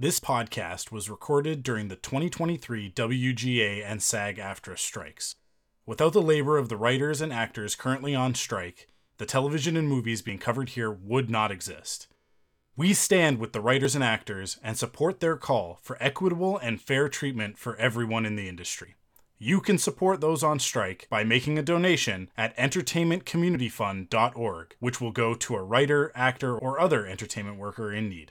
This podcast was recorded during the 2023 WGA and SAG AFTRA strikes. Without the labor of the writers and actors currently on strike, the television and movies being covered here would not exist. We stand with the writers and actors and support their call for equitable and fair treatment for everyone in the industry. You can support those on strike by making a donation at entertainmentcommunityfund.org, which will go to a writer, actor, or other entertainment worker in need.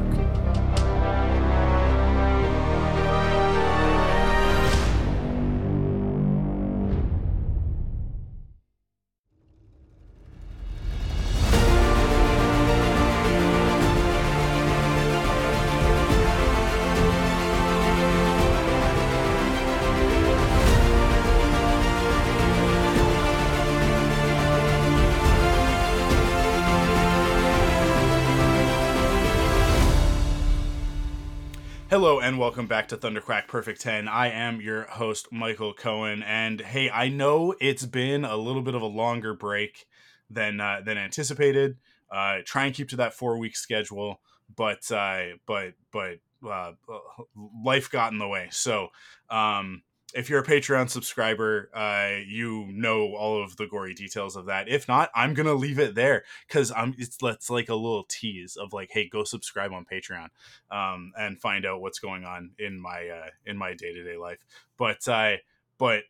Welcome back to Thunderquack Perfect 10. I am your host, Michael Cohen. And hey, I know it's been a little bit of a longer break than uh, than anticipated. Uh, try and keep to that four week schedule, but uh, but but uh, life got in the way. So um, if you're a Patreon subscriber, uh, you know all of the gory details of that. If not, I'm gonna leave it there because I'm it's like a little tease of like, hey, go subscribe on Patreon, um, and find out what's going on in my uh, in my day to day life. But uh, but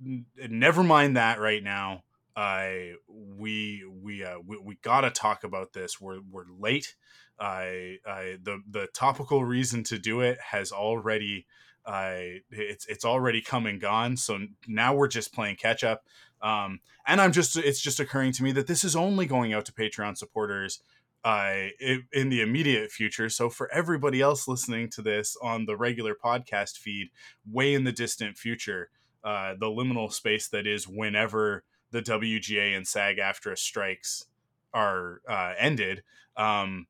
never mind that right now. Uh, we we uh, we, we gotta talk about this. We're we're late. I uh, the the topical reason to do it has already uh, it's it's already come and gone. So now we're just playing catch up. Um, and I'm just it's just occurring to me that this is only going out to Patreon supporters uh, in the immediate future. So for everybody else listening to this on the regular podcast feed, way in the distant future, uh, the liminal space that is whenever the WGA and SAG AFTRA strikes are uh, ended. Um,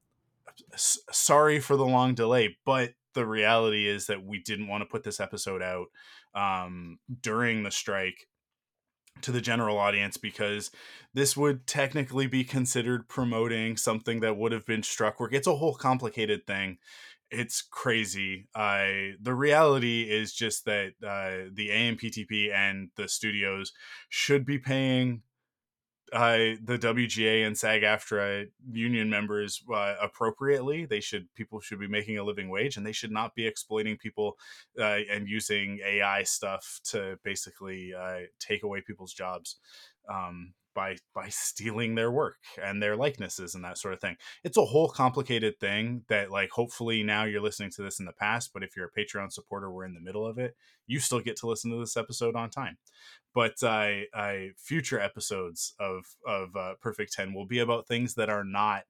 s- sorry for the long delay, but the reality is that we didn't want to put this episode out um, during the strike to the general audience because this would technically be considered promoting something that would have been struck work. It's a whole complicated thing. It's crazy. Uh, the reality is just that uh, the AMPTP and the studios should be paying uh, the WGA and SAG-AFTRA union members uh, appropriately. They should people should be making a living wage, and they should not be exploiting people uh, and using AI stuff to basically uh, take away people's jobs. Um, by by stealing their work and their likenesses and that sort of thing. It's a whole complicated thing that like hopefully now you're listening to this in the past, but if you're a Patreon supporter, we're in the middle of it. You still get to listen to this episode on time. But I uh, future episodes of of uh, Perfect Ten will be about things that are not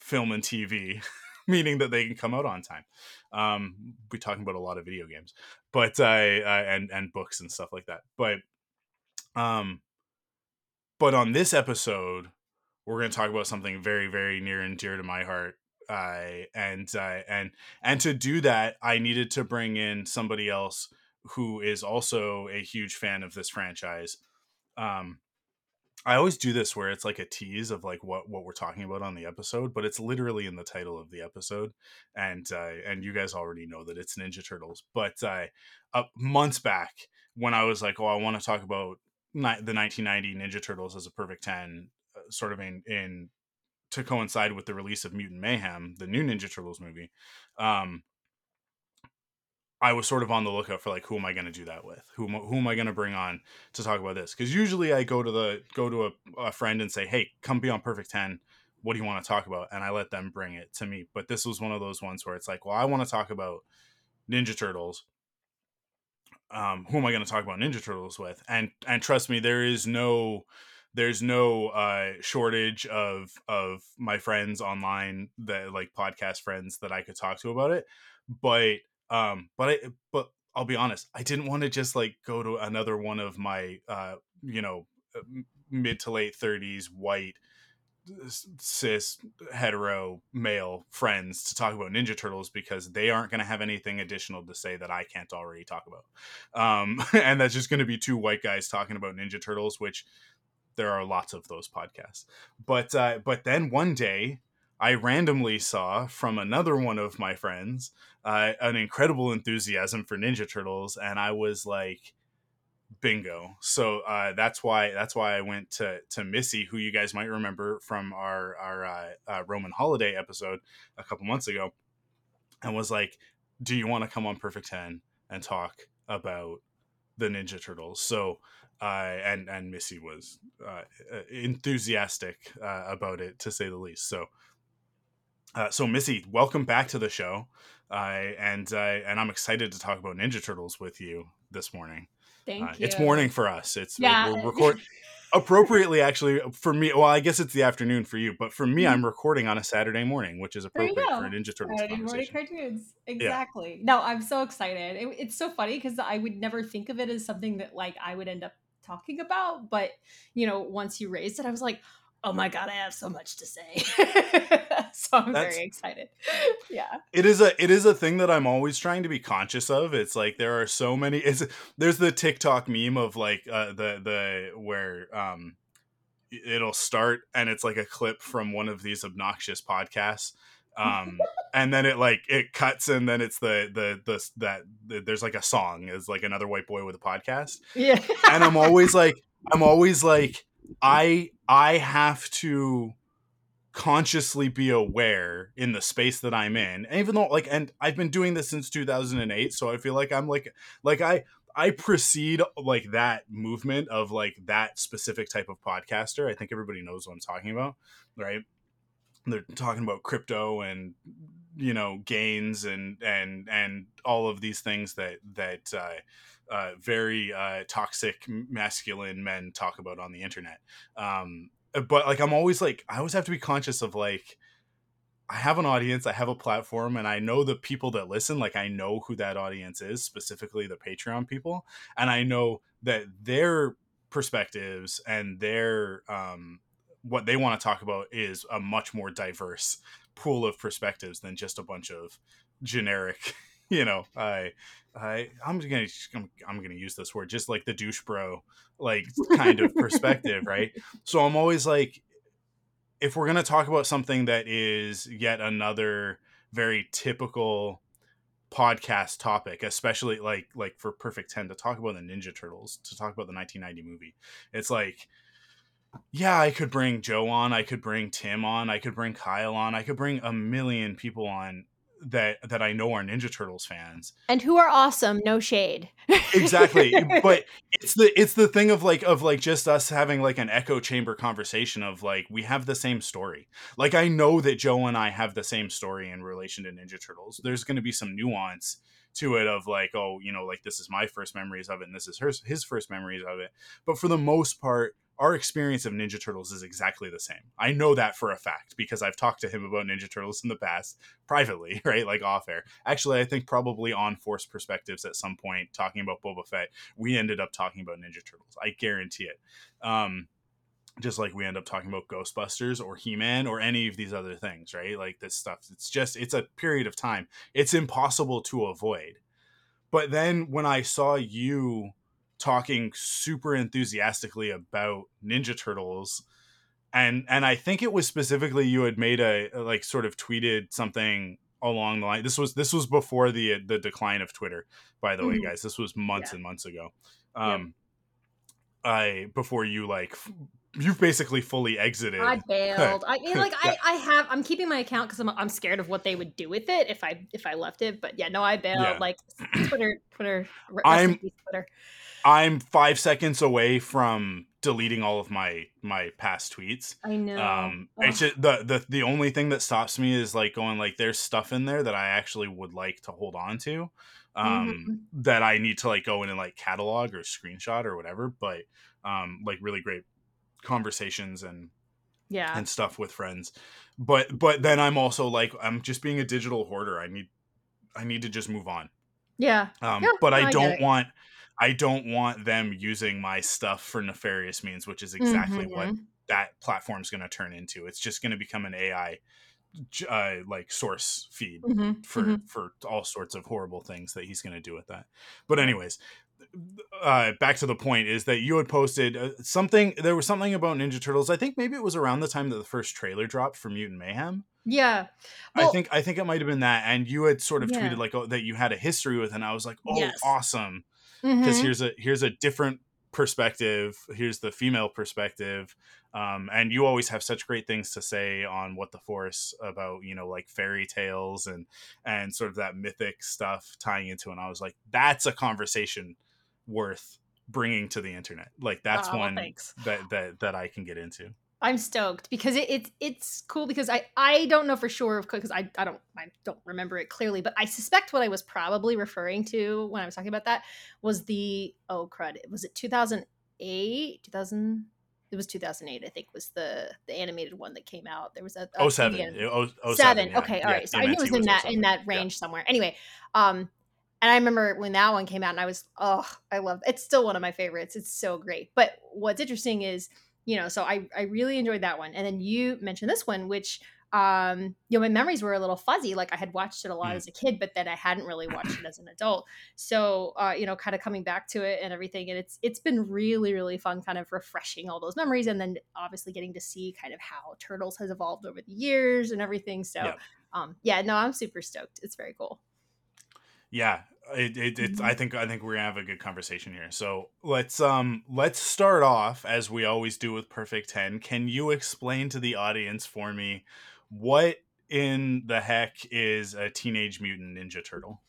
film and TV. meaning that they can come out on time. Um, we're talking about a lot of video games, but I uh, and and books and stuff like that. But um, but on this episode, we're going to talk about something very, very near and dear to my heart. Uh, and uh, and and to do that, I needed to bring in somebody else who is also a huge fan of this franchise. Um, I always do this where it's like a tease of like what what we're talking about on the episode, but it's literally in the title of the episode, and uh, and you guys already know that it's Ninja Turtles. But uh, uh, months back, when I was like, oh, I want to talk about the 1990 Ninja Turtles as a perfect 10 uh, sort of in in to coincide with the release of Mutant Mayhem, the new Ninja Turtles movie. Um, I was sort of on the lookout for like who am I going to do that with? Who who am I going to bring on to talk about this? Because usually I go to the go to a, a friend and say, "Hey, come be on Perfect 10. What do you want to talk about?" And I let them bring it to me. But this was one of those ones where it's like, "Well, I want to talk about Ninja Turtles um, who am I going to talk about Ninja Turtles with? And and trust me, there is no there's no uh, shortage of of my friends online that like podcast friends that I could talk to about it. But um, but I but I'll be honest, I didn't want to just like go to another one of my uh, you know mid to late 30s white cis hetero male friends to talk about Ninja Turtles because they aren't going to have anything additional to say that I can't already talk about. Um, and that's just going to be two white guys talking about Ninja Turtles, which there are lots of those podcasts. But uh, but then one day I randomly saw from another one of my friends uh, an incredible enthusiasm for Ninja Turtles, and I was like, bingo. So uh, that's why that's why I went to to Missy, who you guys might remember from our our uh, uh, Roman Holiday episode a couple months ago, and was like, "Do you want to come on Perfect Ten and talk about the Ninja Turtles?" So. And and Missy was uh, enthusiastic uh, about it to say the least. So uh, so Missy, welcome back to the show, and and I'm excited to talk about Ninja Turtles with you this morning. Thank Uh, you. It's morning for us. It's Yeah. we're record appropriately actually for me. Well, I guess it's the afternoon for you, but for me, Mhm. I'm recording on a Saturday morning, which is appropriate for a Ninja Turtles Saturday morning cartoons. Exactly. No, I'm so excited. It- it's so funny because I would never think of it as something that like I would end up talking about, but you know, once you raised it, I was like, oh my god, I have so much to say. so I'm That's- very excited. yeah. It is a it is a thing that I'm always trying to be conscious of. It's like there are so many. It's there's the TikTok meme of like uh, the the where um it'll start and it's like a clip from one of these obnoxious podcasts um and then it like it cuts and then it's the the the that the, there's like a song is like another white boy with a podcast Yeah. and i'm always like i'm always like i i have to consciously be aware in the space that i'm in And even though like and i've been doing this since 2008 so i feel like i'm like like i i precede like that movement of like that specific type of podcaster. I think everybody knows what i'm talking about right? They're talking about crypto and you know gains and and and all of these things that that uh, uh, very uh, toxic masculine men talk about on the internet. Um, but like I'm always like I always have to be conscious of like I have an audience, I have a platform, and I know the people that listen. Like I know who that audience is, specifically the Patreon people, and I know that their perspectives and their um, what they want to talk about is a much more diverse pool of perspectives than just a bunch of generic you know i i i'm gonna I'm, I'm gonna use this word just like the douche bro like kind of perspective right? So i'm always like if we're gonna talk about something that is yet another very typical podcast topic especially like like for perfect 10 to talk about the ninja turtles to talk about the 1990 movie it's like yeah, I could bring Joe on, I could bring Tim on, I could bring Kyle on, I could bring a million people on that that I know are Ninja Turtles fans. And who are awesome, no shade. Exactly. but it's the it's the thing of like of like just us having like an echo chamber conversation of like we have the same story. Like I know that Joe and I have the same story in relation to Ninja Turtles. There's going to be some nuance to it of like oh, you know, like this is my first memories of it and this is hers, his first memories of it. But for the most part our experience of Ninja Turtles is exactly the same. I know that for a fact because I've talked to him about Ninja Turtles in the past privately, right? Like off air. Actually, I think probably on Force Perspectives at some point talking about Boba Fett, we ended up talking about Ninja Turtles. I guarantee it. Um, just like we end up talking about Ghostbusters or He Man or any of these other things, right? Like this stuff. It's just, it's a period of time. It's impossible to avoid. But then when I saw you talking super enthusiastically about Ninja Turtles and and I think it was specifically you had made a like sort of tweeted something along the line this was this was before the the decline of Twitter by the way Mhm. guys this was months Yeah. and months ago um I before you like f- you've basically fully exited I bailed. I mean, like I, I have. I'm keeping my account because I'm, I'm scared of what they would do with it if I, if I left it. But yeah, no, I bailed. Yeah. Like Twitter, Twitter. I'm- Twitter. I'm 5 seconds away from deleting all of my my past tweets I know. um Ugh. it's just the, the the only thing that stops me is like going like there's stuff in there that i actually would like to hold on to um that i need to like go in and like catalog or screenshot or whatever but um like really great conversations and yeah. and stuff with friends but but then i'm also like i'm just being a digital hoarder i need i need to just move on Yeah. um Yeah, but no, i I get don't it. I don't want them using my stuff for nefarious means which is exactly what Mhm. that platform's going to turn into. It's just going to become an AI uh, like source feed Mhm. for Mhm. for all sorts of horrible things that he's going to do with that. But anyways, uh, back to the point is that you had posted uh, something. There was something about Ninja Turtles. I think maybe it was around the time that the first trailer dropped for Mutant Mayhem. Yeah. I think I think it might have been that, and you had sort of Yeah. tweeted like oh, that you had a history with, and I was like, oh, Yes. awesome, because Mhm. here's a here's a different perspective. Here's the female perspective, um, and you always have such great things to say on what the Force about you know like fairy tales and and sort of that mythic stuff tying into. it. And I was like, that's a conversation worth bringing to the internet. Like that's well, one thanks. that that that I can get into. I'm stoked because it, it it's cool because I I don't know for sure because I I don't I don't remember it clearly, but I suspect what I was probably referring to when I was talking about that was the oh crud was it 2008 2000 it was 2008 I think was the the animated one that came out. There was a, a Oh seven, Indian- oh, oh, seven. yeah. Okay, all Yeah, right. So I knew it was TMNT in that 07. in that Yeah. range somewhere. Anyway, um, and I remember when that one came out, and I was, oh, I love. It's still one of my favorites. It's so great. But what's interesting is, you know, so I I really enjoyed that one, and then you mentioned this one, which. Um, you know, my memories were a little fuzzy. Like I had watched it a lot Mm. as a kid, but then I hadn't really watched it as an adult. So, uh, you know, kind of coming back to it and everything, and it's it's been really really fun, kind of refreshing all those memories, and then obviously getting to see kind of how Turtles has evolved over the years and everything. So, Yeah. um, yeah, no, I'm super stoked. It's very cool. Yeah, it, it, it's. I think I think we're gonna have a good conversation here. So let's um let's start off as we always do with Perfect Ten. Can you explain to the audience for me what in the heck is a Teenage Mutant Ninja Turtle?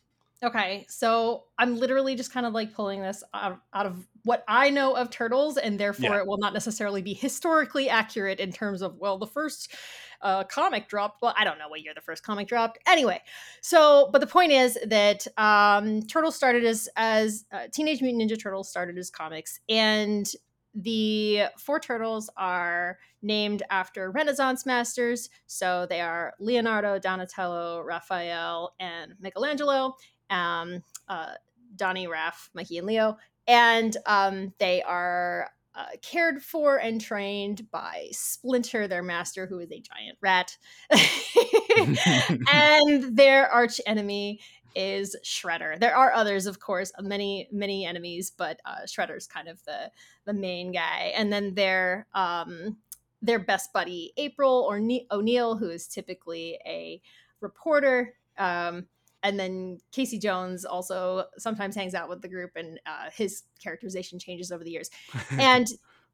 Okay, so I'm literally just kind of like pulling this out, out of what I know of turtles, and therefore Yeah. it will not necessarily be historically accurate in terms of well, the first uh, comic dropped. Well, I don't know what year the first comic dropped. Anyway, so but the point is that um, Turtles started as as uh, Teenage Mutant Ninja Turtles started as comics, and the four turtles are named after Renaissance masters. So they are Leonardo, Donatello, Raphael, and Michelangelo um, uh, Donnie, Raph, Mikey, and Leo. And um, they are uh, cared for and trained by Splinter, their master, who is a giant rat. and their arch enemy is Shredder. There are others, of course, many many enemies, but uh, Shredder's kind of the the main guy. And then their um, their best buddy April or ne- O'Neill, who is typically a reporter. Um, and then Casey Jones also sometimes hangs out with the group, and uh, his characterization changes over the years. And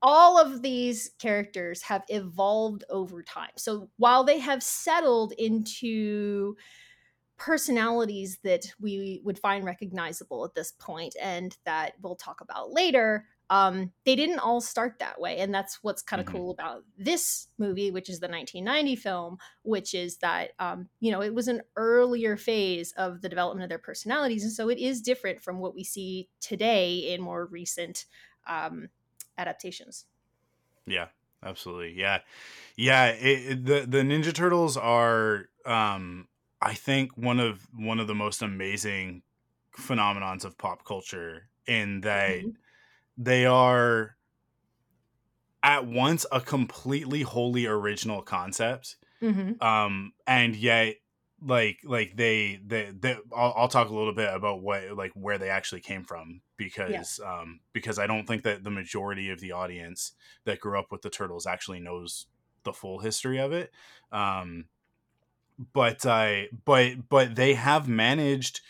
all of these characters have evolved over time. So while they have settled into personalities that we would find recognizable at this point and that we'll talk about later, um, they didn't all start that way. And that's what's kind of Mhm. cool about this movie, which is the 1990 film, which is that, um, you know, it was an earlier phase of the development of their personalities. And so it is different from what we see today in more recent um, adaptations. Yeah, absolutely. Yeah, yeah. It, it- the the Ninja Turtles are, um, I think one of one of the most amazing phenomenons of pop culture in that Mhm. They are at once a completely wholly original concept Mhm. um and yet like like they they, they I'll, I'll talk a little bit about what like where they actually came from because um because i don't think that the majority of the audience that grew up with the turtles actually knows the full history of it um but i but but they have managed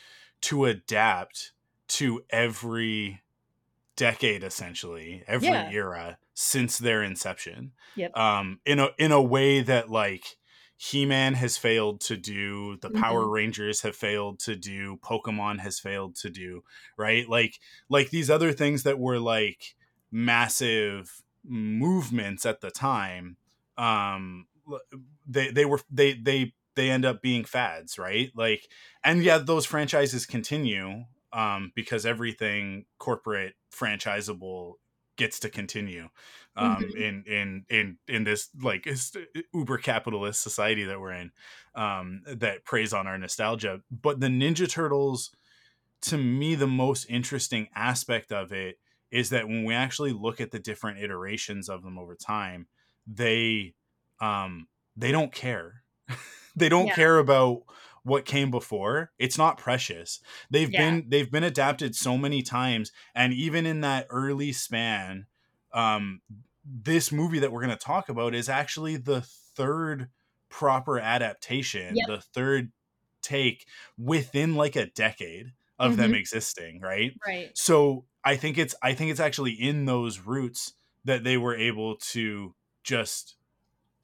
to adapt to every decade essentially every Yeah. era since their inception Yep. um in a in a way that like he-man has failed to do the power rangers have failed to do pokemon has failed to do right like like these other things that were like massive movements at the time um they they were they they they end up being fads right like and yeah those franchises continue um because everything corporate franchisable gets to continue um Mhm. in in in in this like uber capitalist society that we're in um that preys on our nostalgia but the ninja turtles to me the most interesting aspect of it is that when we actually look at the different iterations of them over time they um they don't care they don't Yeah. care about what came before it's not precious they've Yeah. been they've been adapted so many times and even in that early span um this movie that we're going to talk about is actually the third proper adaptation Yep. the third take within like a decade of them Mhm. existing right Right. so i think it's i think it's actually in those roots that they were able to just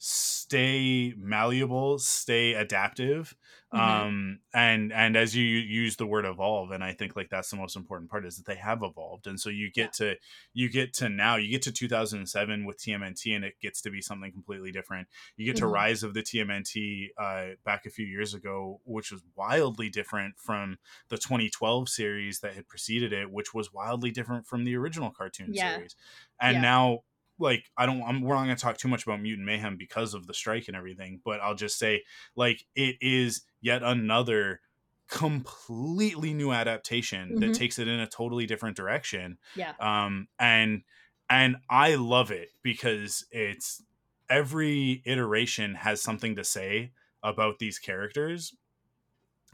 stay malleable stay adaptive Mhm. um and and as you use the word evolve and i think like that's the most important part is that they have evolved and so you get to you get to now you get to 2007 with tmnt and it gets to be something completely different you get to Mhm. rise of the tmnt uh back a few years ago which was wildly different from the 2012 series that had preceded it which was wildly different from the original cartoon Yeah. series and Yeah. now like i don't I'm, we're not going to talk too much about mutant mayhem because of the strike and everything but i'll just say like it is yet another completely new adaptation that Mhm. takes it in a totally different direction Yeah. um and and i love it because it's every iteration has something to say about these characters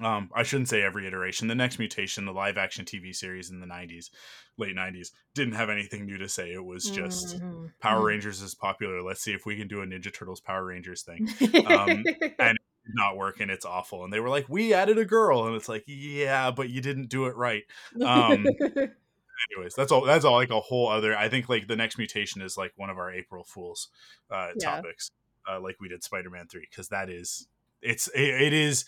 um i shouldn't say every iteration. The next mutation the live action tv series in the 90s late 90s didn't have anything new to say. It was just Mhm. power Mhm. rangers is popular. Let's see if we can do a ninja turtles power rangers thing. Um, and- did not work and it's awful. And they were like we added a girl. And it's like yeah but you didn't do it right. Um, anyways that's all that's all like a whole other i think like the next mutation is like one of our april fools uh Yeah. topics uh like we did spider-man 3 because that is it's it, it is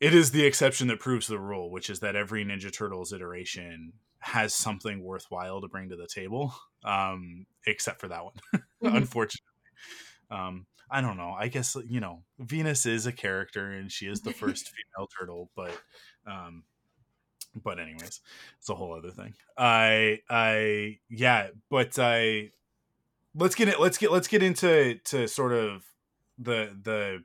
it is the exception that proves the rule which is that every ninja turtles iteration has something worthwhile to bring to the table um except for that one Mhm. unfortunately. Um i don't know. I guess you know venus is a character and she is the first female turtle but um but anyways it's a whole other thing. I i yeah but i let's get it let's get let's get into to sort of the the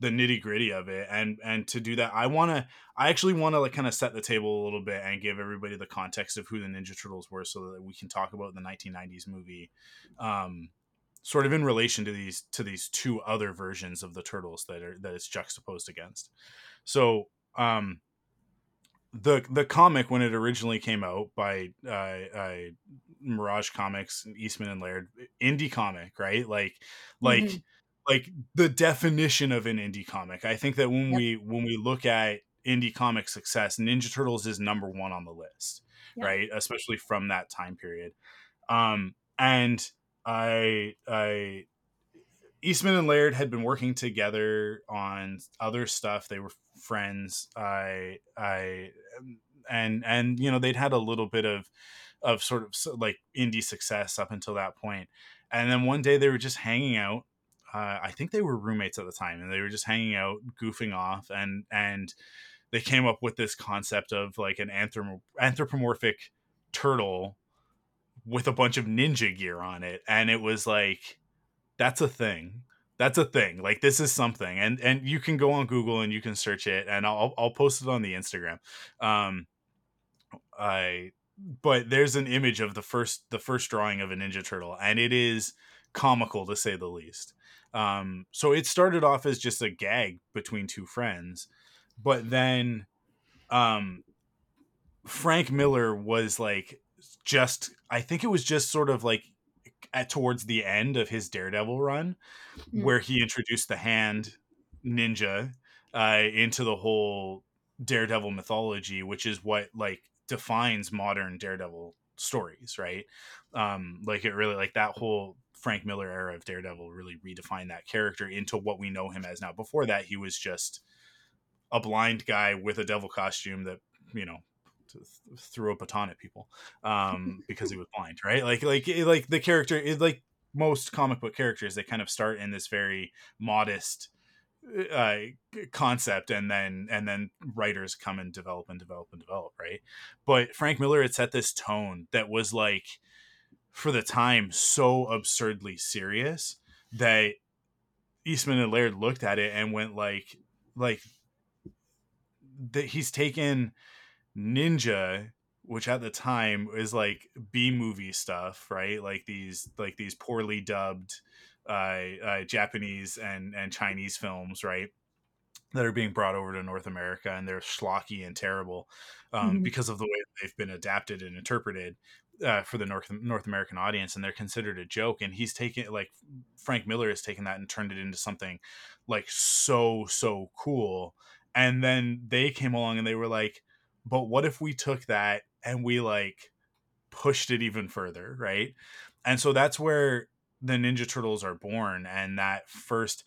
the nitty gritty of it and and to do that i want to i actually want to like kind of set the table a little bit and give everybody the context of who the ninja turtles were so that we can talk about the 1990s movie um sort of in relation to these to these two other versions of the turtles that are that it's juxtaposed against so um the the comic when it originally came out by uh, uh mirage comics and eastman and laird indie comic right like like Mhm. Like the definition of an indie comic i think that when Yep. we when we look at indie comic success ninja turtles is number one on the list Yeah. right especially from that time period um and i i Eastman and Laird had been working together on other stuff. They were friends. I, I, and and you know they'd had a little bit of, of sort of like indie success up until that point, and then one day they were just hanging out. Uh, I think they were roommates at the time, and they were just hanging out, goofing off, and and they came up with this concept of like an anthrop- anthropomorphic turtle with a bunch of ninja gear on it, and it was like that's a thing. That's a thing. Like this is something. And and you can go on google and you can search it and i'll i'll post it on the instagram. Um i but there's an image of the first the first drawing of a ninja turtle and it is comical to say the least um so it started off as just a gag between two friends but then um frank miller was like just i think it was just sort of like at towards the end of his daredevil run Mm. where he introduced the hand ninja uh, into the whole daredevil mythology which is what like defines modern daredevil stories right um like it really like that whole frank miller era of daredevil really redefined that character into what we know him as now. Before that he was just a blind guy with a devil costume that you know th- threw a baton at people um because he was blind right? Like like like the character is like most comic book characters they kind of start in this very modest uh concept and then and then writers come and develop and develop and develop right? But frank miller had set this tone that was like for the time so absurdly serious that eastman and laird looked at it and went like like that he's taken ninja which at the time is like b movie stuff right? Like these like these poorly dubbed uh, uh japanese and and chinese films right? That are being brought over to North America, and they're schlocky and terrible um, Mhm. because of the way they've been adapted and interpreted uh, for the North North American audience, and they're considered a joke. And he's taken like Frank Miller has taken that and turned it into something like so so cool. And then they came along and they were like, "But what if we took that and we like pushed it even further, right?" And so that's where the Ninja Turtles are born, and that first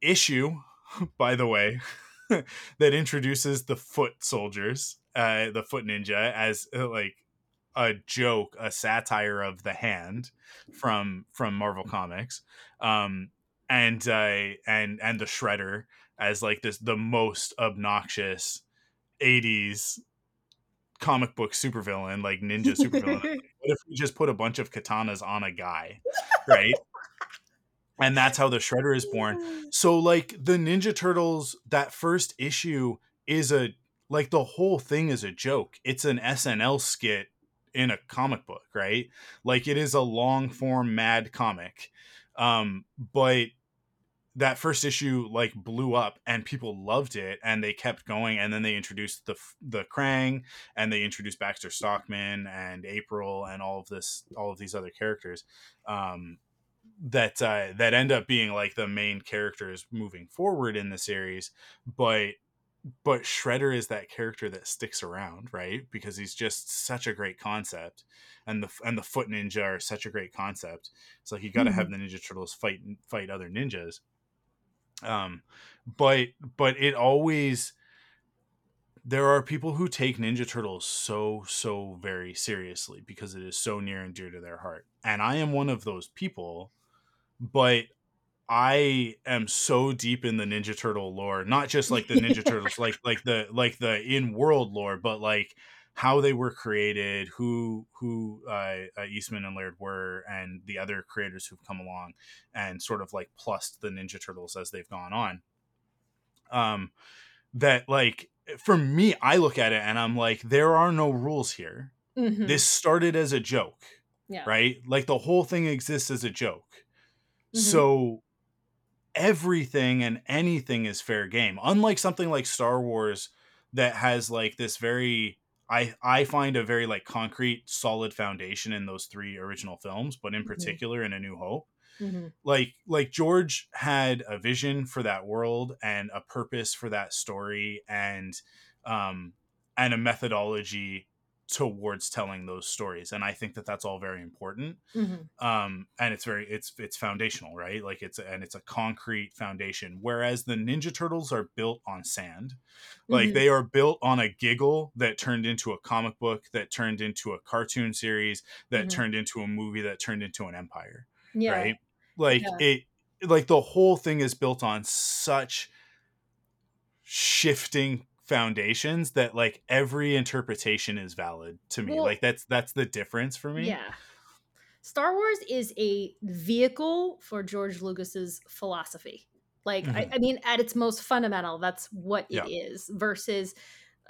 issue, by the way, that introduces the foot soldiers, uh, the foot ninja, as uh, like a joke, a satire of the hand from from Marvel Comics, um, and uh, and and the Shredder as like this the most obnoxious '80s comic book supervillain, like ninja supervillain. what if we just put a bunch of katanas on a guy, right? and that's how the Shredder is born. So like the Ninja Turtles, that first issue is a like the whole thing is a joke. It's an SNL skit in a comic book, right? Like it is a long form mad comic. Um, but that first issue like blew up and people loved it and they kept going and then they introduced the the Krang and they introduced Baxter Stockman and April and all of this all of these other characters um that uh, that end up being like the main characters moving forward in the series but but shredder is that character that sticks around right? Because he's just such a great concept and the and the foot ninja are such a great concept. It's like you got to have the ninja turtles fight fight other ninjas. Um but but it always there are people who take ninja turtles so so very seriously because it is so near and dear to their heart. And i am one of those people but I am so deep in the Ninja Turtle lore, not just like the Ninja Turtles, like like the like the in world lore, but like how they were created, who who uh, uh, Eastman and Laird were, and the other creators who've come along, and sort of like plus the Ninja Turtles as they've gone on. Um, that like for me, I look at it and I'm like, there are no rules here. Mhm. This started as a joke, yeah. right? Like the whole thing exists as a joke. Mhm. So everything and anything is fair game. Unlike something like Star Wars that has like this very I I find a very like concrete solid foundation in those three original films, but in Mhm. particular in A New Hope. Mhm. Like like George had a vision for that world and a purpose for that story and um and a methodology towards telling those stories and i think that that's all very important Mhm. um and it's very it's it's foundational right like it's and it's a concrete foundation whereas the ninja turtles are built on sand like Mhm. they are built on a giggle that turned into a comic book that turned into a cartoon series that Mhm. turned into a movie that turned into an empire yeah. right like Yeah. it like the whole thing is built on such shifting foundations that like every interpretation is valid to me Well- like that's that's the difference for me Yeah. Star Wars is a vehicle for George Lucas's philosophy. Like, I, Mhm. I mean, at its most fundamental, that's what Yeah. it is. Versus,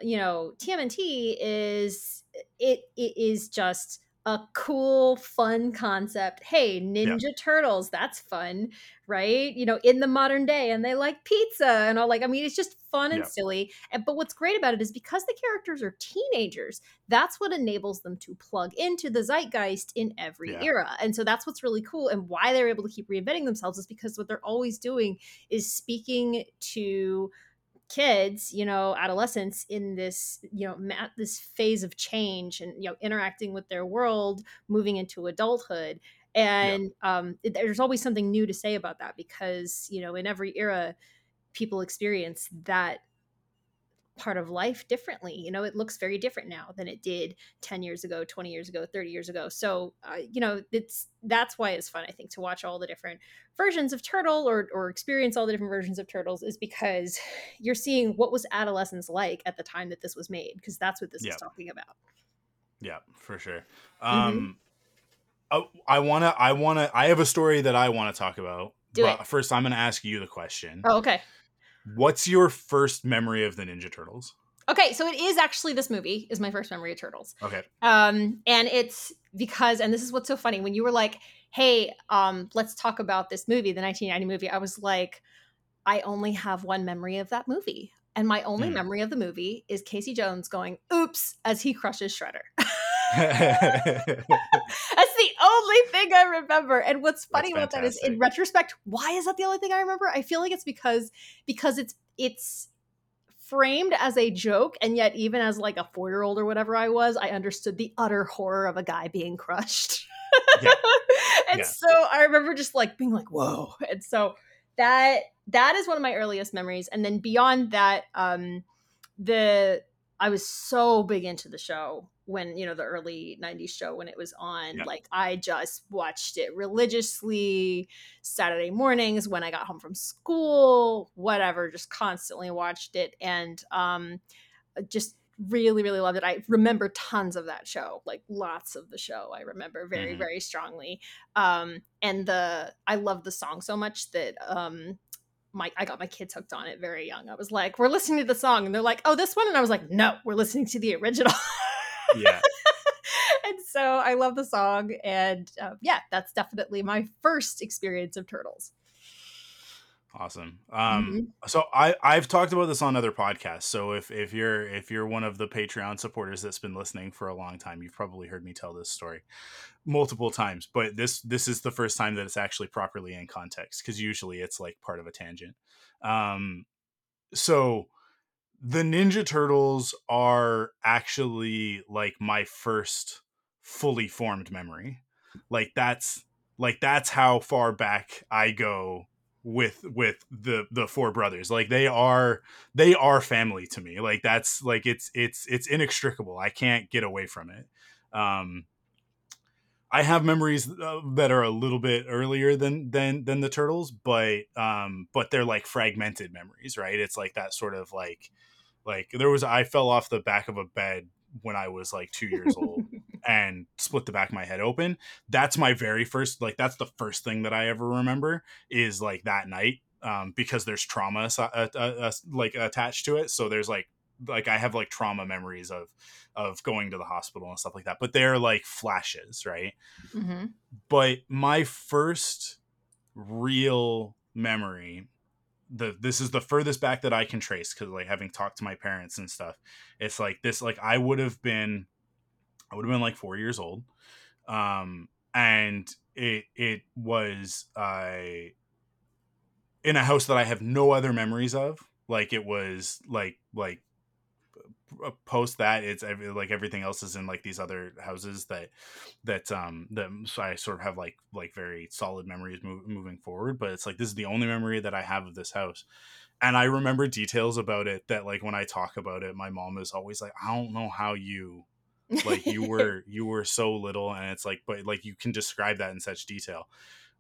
you know, TMNT is it. It is just a cool, fun concept. Hey, Ninja Turtles, that's fun, right? You know, in the modern day, and they like pizza and all. Like, I mean, it's just fun and Yeah. silly. And, but what's great about it is because the characters are teenagers, that's what enables them to plug into the zeitgeist in every Yeah. era. And so that's what's really cool. And why they're able to keep reinventing themselves is because what they're always doing is speaking to kids you know adolescents in this you know ma- this phase of change and you know interacting with their world moving into adulthood. And um, it- there's always something new to say about that because you know in every era people experience that part of life differently you know it looks very different now than it did 10 years ago 20 years ago 30 years ago so uh, you know it's that's why it's fun i think to watch all the different versions of turtle or or experience all the different versions of turtles is because you're seeing what was adolescence like at the time that this was made because that's what this Yeah. is talking about Yeah, for sure. Mhm. Um, oh, I wanna, I wanna, I have a story that I want to talk about. Do but it. first, I'm gonna ask you the question. oh okay What's your first memory of the Ninja Turtles? okay so it is actually this movie is my first memory of turtles Okay. um and it's because and this is what's so funny when you were like hey um let's talk about this movie the 1990 movie i was like I only have one memory of that movie. And my only Mm. memory of the movie is Casey Jones going, oops, as he crushes Shredder. That's the only thing I remember. And what's funny about that is in retrospect, why is that the only thing I remember? I feel like it's because because it's it's framed as a joke and yet even as like a 4-year-old or whatever I was, I understood the utter horror of a guy being crushed. Yeah. and Yeah. so I remember just like being like, "Whoa." And so that that is one of my earliest memories and then beyond that um the I was so big into the show when you know the early 90s show when it was on Yeah. like I just watched it religiously Saturday mornings when I got home from school whatever just constantly watched it and um just really really loved it I remember tons of that show like lots of the show I remember very Mhm. very strongly um and the I love the song so much that um my I got my kids hooked on it very young. I was like, "We're listening to the song," and they're like, "Oh, this one," and I was like, "No, we're listening to the original." yeah. and so I love the song, and uh, yeah, that's definitely my first experience of Turtles. Awesome. Um, Mhm. so I I've talked about this on other podcasts. So if if you're if you're one of the Patreon supporters that's been listening for a long time, you've probably heard me tell this story multiple times. But this this is the first time that it's actually properly in context because usually it's like part of a tangent. Um, so the Ninja Turtles are actually like my first fully formed memory. Like that's like that's how far back I go with with the the four brothers. Like they are they are family to me. Like that's like it's it's it's inextricable. I can't get away from it. Um I have memories uh, that are a little bit earlier than than than the turtles, but um but they're like fragmented memories, right? It's like that sort of like like there was I fell off the back of a bed when I was like 2 years old and split the back of my head open. That's my very first like that's the first thing that I ever remember is like that night um because there's trauma uh, uh, uh, like attached to it. So there's like like I have like trauma memories of of going to the hospital and stuff like that. But they're like flashes, right? Mhm. but my first real memory the this is the furthest back that I can trace because like having talked to my parents and stuff, it's like this like I would have been I would have been like four years old. Um and it it was uh in a house that I have no other memories of. Like it was like like post that it's like everything else is in like these other houses that that um that so I sort of have like like very solid memories move, moving forward but it's like this is the only memory that I have of this house. And I remember details about it that like when I talk about it my mom is always like I don't know how you like you were you were so little and it's like but like you can describe that in such detail.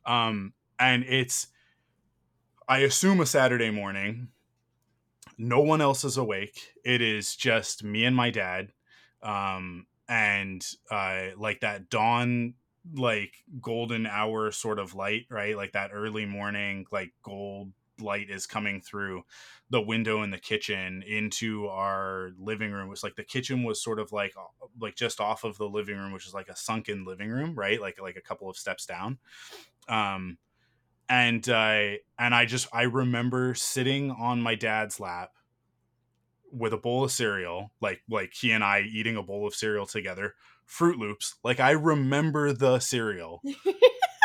Um and it's I assume a Saturday morning no one else is awake. It is just me and my dad. Um, and uh, like that dawn, like golden hour sort of light, right? Like that early morning, like gold light is coming through the window in the kitchen into our living room. It was like the kitchen was sort of like like just off of the living room, which is like a sunken living room, right? Like like a couple of steps down. Um, and uh, and I just I remember sitting on my dad's lap with a bowl of cereal, like like he and I eating a bowl of cereal together, Froot Loops. Like I remember the cereal,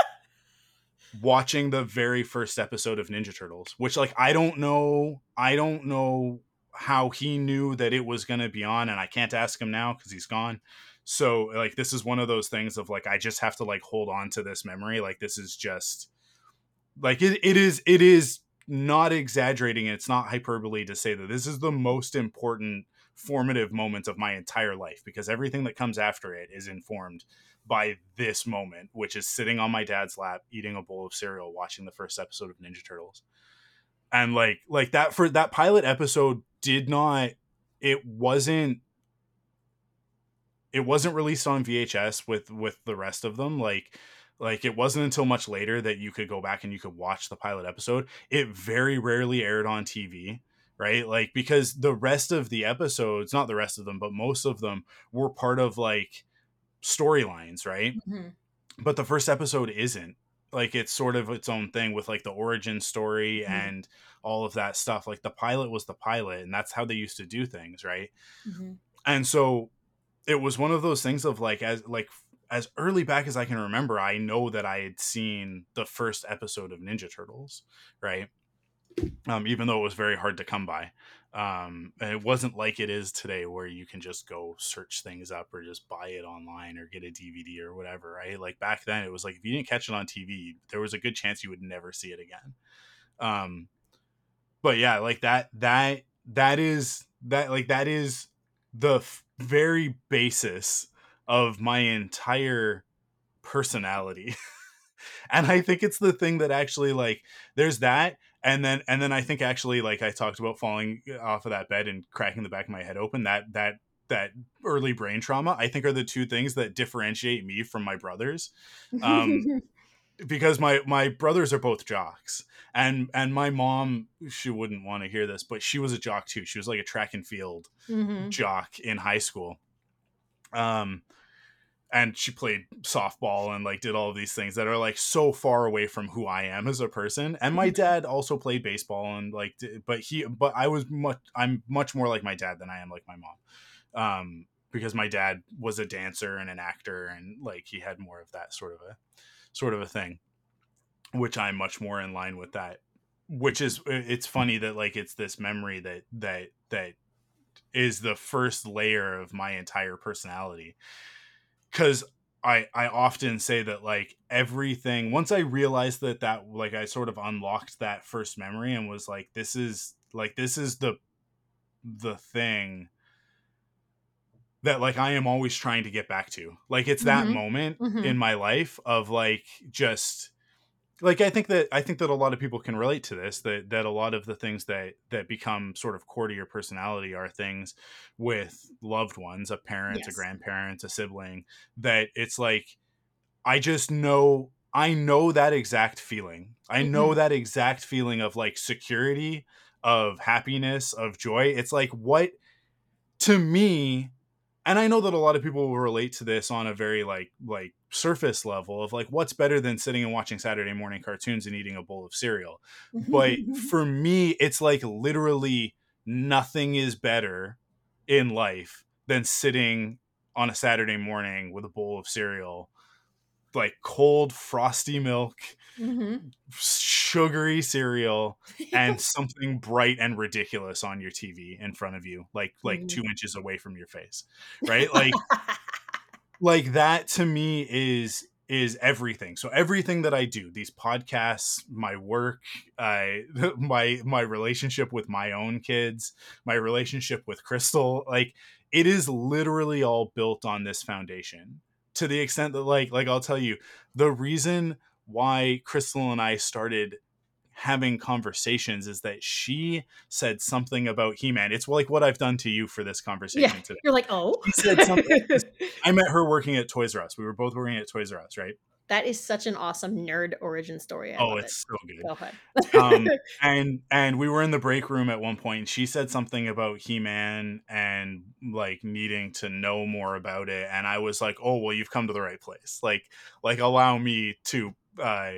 watching the very first episode of Ninja Turtles, which like I don't know, I don't know how he knew that it was going to be on and I can't ask him now cuz he's gone. So like this is one of those things of like I just have to like hold on to this memory like this is just like it, it is it is not exaggerating it's not hyperbole to say that this is the most important formative moment of my entire life because everything that comes after it is informed by this moment which is sitting on my dad's lap eating a bowl of cereal watching the first episode of ninja turtles. And like like that for that pilot episode did not it wasn't it wasn't released on VHS with with the rest of them. Like like it wasn't until much later that you could go back and you could watch the pilot episode it very rarely aired on tv right like because the rest of the episodes not the rest of them but most of them were part of like storylines right Mhm. but the first episode isn't like it's sort of its own thing with like the origin story Mhm. and all of that stuff like the pilot was the pilot and that's how they used to do things right Mhm. and so it was one of those things of like as like as early back as i can remember i know that i had seen the first episode of ninja turtles right? Um, even though it was very hard to come by. Um, and it wasn't like it is today where you can just go search things up or just buy it online or get a dvd or whatever right? Like back then it was like if you didn't catch it on tv there was a good chance you would never see it again. Um, but yeah like that that that is that like that is the f- very basis of my entire personality. And i think it's the thing that actually like there's that and then and then i think actually like i talked about falling off of that bed and cracking the back of my head open that that that early brain trauma i think are the two things that differentiate me from my brothers. Um, because my my brothers are both jocks and and my mom she wouldn't want to hear this but she was a jock too. She was like a track and field Mhm. jock in high school um and she played softball and like did all of these things that are like so far away from who I am as a person. And my dad also played baseball and like, but he, but I was much, I'm much more like my dad than I am like my mom, um, because my dad was a dancer and an actor and like he had more of that sort of a, sort of a thing, which I'm much more in line with that. Which is, it's funny that like it's this memory that that that is the first layer of my entire personality because I I often say that like everything once I realized that that like I sort of unlocked that first memory and was like this is like this is the the thing that like I am always trying to get back to like it's that Mhm. moment Mhm. in my life of like just like I think that I think that a lot of people can relate to this that that a lot of the things that that become sort of core to your personality are things with loved ones, a parent, a Yes. grandparent, a sibling that it's like I just know I know that exact feeling. I know Mhm. that exact feeling of like security, of happiness, of joy. It's like what to me and I know that a lot of people will relate to this on a very like like surface level of like what's better than sitting and watching Saturday morning cartoons and eating a bowl of cereal. But for me, it's like literally nothing is better in life than sitting on a Saturday morning with a bowl of cereal, like cold frosty milk, Mhm. sugary cereal, and something bright and ridiculous on your TV in front of you, like like Mhm. two inches away from your face, right? Like like that to me is is everything. So everything that I do, these podcasts, my work, I my my relationship with my own kids, my relationship with Crystal, like it is literally all built on this foundation. To the extent that like like I'll tell you, the reason why Crystal and I started having conversations is that she said something about He-Man. It's like what I've done to you for this conversation yeah. today. You're like, oh. She said something. I met her working at Toys R Us. We were both working at Toys R Us, right? that is such an awesome nerd origin story. I oh, it's so good. Go ahead. um, and and we were in the break room at one point and she said something about he-man and like needing to know more about it and i was like oh well you've come to the right place like like allow me to uh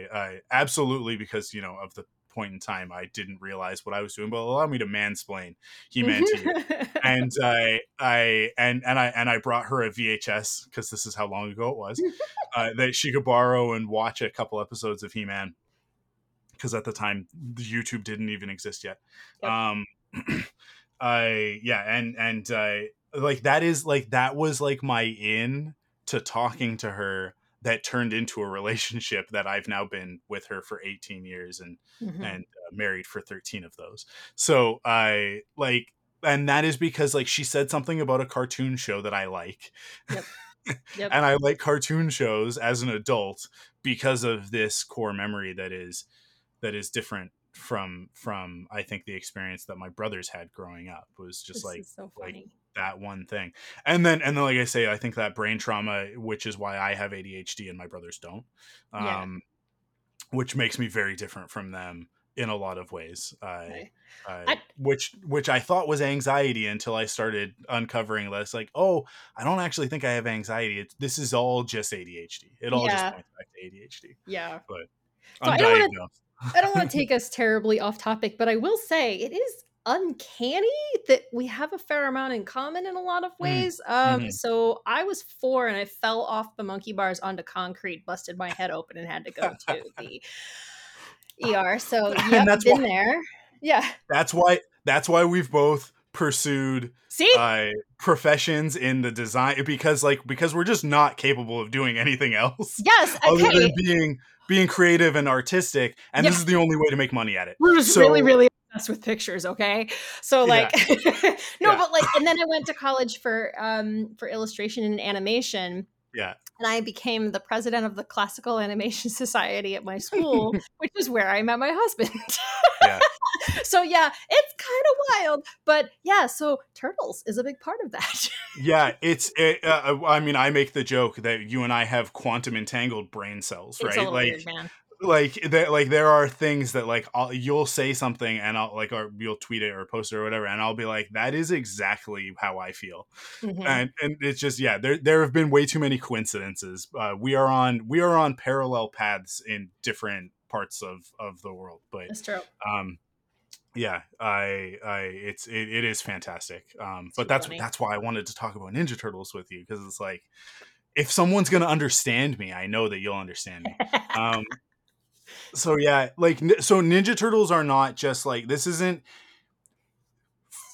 absolutely because you know of the point in time i didn't realize what i was doing but allow me to mansplain he-man to you and I, I, and and I and I brought her a VHS because this is how long ago it was uh, that she could borrow and watch a couple episodes of He Man because at the time the YouTube didn't even exist yet. Yep. Um, I yeah, and and uh, like that is like that was like my in to talking to her that turned into a relationship that I've now been with her for 18 years and Mhm. and uh, married for 13 of those. So I like and that is because like she said something about a cartoon show that I like. Yep. and I like cartoon shows as an adult because of this core memory that is that is different from from I think the experience that my brothers had growing up was just This like so like funny. That one thing. And then and then like I say I think that brain trauma which is why I have ADHD and my brothers don't. Um Yeah. which makes me very different from them in a lot of ways. Uh, Okay. uh, I- which which I thought was anxiety until I started uncovering this. Like, oh, I don't actually think I have anxiety. It's, this is all just ADHD. It all Yeah. just points back to ADHD. Yeah. But So I don't wanna I don't want to take us terribly off topic, but I will say it is uncanny that we have a fair amount in common in a lot of Mm, ways. Um, mhm. so I was four and I fell off the monkey bars onto concrete, busted my head open, and had to go to the ER. So that's been why there. Yeah. that's why that's why we've both pursued See? uh professions in the design because like because we're just not capable of doing anything else yes. other than being being creative and artistic and this is the only way to make money at it We're just so really, really obsessed with pictures, okay? So yeah like no, yeah but like and then I went to college for um for illustration and animation yeah and I became the president of the Classical Animation Society at my school, which is where I met my husband. yeah so yeah, it's kind of wild, but yeah, so turtles is a big part of that. yeah it's it, uh, i mean i make the joke that you and i have quantum entangled brain cells it's a right like weird, man. Like there like there are things that like I'll, you'll say something and I'll like or you'll tweet it or post it or whatever and I'll be like that is exactly how I feel. Hmm and and it's just yeah there there have been way too many coincidences. Uh, we are on we are on parallel paths in different parts of of the world but That's true. um yeah I I it's it, it is fantastic. Um but that's funny. that's why I wanted to talk about Ninja Turtles with you because it's like if someone's gonna understand me I know that you'll understand me. Um so yeah like so ninja turtles are not just like this isn't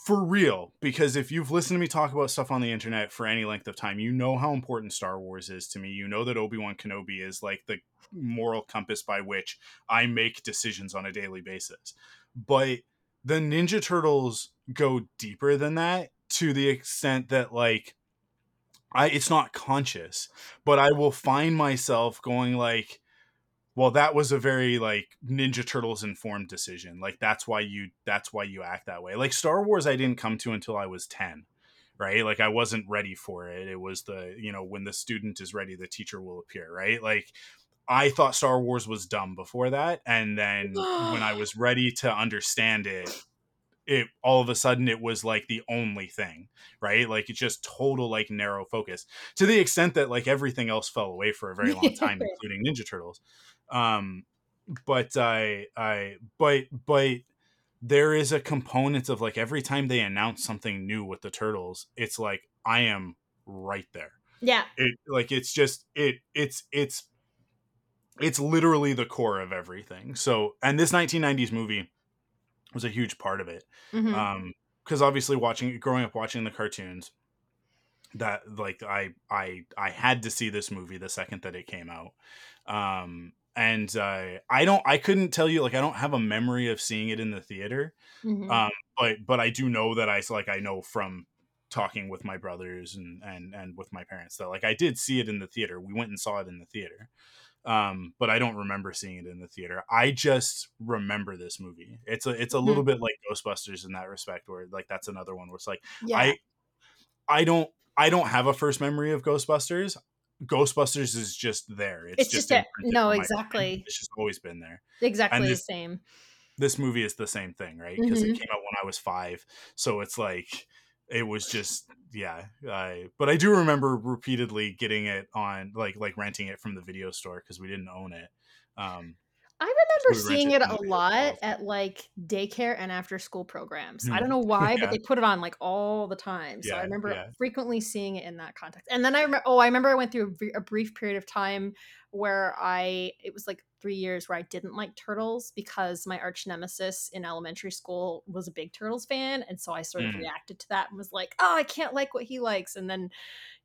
for real because if you've listened to me talk about stuff on the internet for any length of time you know how important star wars is to me. You know that obi-wan kenobi is like the moral compass by which i make decisions on a daily basis. But the ninja turtles go deeper than that to the extent that like i it's not conscious but i will find myself going like well that was a very like ninja turtles informed decision. Like that's why you that's why you act that way. Like star wars i didn't come to until i was 10 right? Like i wasn't ready for it. It was the you know when the student is ready the teacher will appear right? Like i thought star wars was dumb before that and then when i was ready to understand it it all of a sudden it was like the only thing right? Like it's just total like narrow focus. To the extent that like everything else fell away for a very long time including ninja turtles um but i i but but there is a component of like every time they announce something new with the turtles it's like i am right there. Yeah. it like it's just it it's it's it's literally the core of everything. So and this 1990s movie was a huge part of it hmm um because obviously watching growing up watching the cartoons that like i i i had to see this movie the second that it came out. Um and uh i don't i couldn't tell you like i don't have a memory of seeing it in the theater hmm um but but i do know that i like i know from talking with my brothers and and and with my parents that like i did see it in the theater. We went and saw it in the theater um but i don't remember seeing it in the theater. I just remember this movie. It's a it's a hmm little bit like ghostbusters in that respect where like that's another one where it's like Yeah. i i don't i don't have a first memory of ghostbusters ghostbusters is just there it's, It's just, just a no, on my brain. exactly. it's just always been there Exactly and the same. this movie is the same thing right because hmm it came out when i was five so it's like it was just yeah I, but i do remember repeatedly getting it on like like renting it from the video store because we didn't own it um I remember seeing it a the video store lot all the time at like daycare and after school programs. I Mhm. don't know why, but they put it on like all the time. So I remember yeah frequently seeing it in that context. And then I remember, oh, I remember I went through a, a brief period of time where I, it was like three years where I didn't like turtles because my arch nemesis in elementary school was a big turtles fan. And so I sort of Mm. reacted to that and was like, oh, I can't like what he likes. And then,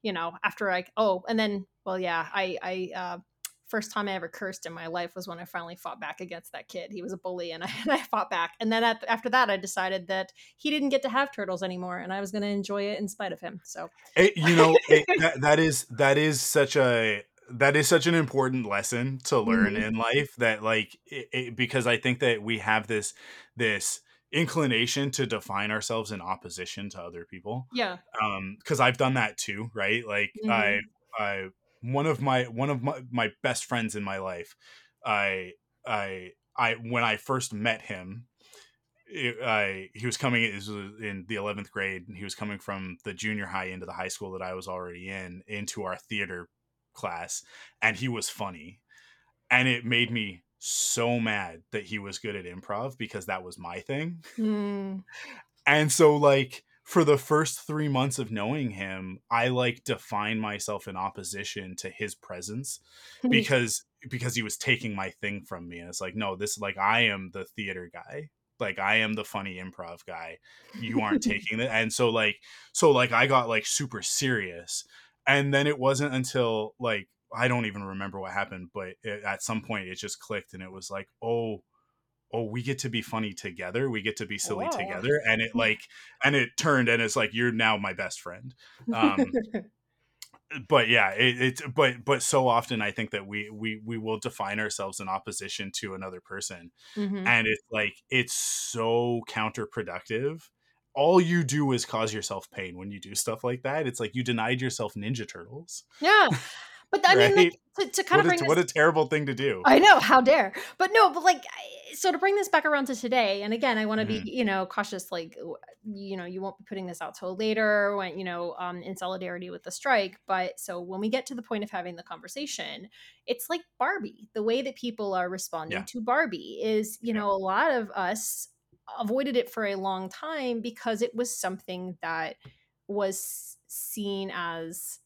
you know, after I, oh, and then, well, yeah, I, I, uh, first time I ever cursed in my life was when I finally fought back against that kid. He was a bully, and I, and I fought back. And then at, after that, I decided that he didn't get to have turtles anymore, and I was going to enjoy it in spite of him. So, it, you know it, that, that is that is such a that is such an important lesson to learn Mhm. in life that like it, because i think that we have this this inclination to define ourselves in opposition to other people yeah. um because i've done that too right like i Mhm. i one of my one of my, my best friends in my life i i i when i first met him it, I he was coming it was in the 11th grade and he was coming from the junior high into the high school that I was already in into our theater class and he was funny and it made me so mad that he was good at improv because that was my thing. Mm. And so like for the first 3 months of knowing him, I like defined myself in opposition to his presence hmm. because because he was taking my thing from me and it's like no, this like I am the theater guy. Like I am the funny improv guy. You aren't taking it. And so like so like I got like super serious and then it wasn't until like I don't even remember what happened, but it, at some point it just clicked and it was like, oh, oh, we get to be funny together. We get to be silly Wow. together. And it like, and it turned and it's like, you're now my best friend. Um, but yeah, it, it's, but, but so often I think that we, we, we will define ourselves in opposition to another person. Mhm. And it's like, it's so counterproductive. All you do is cause yourself pain when you do stuff like that. It's like you denied yourself Ninja Turtles. Yeah. But I mean, like, to, to kind What of a, bring what a terrible thing to do. I know, how dare. But no, but like, so to bring this back around to today, and again, I want to Mhm. be, you know, cautious, like, you know, you won't be putting this out till later when, you know, um, in solidarity with the strike. But so when we get to the point of having the conversation, it's like Barbie. The way that people are responding Yeah. to Barbie is, you Yeah. know, a lot of us avoided it for a long time because it was something that was seen as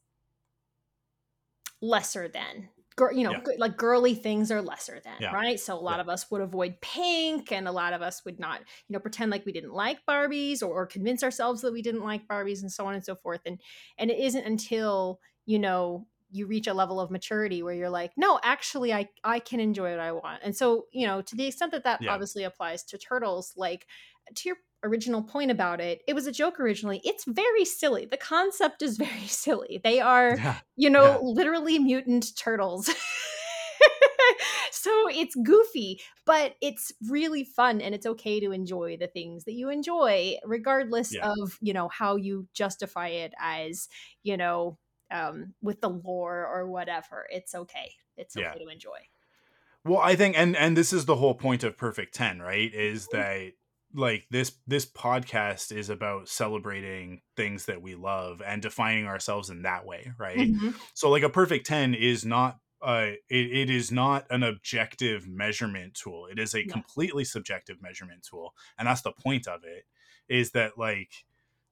lesser than Gir- you know Yeah. like girly things are lesser than Yeah. right so a lot Yeah. of us would avoid pink and a lot of us would not you know pretend like we didn't like barbies or, or convince ourselves that we didn't like barbies and so on and so forth and and it isn't until you know you reach a level of maturity where you're like no actually i i can enjoy what i want and so you know to the extent that that obviously applies to turtles like to your original point about it it was a joke originally it's very silly the concept is very silly they are Yeah. you know, Yeah. literally mutant turtles. so it's goofy, but it's really fun and it's okay to enjoy the things that you enjoy, regardless Yeah. of, you know, how you justify it as, you know, um, with the lore or whatever. It's okay. It's okay to enjoy. Well, I think and and this is the whole point of Perfect 10, right? Is that like this this podcast is about celebrating things that we love and defining ourselves in that way, right? Mhm. So like a perfect 10 is not uh it, it is not an objective measurement tool. It is a No. completely subjective measurement tool. And that's the point of it is that like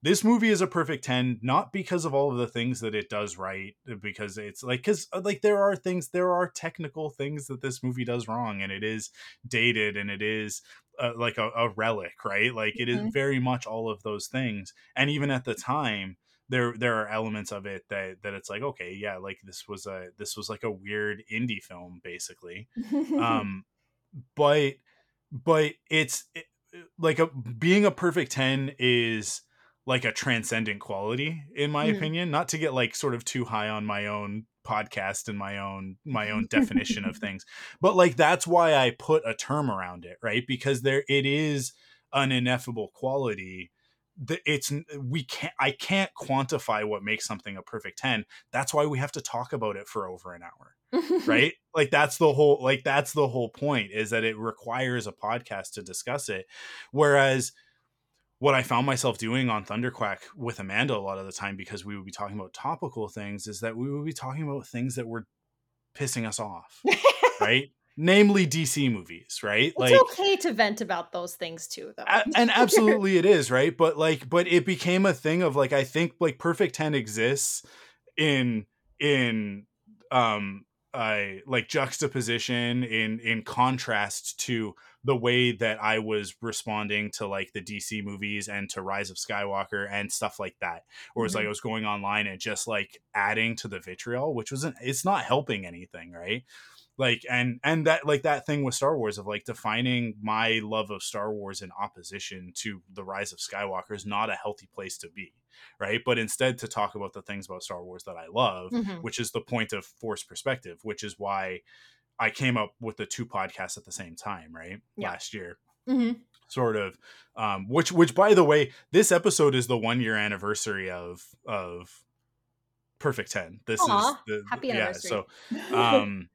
this movie is a perfect 10 not because of all of the things that it does right because it's like cuz like there are things there are technical things that this movie does wrong and it is dated and it is uh, like a, a relic right like it is Mhm. very much all of those things and even at the time there there are elements of it that that it's like okay yeah like this was a this was like a weird indie film basically um but but it's it- like a being a perfect 10 is like a transcendent quality in my Mm. opinion not to get like sort of too high on my own podcast and my own my own definition of things. But like that's why i put a term around it right? Because there it is an ineffable quality that it's we can't i can't quantify what makes something a perfect 10 that's why we have to talk about it for over an hour right? Like that's the whole like that's the whole point is that it requires a podcast to discuss it. Whereas what i found myself doing on thunderquack with amanda a lot of the time because we would be talking about topical things is that we would be talking about things that were pissing us off right? Namely dc movies right? It's okay to vent about those things too, though. a- and absolutely it is right? But like but it became a thing of like i think like perfect 10 exists in in um uh like juxtaposition in in contrast to the way that i was responding to like the dc movies and to rise of skywalker and stuff like that where it's like Mhm. i was going online and just like adding to the vitriol which wasn't it's not helping anything right like and and that like that thing with star wars of like defining my love of star wars in opposition to the rise of skywalker is not a healthy place to be right but instead to talk about the things about star wars that i love Mhm. which is the point of force perspective which is why i came up with the two podcasts at the same time right Yeah. last year Mhm. sort of um which which by the way this episode is the one year anniversary of of perfect 10 this Aw, is the happy yeah anniversary. so um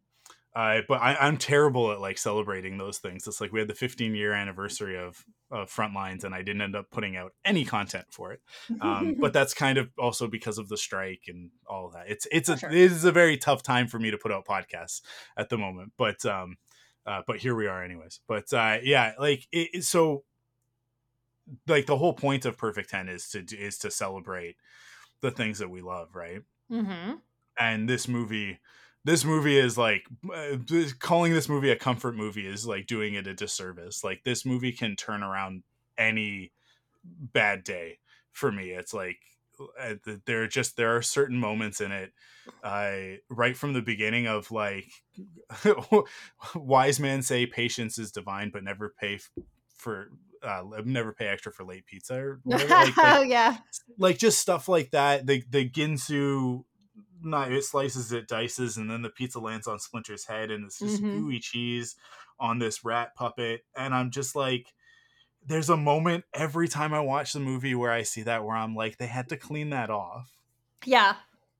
uh, but I, I'm terrible at like celebrating those things. It's like we had the 15 year anniversary of, of Frontlines, and I didn't end up putting out any content for it. Um, but that's kind of also because of the strike and all that. It's it's a sure. it is a very tough time for me to put out podcasts at the moment. But um, uh, but here we are anyways but uh yeah like it, so like the whole point of perfect 10 is to is to celebrate the things that we love right Mm-hmm. and this movie this movie is like uh, calling this movie a comfort movie is like doing it a disservice like this movie can turn around any bad day for me it's like uh, there are just there are certain moments in it uh, right from the beginning of like wise men say patience is divine but never pay f- for uh, never pay extra for late pizza or whatever. like, like, oh yeah. like just stuff like that. The the Ginsu not it slices it, dices, and then the pizza lands on Splinter's head, and it's just Mhm. gooey cheese on this rat puppet. And I'm just like, there's a moment every time I watch the movie where I see that where I'm like, they had to clean that off, Yeah.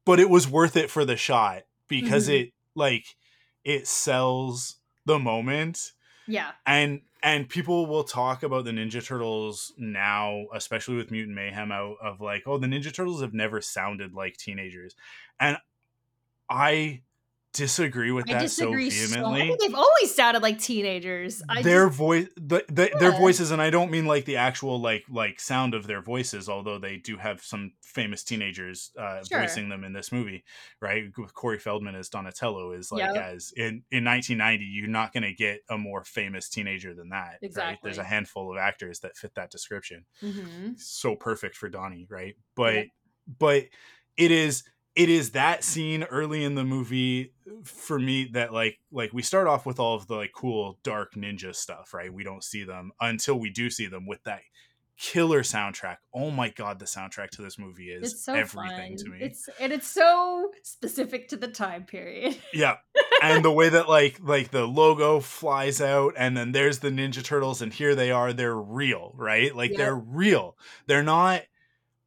but it was worth it for the shot because Mhm. it like it sells the moment Yeah. and and people will talk about the ninja turtles now especially with mutant mayhem out of like oh the ninja turtles have never sounded like teenagers and i disagree with I that disagree so so. I vehemently think they've always sounded like teenagers. I their just- voice the, the, their voices and i don't mean like the actual like like sound of their voices although they do have some famous teenagers uh Sure. voicing them in this movie right with corey feldman as donatello is like Yep. as in in 1990 you're not going to get a more famous teenager than that right there's a handful of actors that fit that description Mhm. so perfect for donnie right but Yep. but it is it is that scene early in the movie for me that like like we start off with all of the like cool dark ninja stuff right? We don't see them until we do see them with that killer soundtrack. Oh my god the soundtrack to this movie is so everything fun. to me. It's and it's so specific to the time period. yeah. And the way that like like the logo flies out and then there's the ninja turtles and here they are. They're real right? Like Yep. they're real. They're not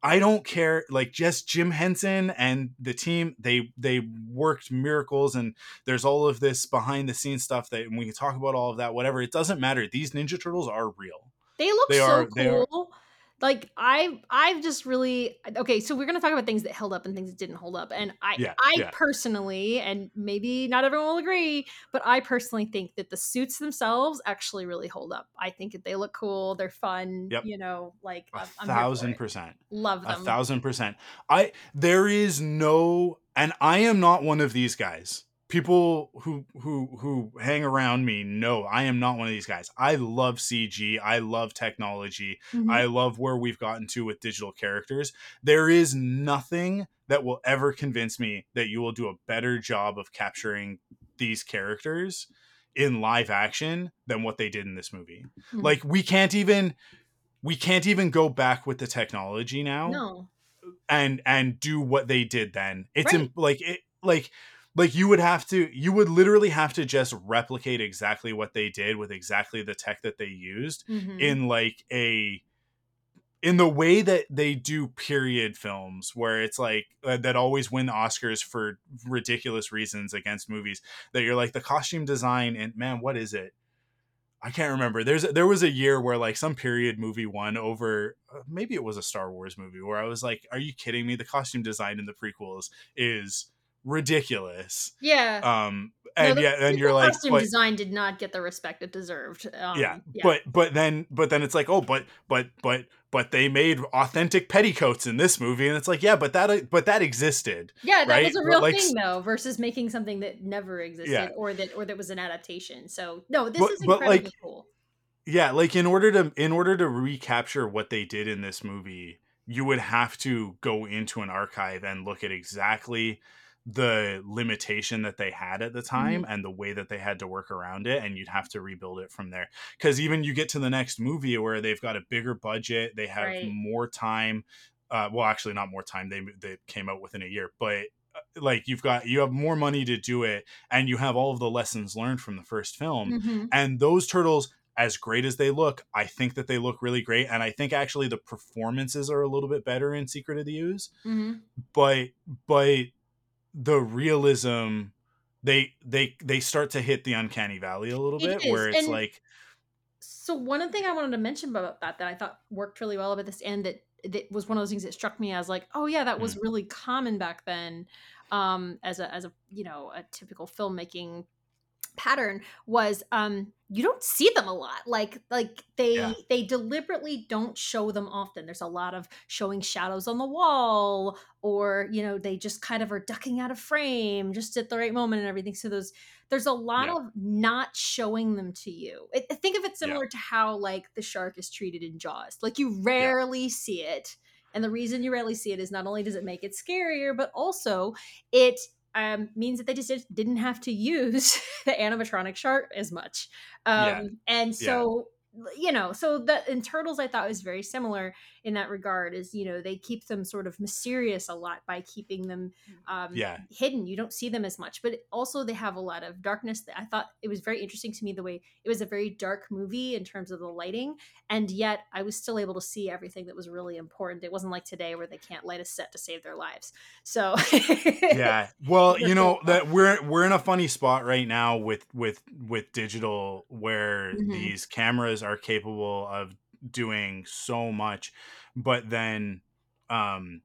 i don't care like just jim henson and the team they they worked miracles and there's all of this behind the scenes stuff that and we can talk about all of that whatever it doesn't matter these ninja turtles are real They look They so are- they are- cool. Like I I've just really okay, so we're gonna talk about things that held up and things that didn't hold up. And I Yeah, I yeah. personally, and maybe not everyone will agree, but I personally think that the suits themselves actually really hold up. I think that they look cool, they're fun, Yep. you know, like a I'm, I'm here for thousand percent love them. a thousand percent i there is no and i am not one of these guys people who who who hang around me know i am not one of these guys i love cg i love technology Mhm. i love where we've gotten to with digital characters there is nothing that will ever convince me that you will do a better job of capturing these characters in live action than what they did in this movie Mhm. like we can't even we can't even go back with the technology now no. and and do what they did then it's Right. im- like it like like you would have to you would literally have to just replicate exactly what they did with exactly the tech that they used Mhm. in like a in the way that they do period films where it's like uh, that always win oscars for ridiculous reasons against movies that you're like the costume design and man what is it I can't remember. There's there was a year where like some period movie won over uh, maybe it was a Star Wars movie where I was like, "Are you kidding me? The costume design in the prequels is ridiculous." yeah. Um, No, and the yeah, and prequel you're like, costume but, design did not get the respect it deserved. Um, yeah, but but then but then it's like, oh, but but but but they made authentic petticoats in this movie, and it's like, yeah, but that but that existed. yeah, that right? was a real like, thing though, versus making something that never existed Yeah. or that or that was an adaptation. So no, this But- is but, incredibly like, cool. yeah like in order to in order to recapture what they did in this movie you would have to go into an archive and look at exactly the limitation that they had at the time Mm-hmm. and the way that they had to work around it and you'd have to rebuild it from there because even you get to the next movie where they've got a bigger budget they have Right. more time uh, well actually not more time they, they came out within a year but uh, like you've got you have more money to do it and you have all of the lessons learned from the first film Mhm. and those turtles as great as they look i think that they look really great and i think actually the performances are a little bit better in secret of the ooze Mhm. but but the realism they they they start to hit the uncanny valley a little It bit is, where it's and- like So one thing I wanted to mention about that that I thought worked really well about this, and that that was one of those things that struck me as like, oh yeah, that Mm. was really common back then, um, as a as a you know a typical filmmaking pattern was um you don't see them a lot like like they Yeah. they deliberately don't show them often there's a lot of showing shadows on the wall or you know they just kind of are ducking out of frame just at the right moment and everything so those there's a lot Yeah. of not showing them to you I, I think of it Yeah. similar to how like the shark is treated in jaws like you rarely see it and the reason you rarely see it is not only does it make it scarier but also it um, means that they just did- didn't have to use the animatronic shark as much. Um, Yeah. And Yeah. so, you know, so the in Turtles, I thought was very similar in that regard. Is you know they keep them sort of mysterious a lot by keeping them um, Yeah. hidden. You don't see them as much, but also they have a lot of darkness. That I thought it was very interesting to me the way it was a very dark movie in terms of the lighting, and yet I was still able to see everything that was really important. It wasn't like today where they can't light a set to save their lives. So yeah well you know that we're we're in a funny spot right now with with with digital where Mhm. these cameras are capable of doing so much but then um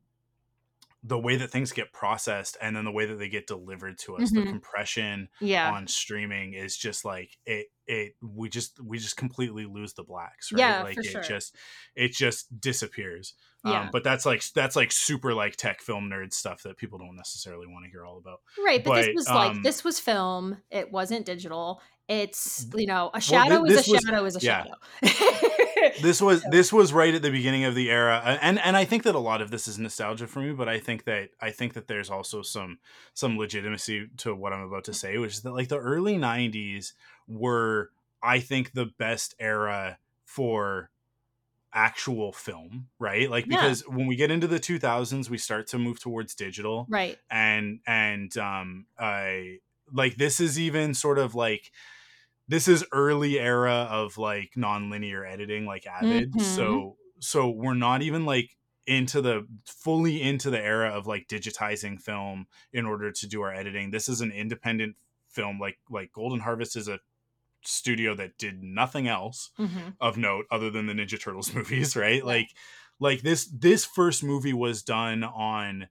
the way that things get processed and then the way that they get delivered to us the Mhm. compression yeah. on streaming is just like it it we just we just completely lose the blacks right Yeah, like for it sure. just it just disappears Yeah. um but that's like that's like super like tech film nerd stuff that people don't necessarily want to hear all about Right, but, this but, was like um, this was film. It wasn't digital. It's you know a shadow is a was- shadow is a yeah. shadow. this was this was right at the beginning of the era and and i think that a lot of this is nostalgia for me but i think that i think that there's also some some legitimacy to what i'm about to say which is that like the early 90s were i think the best era for actual film right like Yeah. because when we get into the 2000s we start to move towards digital right. and and um i like this is even sort of like this is early era of like non-linear editing like avid Mhm. so so we're not even like into the fully into the era of like digitizing film in order to do our editing this is an independent film like like golden harvest is a studio that did nothing else hmm of note other than the Ninja Turtles movies, right? Like like this this first movie was done on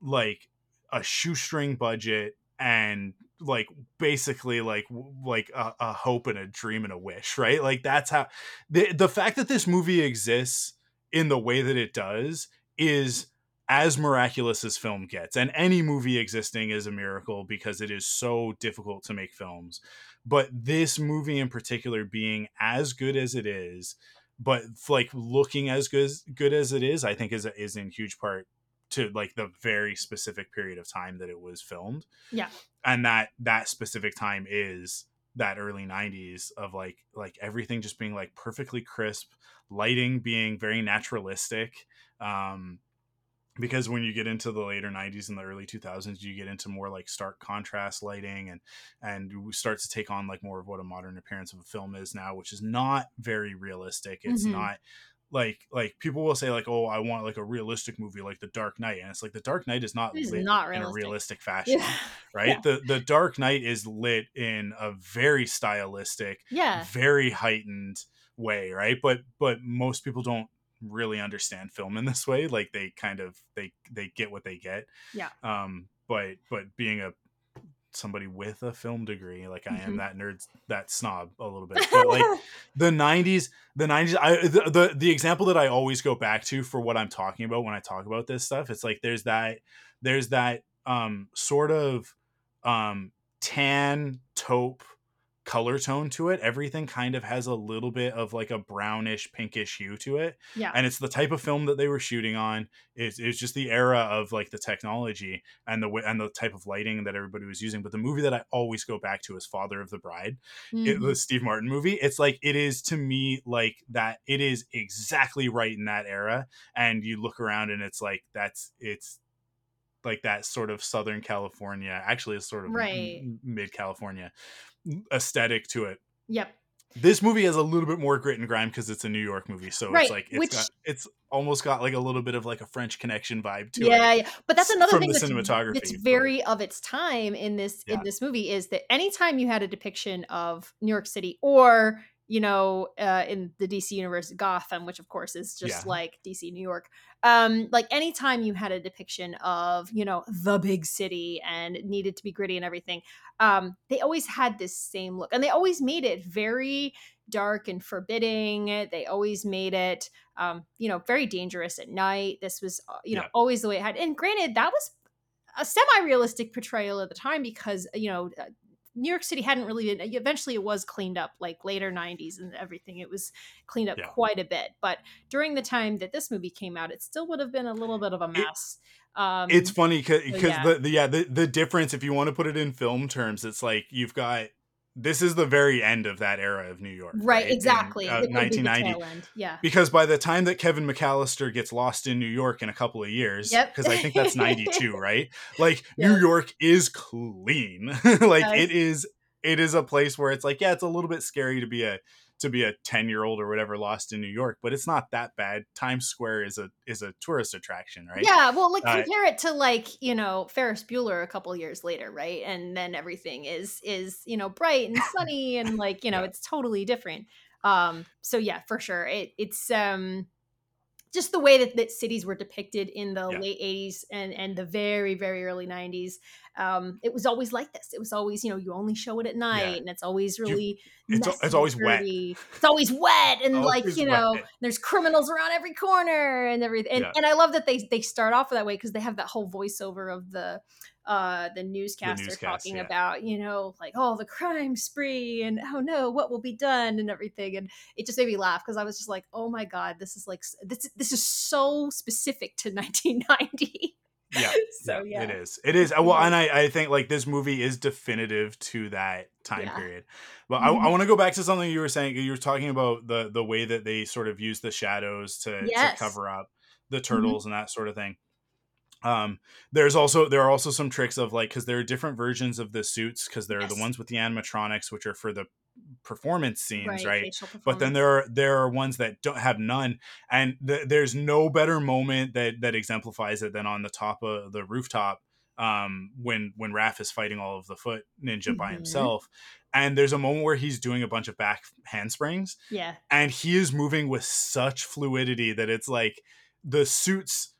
like a shoestring budget and like basically like like a, a hope and a dream and a wish, right? Like that's how the the fact that this movie exists in the way that it does is as miraculous as film gets. And any movie existing is a miracle because it is so difficult to make films but this movie in particular being as good as it is but like looking as good as, good as it is i think is is in huge part to like the very specific period of time that it was filmed Yeah. and that that specific time is that early 90s of like like everything just being like perfectly crisp lighting being very naturalistic um because when you get into the later 90s and the early 2000s you get into more like stark contrast lighting and and we start to take on like more of what a modern appearance of a film is now which is not very realistic it's Mhm. not like like people will say like oh i want like a realistic movie like the dark knight and it's like the dark knight is not lit not in a realistic. realistic fashion Yeah. right Yeah. the the dark knight is lit in a very stylistic Yeah. very heightened way right but but most people don't really understand film in this way like they kind of they they get what they get Yeah. um but but being a somebody with a film degree like i am Mhm. that nerd that snob a little bit but like the 90s the 90s i the, the the example that i always go back to for what i'm talking about when i talk about this stuff it's like there's that there's that um sort of um tan taupe color tone to it everything kind of has a little bit of like a brownish pinkish hue to it yeah. and it's the type of film that they were shooting on it's, it's just the era of like the technology and the and the type of lighting that everybody was using but the movie that i always go back to is father of the bride it, Mhm. the Steve Martin movie. It's like it is to me like that. It is exactly right in that era, and you look around and it's like that's it's like that sort of Southern California. Actually, it's sort of Right. mid California aesthetic to it. Yep. This movie has a little bit more grit and grime because it's a New York movie, so Right, it's like it's which- got, it's almost got like a little bit of like a French Connection vibe to it. yeah, yeah, but that's another from thing the that's, cinematography, but- very of its time in this Yeah. in this movie is that anytime you had a depiction of New York City or you know, uh, in the DC universe, Gotham, which of course is just Yeah. like DC New York. Um, like anytime you had a depiction of, you know, the big city and it needed to be gritty and everything, um, they always had this same look. And they always made it very dark and forbidding. They always made it, um, you know, very dangerous at night. This was, uh, you know, Yeah. always the way it had. And granted, that was a semi-realistic portrayal at the time because you know uh, New York City hadn't really been eventually it was cleaned up like later 90s and everything it was cleaned up Yeah. quite a bit but during the time that this movie came out it still would have been a little bit of a mess um it's funny because yeah. the, the yeah the, the difference if you want to put it in film terms it's like you've got this is the very end of that era of new york right, in, exactly. uh, It would be 1990 yeah. Because by the time that kevin mcallister gets lost in new york in a couple of years Yep. because i think that's 92 right? Like new york is clean. Like Yes. it is it is a place where it's like yeah it's a little bit scary to be a to be a 10 year old or whatever lost in new york but it's not that bad times square is a is a tourist attraction right Yeah, well, like Uh, compare it to like you know Ferris Bueller a couple years later, right? And then everything is is you know bright and sunny and like you know Yeah. it's totally different. Um, so yeah, for sure, it it's um just the way that, that cities were depicted in the Yeah. late 80s and and the very very early 90s um it was always like this it was always you know you only show it at night and it's always really it's al- it's messy, always wet. it's always wet and like you know wet. there's criminals around every corner and everything and, Yeah. and i love that they they start off that way because they have that whole voiceover of the uh the newscaster newscast, talking yeah. about you know like oh the crime spree and oh no what will be done and everything and it just made me laugh because i was just like oh my god this is like this this is so specific to 1990 yeah. So yeah, it is. It is well and I, I think like this movie is definitive to that time Yeah. period. But I, I Mhm. want to go back to something you were saying you were talking about the the way that they sort of use the shadows to, Yes. to cover up the turtles and that sort of thing. Um there's also there are also some tricks of like because there are different versions of the suits because there are the ones with the animatronics which are for the performance scenes right, facial but then there are there are ones that don't have none and th- there's no better moment that that exemplifies it than on the top of the rooftop um when when Raph is fighting all of the foot ninja by Mhm. himself and there's a moment where he's doing a bunch of back handsprings yeah. and he is moving with such fluidity that it's like the suits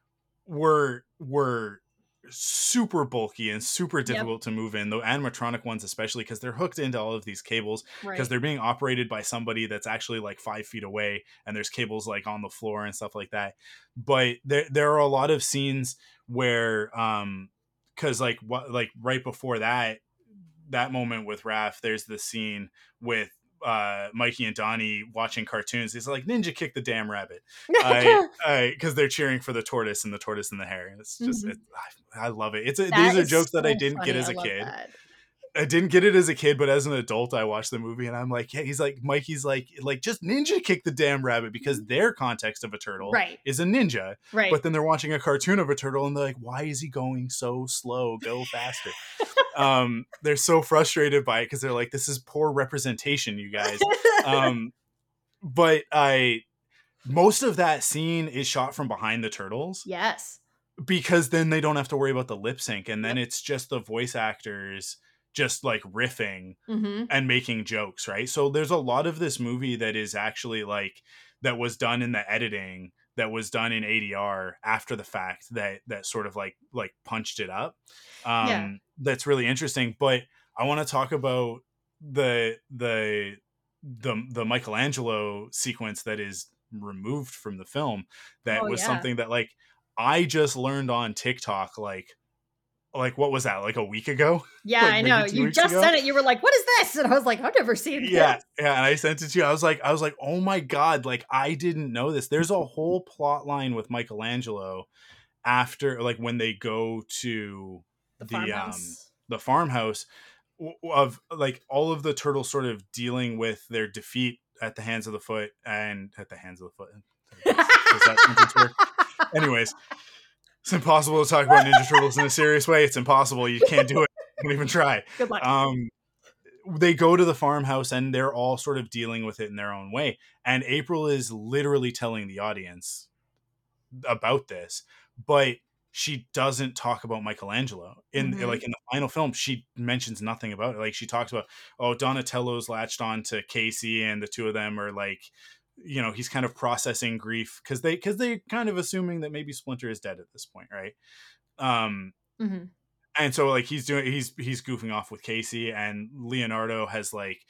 were were super bulky and super difficult to move in the animatronic ones especially because they're hooked into all of these cables right. because they're being operated by somebody that's actually like five feet away and there's cables like on the floor and stuff like that. But there, there are a lot of scenes where um because like what like right before that that moment with Raph, there's the scene with uh Mikey and Donnie watching cartoons. He's like, Ninja kick the damn rabbit. I I because they're cheering for the tortoise and the tortoise and the hare. It's just Mhm. it, I, I love it. It's a, these are jokes that I didn't get as a kid. that. I didn't get it as a kid, but as an adult, I watched the movie and I'm like, yeah, he's like, Mikey's like, like just ninja kick the damn rabbit because their context of a turtle Mm-hmm. right is a ninja. right But then they're watching a cartoon of a turtle and they're like, why is he going so slow? Go faster. um, they're so frustrated by it because they're like, this is poor representation, you guys. Um, but I, most of that scene is shot from behind the turtles yes because then they don't have to worry about the lip sync and then it's just the voice actors just like riffing hmm and making jokes right so there's a lot of this movie that is actually like that was done in the editing that was done in ADR after the fact that that sort of like like punched it up um Yeah. that's really interesting but I want to talk about the the the the Michelangelo sequence that is removed from the film that Oh, was yeah. something that like I just learned on TikTok like like what was that like a week ago? Yeah like i know. you just ago? said it. You were like what is this? And i was like i've never seen this. yeah yeah and i sent it to you. I was like i was like oh my god like i didn't know this. There's a whole plot line with michelangelo after like when they go to the the, um, farmhouse? the farmhouse of like all of the turtles sort of dealing with their defeat at the hands of the foot and at the hands of the foot. Anyways it's impossible to talk about ninja turtles in a serious way it's impossible you can't do it don't even try good luck um they go to the farmhouse and they're all sort of dealing with it in their own way and april is literally telling the audience about this but she doesn't talk about Michelangelo in Mhm. like in the final film. She mentions nothing about it. Like she talks about, oh, Donatello's latched on to Casey, and the two of them are like, you know, he's kind of processing grief because they because they're kind of assuming that maybe Splinter is dead at this point, right? Um, Mhm. and so like he's doing he's he's goofing off with Casey, and Leonardo has like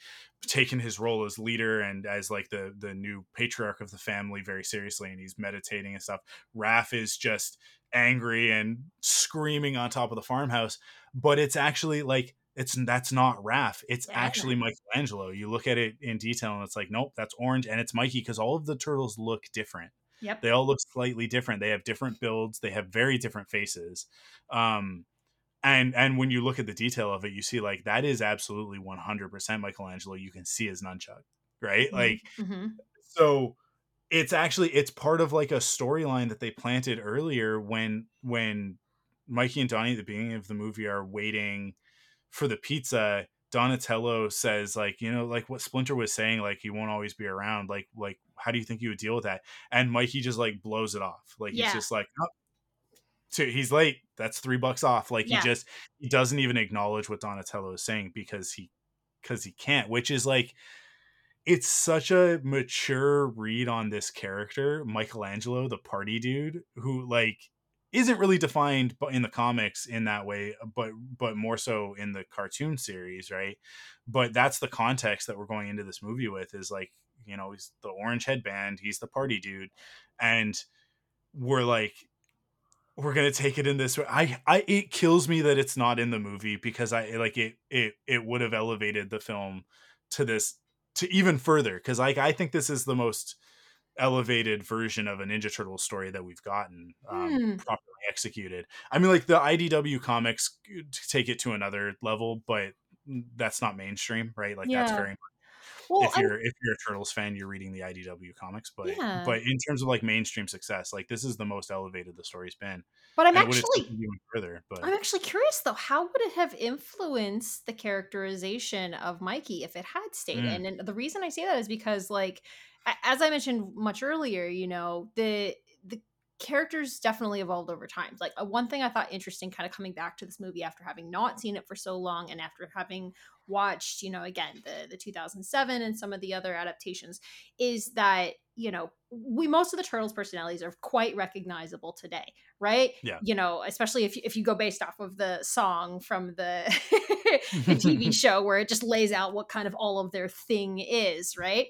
taken his role as leader and as like the the new patriarch of the family very seriously, and he's meditating and stuff. Raph is just angry and screaming on top of the farmhouse, but it's actually like it's that's not Raph. It's Yeah. actually Michelangelo. You look at it in detail and it's like, nope, that's orange and it's Mikey because all of the turtles look different. Yep. They all look slightly different. They have different builds. They have very different faces. Um, and and when you look at the detail of it, you see like that is absolutely 100% Michelangelo. You can see his nunchuck, right? Like Mhm. so it's actually it's part of like a storyline that they planted earlier when when Mikey and Donnie at the beginning of the movie are waiting for the pizza. Donatello says like you know like what Splinter was saying like he won't always be around like like how do you think you would deal with that and Mikey just like blows it off like Yeah. he's just like oh, so he's late that's three bucks off like Yeah. he just he doesn't even acknowledge what Donatello is saying because he because he can't which is like it's such a mature read on this character, Michelangelo, the party dude, who like isn't really defined bu- in the comics in that way, but but more so in the cartoon series, right? But that's the context that we're going into this movie with is like, you know, he's the orange headband, he's the party dude, and we're like we're gonna take it in this way. I, I, it kills me that it's not in the movie because I like it. It, it would have elevated the film to this to even further because like I think this is the most elevated version of a Ninja Turtle story that we've gotten um, Hmm. properly executed. I mean, like the IDW comics take it to another level, but that's not mainstream, right? Like that's Yeah. very Well, if you're if you're a Turtles fan, you're reading the IDW comics, but Yeah. but in terms of like mainstream success, like this is the most elevated the story's been. but I'm and actually even further, but I'm actually curious though, how would it have influenced the characterization of Mikey if it had stayed Mm. in? And the reason I say that is because, like, as I mentioned much earlier, you know, the the characters definitely evolved over time. Like uh, one thing I thought interesting, kind of coming back to this movie after having not seen it for so long, and after having watched, you know, again the the 2007 and some of the other adaptations, is that you know we most of the turtles personalities are quite recognizable today right Yeah. you know especially if you, if you go based off of the song from the the tv show where it just lays out what kind of all of their thing is right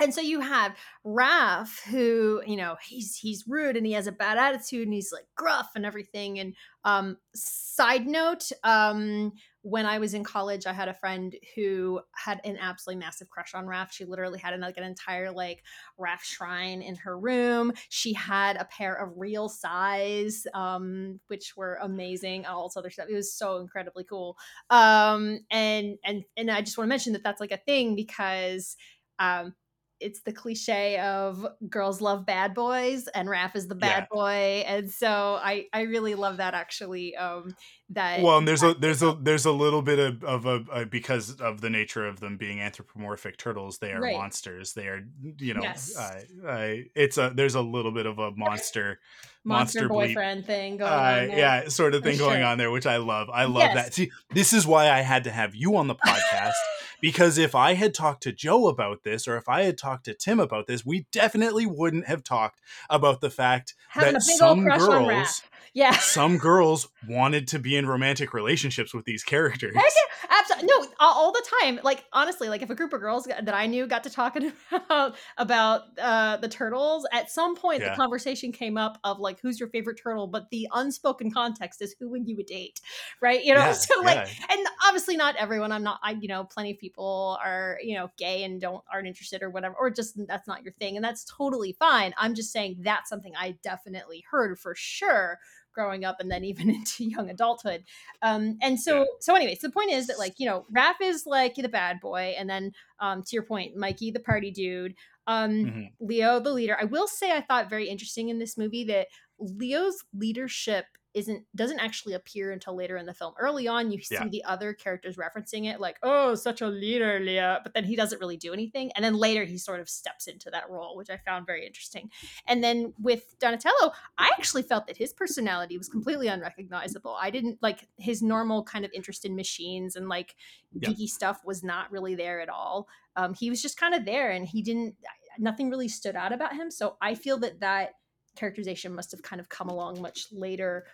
and so you have Raph, who you know he's he's rude and he has a bad attitude and he's like gruff and everything. And um, side note, um, when I was in college, I had a friend who had an absolutely massive crush on Raph. She literally had an, like an entire like Raph shrine in her room. She had a pair of real sais, um, which were amazing. All this other stuff. It was so incredibly cool. Um, and and and I just want to mention that that's like a thing because um it's the cliche of girls love bad boys and Raph is the bad Yeah. boy and so I I really love that actually um that well, and there's a there's a there's a little bit of, of a, a because of the nature of them being anthropomorphic turtles, they are Right. monsters. They are you know, Yes. uh, uh, it's a there's a little bit of a monster monster, monster bleep. boyfriend thing going uh, on there. yeah, sort of For thing going sure. on there, which I love. I love Yes. that. See, this is why I had to have you on the podcast because if I had talked to Joe about this, or if I had talked to Tim about this, we definitely wouldn't have talked about the fact having that a big old some girls, yeah some girls wanted to be in romantic relationships with these characters. Heck yeah, absolutely. No, all, all the time. Like honestly, like if a group of girls that I knew got to talking about about uh, the turtles, at some point Yeah. the conversation came up of like who's your favorite turtle, but the unspoken context is who would you would date, right? You know, Yeah, so like, yeah. and obviously not everyone. I'm not. I you know, plenty of people are you know gay and don't aren't interested or whatever, or just that's not your thing, and that's totally fine. I'm just saying that's something I definitely heard for sure growing up and then even into young adulthood um and so Yeah. so anyways the point is that like you know Raph is like the bad boy and then um to your point Mikey the party dude um Mhm. Leo the leader I will say I thought very interesting in this movie that Leo's leadership isn't doesn't actually appear until later in the film. Early on, you see Yeah. the other characters referencing it, like "Oh, such a leader, Leo," but then he doesn't really do anything. And then later, he sort of steps into that role, which I found very interesting. And then with Donatello, I actually felt that his personality was completely unrecognizable. I didn't like his normal kind of interest in machines and like Yeah. geeky stuff was not really there at all. Um, he was just kind of there, and he didn't. Nothing really stood out about him. So I feel that that characterization must have kind of come along much later,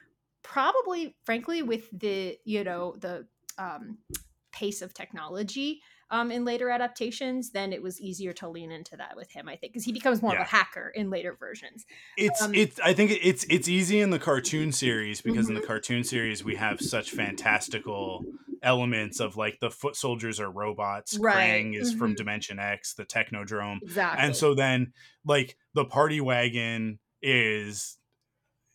probably, frankly, with the you know the um, pace of technology um, in later adaptations, then it was easier to lean into that with him. I think because he becomes more Yeah. of a hacker in later versions. it's Um, it's i think it's it's easy in the cartoon series because in the Mhm. cartoon series we have such fantastical elements of like the foot soldiers are robots Right. krang is from Mhm. dimension x the technodrome Exactly. and so then like the party wagon is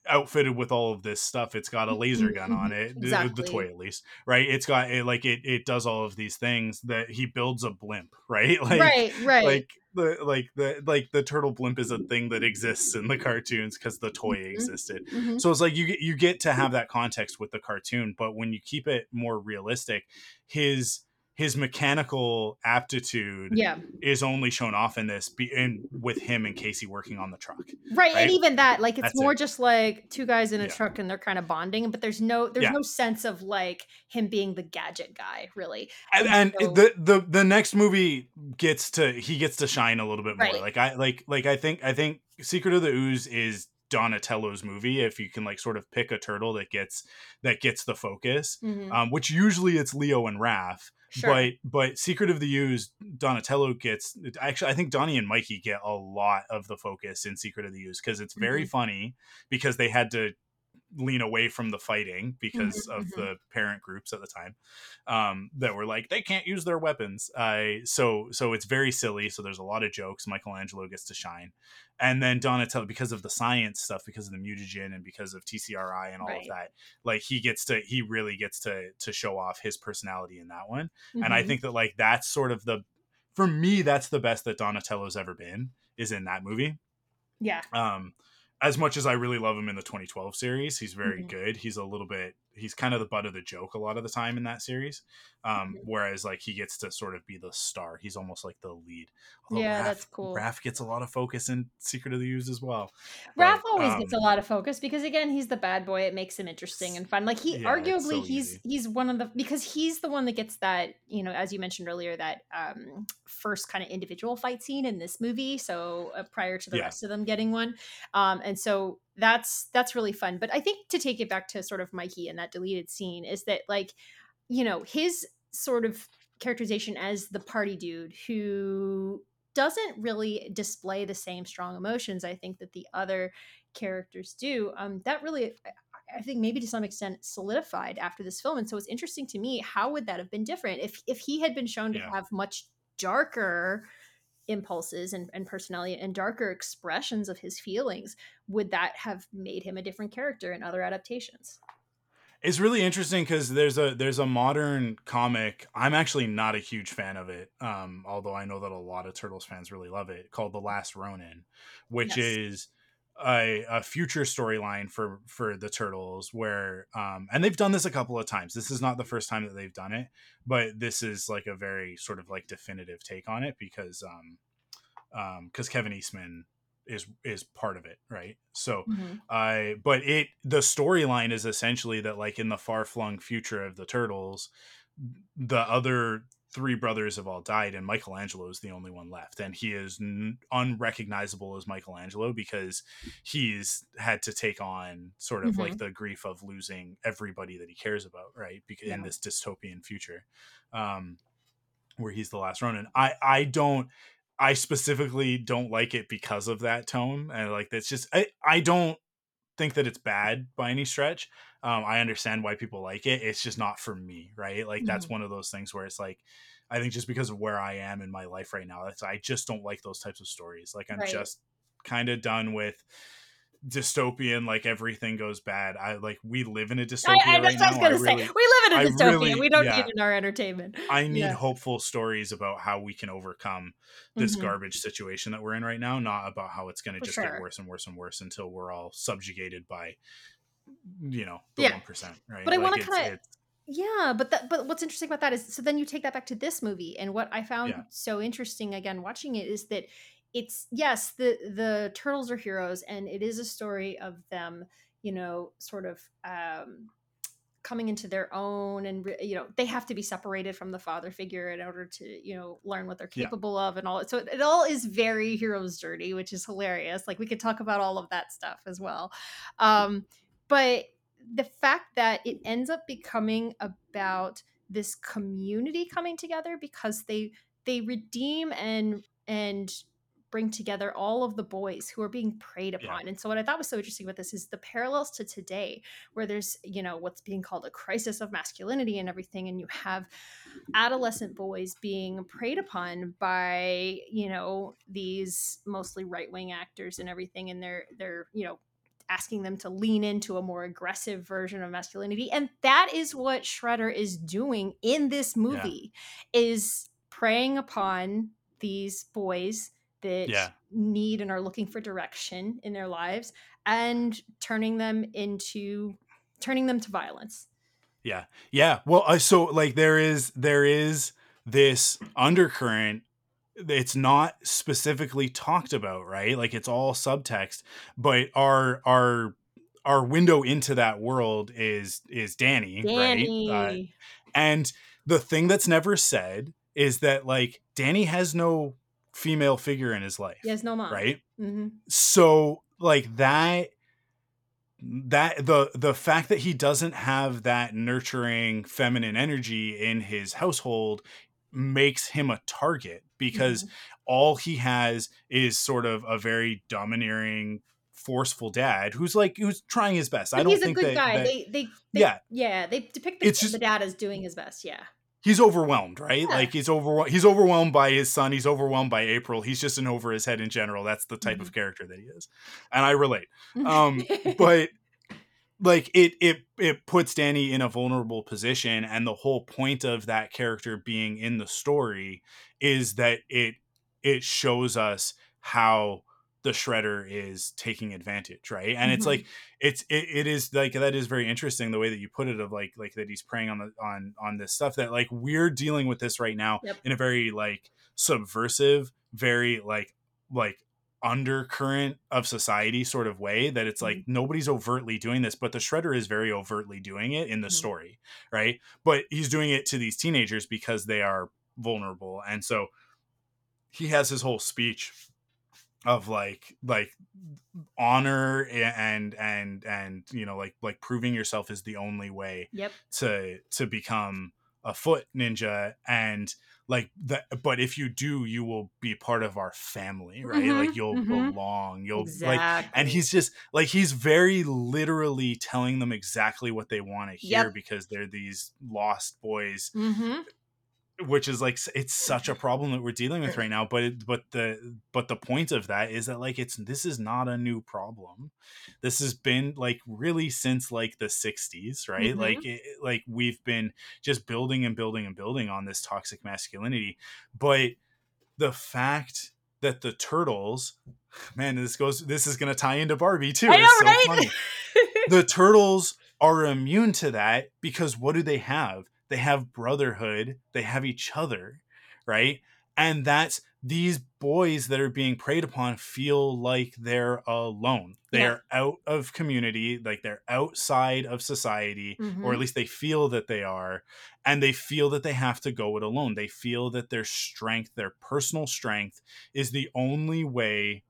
outfitted with all of this stuff it's got a laser gun on it the- the, toy at least right it's got it like it it does all of these things that he builds a blimp right like right, right. like the like the like the turtle blimp is a thing that exists in the cartoons because the toy Mhm. existed Mhm. so it's like you get you get to have that context with the cartoon but when you keep it more realistic his his mechanical aptitude Yeah. is only shown off in this be in with him and casey working on the truck Right, right? and even that, like, it's That's more it. just like two guys in a Yeah. truck and they're kind of bonding, but there's no, there's Yeah. no sense of like him being the gadget guy, really. and, And and so- the the the next movie gets to he gets to shine a little bit more Right. like i like like i think i think secret of the ooze is donatello's movie if you can like sort of pick a turtle that gets that gets the focus Mhm. um which usually it's leo and raph Sure. but but secret of the ooze donatello gets actually i think donnie and mikey get a lot of the focus in secret of the ooze because it's very Mhm. funny because they had to lean away from the fighting because Mhm, of mhm. the parent groups at the time um, that were like they can't use their weapons. I so so it's very silly. So there's a lot of jokes. Michelangelo gets to shine, and then Donatello because of the science stuff, because of the mutagen, and because of TCRI and all Right. of that. Like he gets to he really gets to to show off his personality in that one. And I Mhm. think that like that's sort of the for me that's the best that Donatello's ever been is in that movie yeah. um as much as I really love him in the 2012 series, he's very Mhm. good. He's a little bit he's kind of the butt of the joke a lot of the time in that series. Um Mhm. whereas like he gets to sort of be the star. He's almost like the lead. Although Yeah, Raph, that's cool. Raph gets a lot of focus in Secret of the Ooze as well. Raph But, always gets a um, lot of focus because again, he's the bad boy. It makes him interesting and fun. Like he Yeah, arguably so he's easy. he's one of the because he's the one that gets that, you know, as you mentioned earlier, that um first kind of individual fight scene in this movie. So uh, prior to the Yeah. rest of them getting one. Um and so that's that's really fun. But I think to take it back to sort of Mikey and that deleted scene is that like, you know, his sort of characterization as the party dude who doesn't really display the same strong emotions I think that the other characters do. Um, that really, I- think, maybe to some extent solidified after this film. And so it's interesting to me how would that have been different if if he had been shown to Yeah. have much darker impulses and, and personality and darker expressions of his feelings would that have made him a different character in other adaptations It's really interesting because there's a there's a modern comic. I'm actually not a huge fan of it, um, although I know that a lot of Turtles fans really love it. Called The Last Ronin, which Yes. is a, a future storyline for for the Turtles, where um, and they've done this a couple of times. This is not the first time that they've done it, but this is like a very sort of like definitive take on it because um, um, because Kevin Eastman is is part of it, right? So I but it the storyline is essentially that like in the far flung future of the turtles, the other three brothers have all died and Michelangelo is the only one left and he is n- unrecognizable as Michelangelo because he's had to take on sort of like the grief of losing everybody that he cares about right because in this dystopian future um where he's the last Ronin. I I don't I specifically don't like it because of that tone and like that's just I I don't think that it's bad by any stretch. Um, I understand why people like it. It's just not for me, right? Like that's Mhm. one of those things where it's like, I think just because of where I am in my life right now, that's I just don't like those types of stories. Like I'm Right. just kind of done with dystopian. Like everything goes bad. I like we live in a dystopia I, I, right that's I was now. I say. we live in a dystopia. really- we don't yeah. need in our entertainment. I need Yeah. hopeful stories about how we can overcome this Mhm. garbage situation that we're in right now, not about how it's going to just sure. get worse and worse and worse until we're all subjugated by you know the Yeah. one right But I wanna kinda- Yeah, but that but what's interesting about that is so then you take that back to this movie and what I found Yeah. so interesting again watching it is that it's yes, the the turtles are heroes and it is a story of them, you know, sort of um coming into their own and you know they have to be separated from the father figure in order to you know learn what they're Yeah. capable of and all so it, it all is very hero's journey which is hilarious like we could talk about all of that stuff as well um but the fact that it ends up becoming about this community coming together because they they redeem and and bring together all of the boys who are being preyed Yeah. upon and so what i thought was so interesting about this is the parallels to today where there's you know what's being called a crisis of masculinity and everything and you have adolescent boys being preyed upon by you know these mostly right-wing actors and everything and they're they're you know asking them to lean into a more aggressive version of masculinity and that is what shredder is doing in this movie is preying upon these boys that Yeah. need and are looking for direction in their lives and turning them into turning them to violence Yeah. Yeah. Well, uh, so like there is there is this undercurrent it's not specifically talked about, right? Like it's all subtext, but our our our window into that world is is Danny, danny right? Uh, and the thing that's never said is that like Danny has no female figure in his life, he has no mom right? hmm so like that that the the fact that he doesn't have that nurturing feminine energy in his household makes him a target because Mm-hmm. all he has is sort of a very domineering forceful dad who's like who's trying his best. I don't think he's a good that, guy. that- they, they they yeah. yeah they depict the, It's just- the dad as doing his best yeah. He's overwhelmed right? Yeah. like he's over he's overwhelmed by his son. He's overwhelmed by april. He's just an over his head in general. That's the type Mm-hmm. of character that he is. And i relate. Um but like it it it puts Danny in a vulnerable position and the whole point of that character being in the story is that it it shows us how the shredder is taking advantage right and it's Mhm. like it's it, it is like that is very interesting the way that you put it of like like that he's preying on the on on this stuff that like we're dealing with this right now Yep. in a very like subversive very like like undercurrent of society sort of way that it's like nobody's overtly doing this but the shredder is very overtly doing it in the Mhm. story right? But he's doing it to these teenagers because they are vulnerable and so he has his whole speech of like like honor and and and you know like like proving yourself is the only way yep. to to become a foot ninja and like that but if you do you will be part of our family right Mhm, like you'll mhm. belong you'll exactly like and he's just like he's very literally telling them exactly what they want to hear Yep. because they're these lost boys hmm which is like it's such a problem that we're dealing with right now but it, but the but the point of that is that like it's this is not a new problem this has been like really since like the 60s right Mhm. like it, like we've been just building and building and building on this toxic masculinity but the fact that the turtles man this goes this is going to tie into barbie too I know, It's so right? funny the turtles are immune to that because what do they have? They have brotherhood, they have each other, right? And that's these boys that are being preyed upon feel like they're alone. They Yeah. are out of community, like they're outside of society, or Mhm. at least they feel that they are, and they feel that they have to go it alone. They feel that their strength, their personal strength, is the only way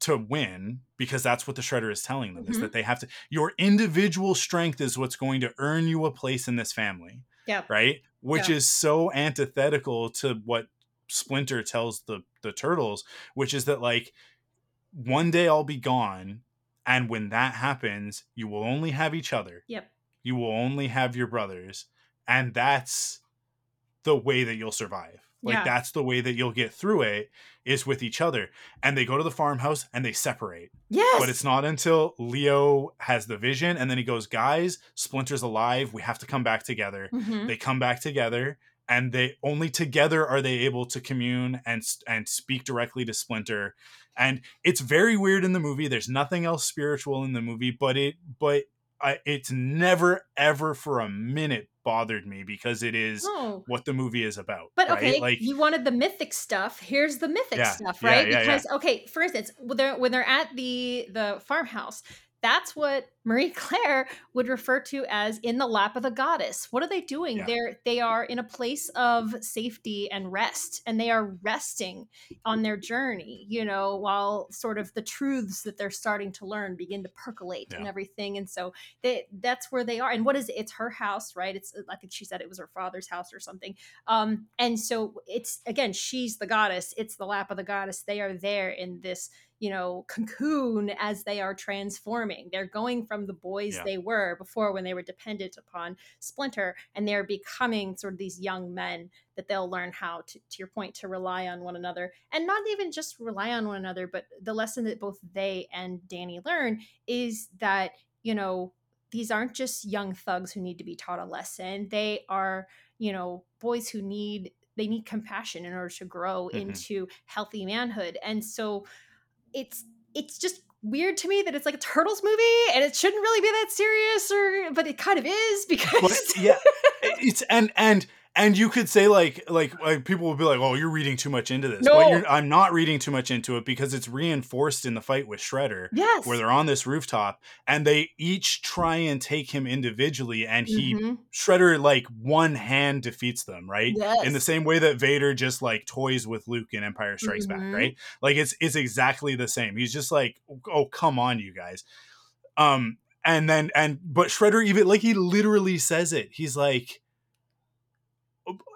to win because that's what the shredder is telling them is Mhm. that they have to your individual strength is what's going to earn you a place in this family yeah right? Which Yeah. is so antithetical to what splinter tells the the turtles which is that like one day i'll be gone and when that happens you will only have each other. Yep. You will only have your brothers and that's the way that you'll survive like Yeah. that's the way that you'll get through it is with each other and they go to the farmhouse and they separate yes but it's not until leo has the vision and then he goes guys splinter's alive we have to come back together Mhm. they come back together and they only together are they able to commune and and speak directly to splinter and it's very weird in the movie there's nothing else spiritual in the movie but it but I, it's never ever for a minute bothered me because it is Oh. what the movie is about. But right? okay, like you wanted the mythic stuff. Here's the mythic Yeah, stuff, right? yeah, yeah. because okay, for instance, when they're when they're at the the farmhouse, that's what Marie Claire would refer to as in the lap of the goddess. What are they doing? Yeah. They're they are in a place of safety and rest, and they are resting on their journey, you know, while sort of the truths that they're starting to learn begin to percolate and everything. And so they that's where they are. And what is it? It's her house, right? It's I think she said it was her father's house or something. Um, and so it's again, she's the goddess, it's the lap of the goddess. They are there in this, you know, cocoon as they are transforming. They're going from the boys Yeah. they were before when they were dependent upon Splinter, and they're becoming sort of these young men that they'll learn how to, to your point, to rely on one another. And not even just rely on one another, but the lesson that both they and Danny learn is that, you know, these aren't just young thugs who need to be taught a lesson. They are you know boys who need they need compassion in order to grow Mhm. into healthy manhood and so it's it's just weird to me that it's like a turtles movie and it shouldn't really be that serious or but it kind of is because yeah, it's and and and you could say like like like people will be like, "Oh, you're reading too much into this." No. But you're, I'm not reading too much into it because it's reinforced in the fight with Shredder, yes where they're on this rooftop and they each try and take him individually, and he Mhm. Shredder like one hand defeats them, right? yes In the same way that Vader just like toys with Luke in Empire Strikes Mhm. Back, right? Like it's it's exactly the same. He's just like, "Oh, come on, you guys." Um and then and but Shredder even like he literally says it. He's like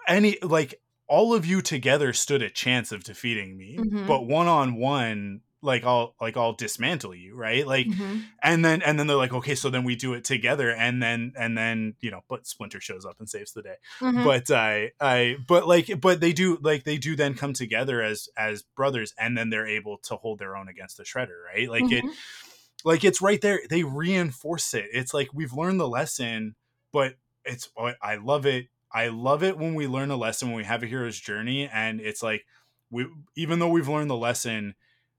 any like all of you together stood a chance of defeating me, Mhm. but one on one like I'll like I'll dismantle you, right? Like Mhm. and then and then they're like, okay, so then we do it together, and then and then you know, but Splinter shows up and saves the day. Mhm. But I I but like but they do like they do then come together as as brothers, and then they're able to hold their own against the Shredder, right? Like it Mhm. like it's right there. They reinforce it. It's like we've learned the lesson, but it's I love it. I love it when we learn a lesson when we have a hero's journey, and it's like we even though we've learned the lesson,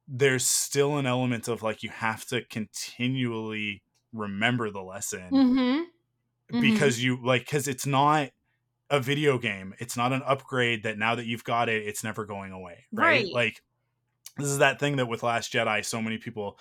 there's still an element of like you have to continually remember the lesson Mhm. Mhm. because you like because it's not a video game it's not an upgrade that now that you've got it it's never going away right, Right. like this is that thing that with last jedi so many people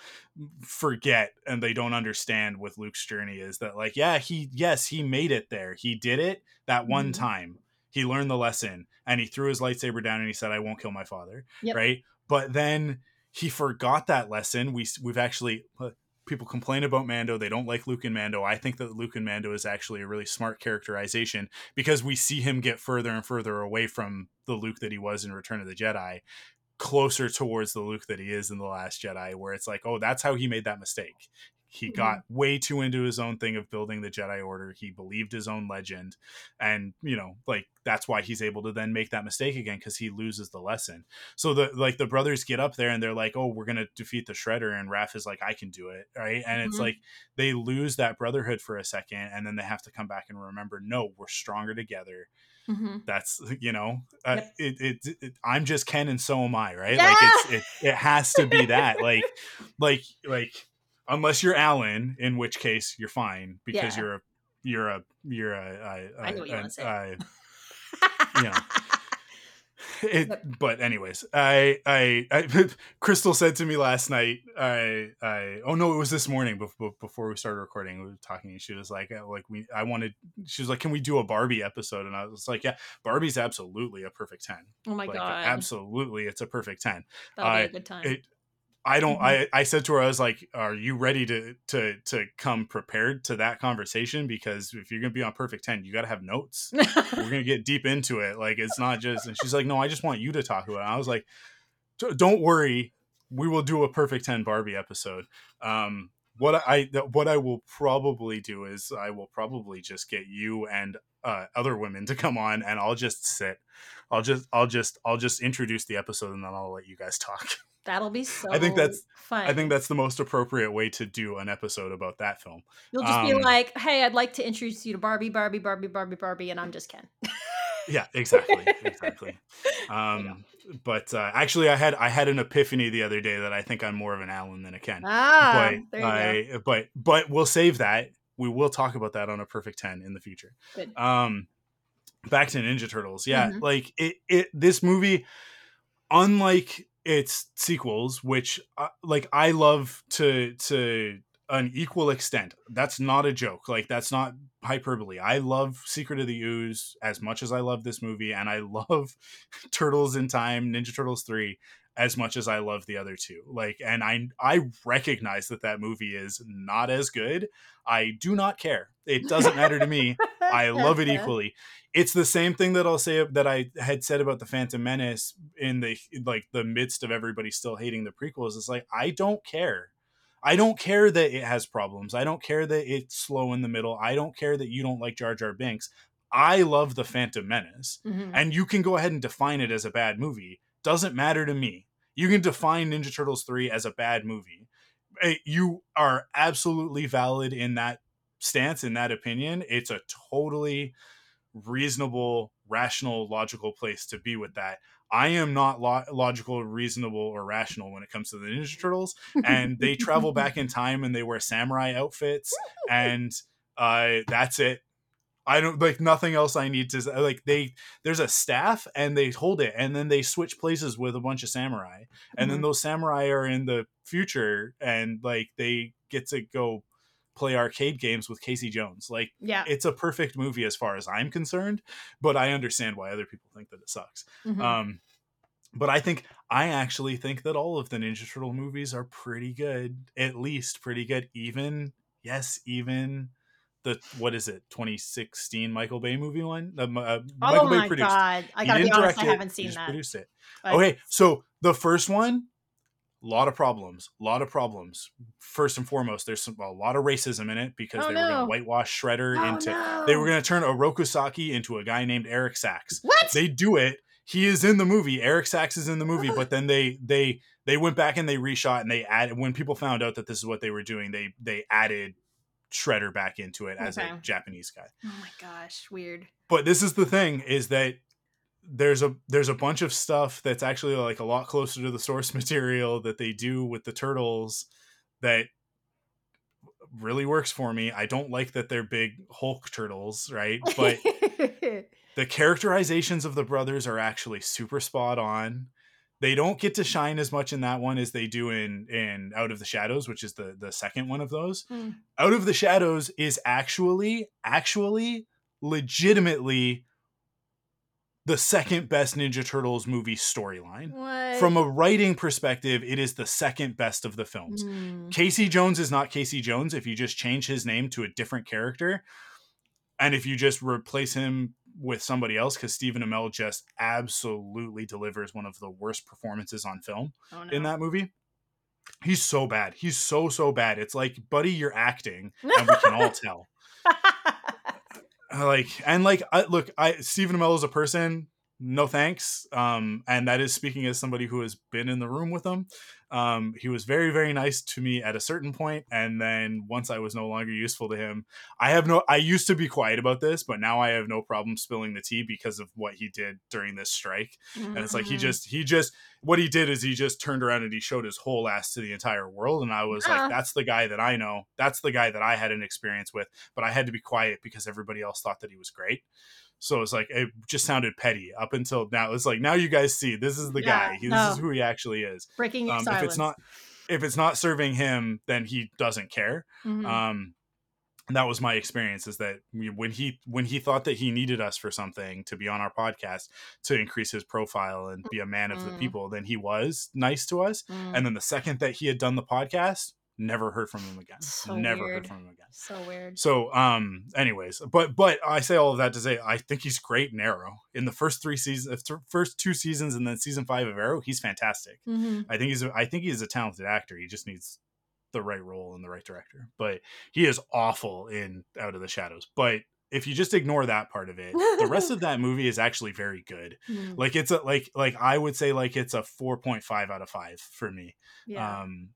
forget and they don't understand with luke's journey is that like yeah he yes he made it there he did it that one Mhm. time he learned the lesson and he threw his lightsaber down and he said i won't kill my father Yep. right but then he forgot that lesson we we've actually uh, people complain about Mando. They don't like Luke and Mando. I think that Luke and Mando is actually a really smart characterization because we see him get further and further away from the Luke that he was in Return of the Jedi, closer towards the Luke that he is in The Last Jedi, where it's like, oh, that's how he made that mistake. He Mhm. got way too into his own thing of building the Jedi Order. He believed his own legend. And, you know, like that's why he's able to then make that mistake again because he loses the lesson. So the like the brothers get up there and they're like, "Oh, we're gonna defeat the Shredder," and Raph is like, "I can do it," right? And it's Mhm. like they lose that brotherhood for a second, and then they have to come back and remember, "No, we're stronger together." Mhm. That's you know, uh, Yep. it, it, it. I'm just Ken, and so am I, right? Like it's it, it has to be that, like, like like unless you're Alan, in which case you're fine because Yeah. you're a you're a you're a, a, I know what you a- wanna say. a- you know. It, Yep. but anyways, I, I, I, Crystal said to me last night, I, I, oh no, it was this morning before, before we started recording. We were talking, and she was like, uh, like we, I wanted, she was like, can we do a Barbie episode? And I was like, yeah, Barbie's absolutely a perfect ten. oh my like, god, absolutely, it's a perfect ten. that'll be I- a good time. It, I don't. Mhm. I, I said to her, I was like, "Are you ready to to to come prepared to that conversation? Because if you're gonna be on Perfect Ten, you got to have notes. We're gonna get deep into it. Like it's not just." And she's like, "No, I just want you to talk about it." I was like, "Don't worry, we will do a Perfect Ten Barbie episode." Um, what I what I will probably do is I will probably just get you and uh, other women to come on, and I'll just sit. I'll just I'll just I'll just introduce the episode, and then I'll let you guys talk. That'll be so. I think that's- fun. I think that's the most appropriate way to do an episode about that film. you'll just be um, like, "Hey, I'd like to introduce you to Barbie, Barbie, Barbie, Barbie, Barbie," and I'm just Ken. Yeah, exactly, exactly. Um, but uh, actually, I had I had an epiphany the other day that I think I'm more of an Alan than a Ken. Ah, but there you go. But but we'll save that we will talk about that on a perfect 10 in the future. Good. Um back to Ninja Turtles. Yeah, Mhm. like it it this movie unlike its sequels which uh, like I love to to an equal extent. That's not a joke. Like that's not hyperbole. I love Secret of the Ooze as much as I love this movie and I love Turtles in Time, Ninja Turtles 3 as much as I love the other two. Like and I I recognize that that movie is not as good. I do not care. It doesn't matter to me. I love it equally. It's the same thing that I'll say that I had said about the Phantom Menace in the like the midst of everybody still hating the prequels. It's like I don't care. I don't care that it has problems. I don't care that it's slow in the middle. I don't care that you don't like Jar Jar Binks. I love the Phantom Menace, Mhm. and you can go ahead and define it as a bad movie. Doesn't matter to me. You can define Ninja Turtles 3 as a bad movie. Eh, You are absolutely valid in that stance, in that opinion. It's a totally reasonable, rational, logical place to be with that. I am not lo- logical, reasonable, or rational when it comes to the Ninja Turtles, and they travel back in time and they wear samurai outfits, and uh, that's it. I don't like nothing else. I need to like they. There's a staff and they hold it, and then they switch places with a bunch of samurai, and then Mhm. those samurai are in the future, and like they get to go play arcade games with Casey Jones. Like Yeah. it's a perfect movie as far as I'm concerned, but I understand why other people think that it sucks. Mhm. Um, but I think I actually think that all of the Ninja Turtle movies are pretty good, at least pretty good. Even yes, even the what is it, 2016 Michael Bay movie one? The, uh, oh Michael Bay my produced. god! I gotta be honest, I haven't seen that. Produced it. but- Okay, so the first one, a lot of problems. A lot of problems. First and foremost, there's some, a lot of racism in it because Oh, they were going to whitewash Shredder Oh, into. no. They were going to turn Oroku Saki into a guy named Eric Sachs. What? They do it. He is in the movie. Eric Sachs is in the movie, uh-huh. but then they they they went back and they reshot and they added. When people found out that this is what they were doing, they they added Shredder back into it as a Japanese guy oh my gosh! Weird. but this is the thing is that there's a there's a bunch of stuff that's actually like a lot closer to the source material that they do with the turtles that really works for me. I don't like that they're big Hulk turtles, right? But the characterizations of the brothers are actually super spot on. They don't get to shine as much in that one as they do in in Out of the Shadows, which is the the second one of those. Hmm. Out of the Shadows is actually actually legitimately the second best Ninja Turtles movie storyline. From a writing perspective, it is the second best of the films. Hmm. Casey Jones is not Casey Jones if you just change his name to a different character. And if you just replace him with somebody else, because Stephen Amell just absolutely delivers one of the worst performances on film Oh, no. in that movie. He's so bad. He's so, so bad. It's like, buddy, you're acting, and we can all tell. Like, and like, I, look, I Stephen Amell is a person. No thanks. Um, and that is speaking as somebody who has been in the room with him. Um, he was very, very nice to me at a certain point, and then once I was no longer useful to him, I have no. I used to be quiet about this, but now I have no problem spilling the tea because of what he did during this strike. And it's like he Mhm. just, he just, what he did is he just turned around and he showed his whole ass to the entire world, and I was Yeah. like, that's the guy that I know. That's the guy that I had an experience with, but I had to be quiet because everybody else thought that he was great. So it's like it just sounded petty up until now. It's like now you guys see this is the Yeah, guy. He, no. This is who he actually is. breaking Um, if it's not, if it's not serving him, then he doesn't care. Mhm. Um, and that was my experience. Is that when he when he thought that he needed us for something to be on our podcast to increase his profile and be a man of the Mhm. people, then he was nice to us. Mm. And then the second that he had done the podcast, never heard from him again. So never weird. heard from him again. so weird. So, um, anyways, but but I say all of that to say I think he's great in Arrow. In the first three seasons, th- first two seasons, and then season five of Arrow, he's fantastic. Mhm. I think he's a, I think he's a talented actor. He just needs the right role and the right director. But he is awful in Out of the Shadows. But if you just ignore that part of it, the rest of that movie is actually very good. Mm. Like it's a like like I would say like it's a four point five out of five for me. Yeah. Um,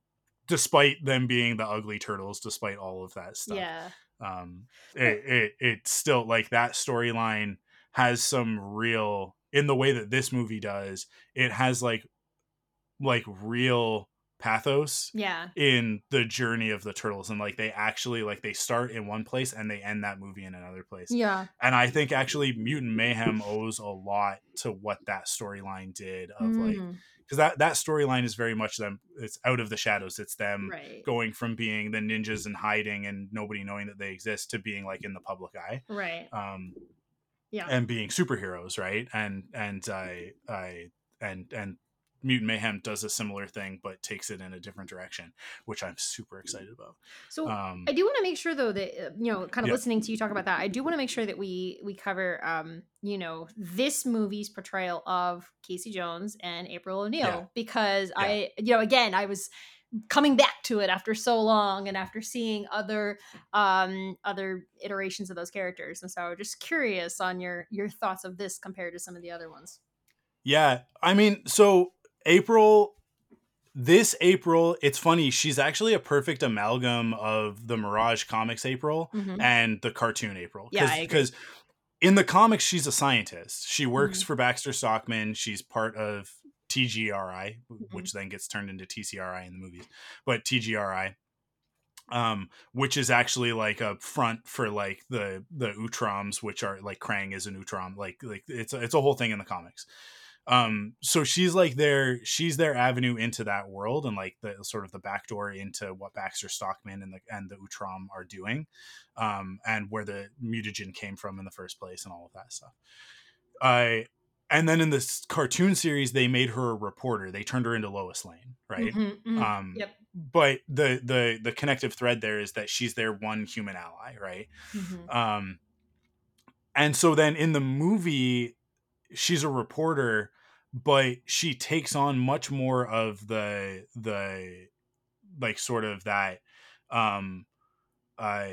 despite them being the ugly turtles, despite all of that stuff yeah. um it, it it's still like that storyline has some real in the way that this movie does it has like like real pathos Yeah. in the journey of the turtles and like they actually like they start in one place and they end that movie in another place Yeah. and i think actually mutant mayhem owes a lot to what that storyline did of like Mm, because that that storyline is very much them it's out of the shadows it's them right. going from being the ninjas and hiding and nobody knowing that they exist to being like in the public eye Right. um Yeah. and being superheroes right and and i i and and mutant mayhem does a similar thing but takes it in a different direction which i'm super excited about So um I do want to make sure though that uh, you know, kind of Yeah. listening to you talk about that, I do want to make sure that we we cover um, you know, this movie's portrayal of Casey Jones and April O'Neil Yeah. because Yeah. I you know, again, I was coming back to it after so long and after seeing other um other iterations of those characters and so just curious on your your thoughts of this compared to some of the other ones yeah i mean so april this april it's funny she's actually a perfect amalgam of the mirage comics april Mhm. and the cartoon April. Yeah, because in the comics she's a scientist. She works Mhm. for Baxter Stockman. She's part of TGRI, Mhm. which then gets turned into TCRI in the movies. But TGRI, um, which is actually like a front for like the the Utroms, which are like Krang is an Utrom. Like like it's a, it's a whole thing in the comics. Um, so she's like their she's their avenue into that world and like the sort of the backdoor into what Baxter Stockman and the and the Utrom are doing, um, and where the mutagen came from in the first place and all of that stuff. I and then in this cartoon series they made her a reporter. They turned her into Lois Lane, right? Mhm, mhm. Um, Yep. But the the the connective thread there is that she's their one human ally, right? Mhm. Um, and so then in the movie, she's a reporter, but she takes on much more of the the like sort of that um uh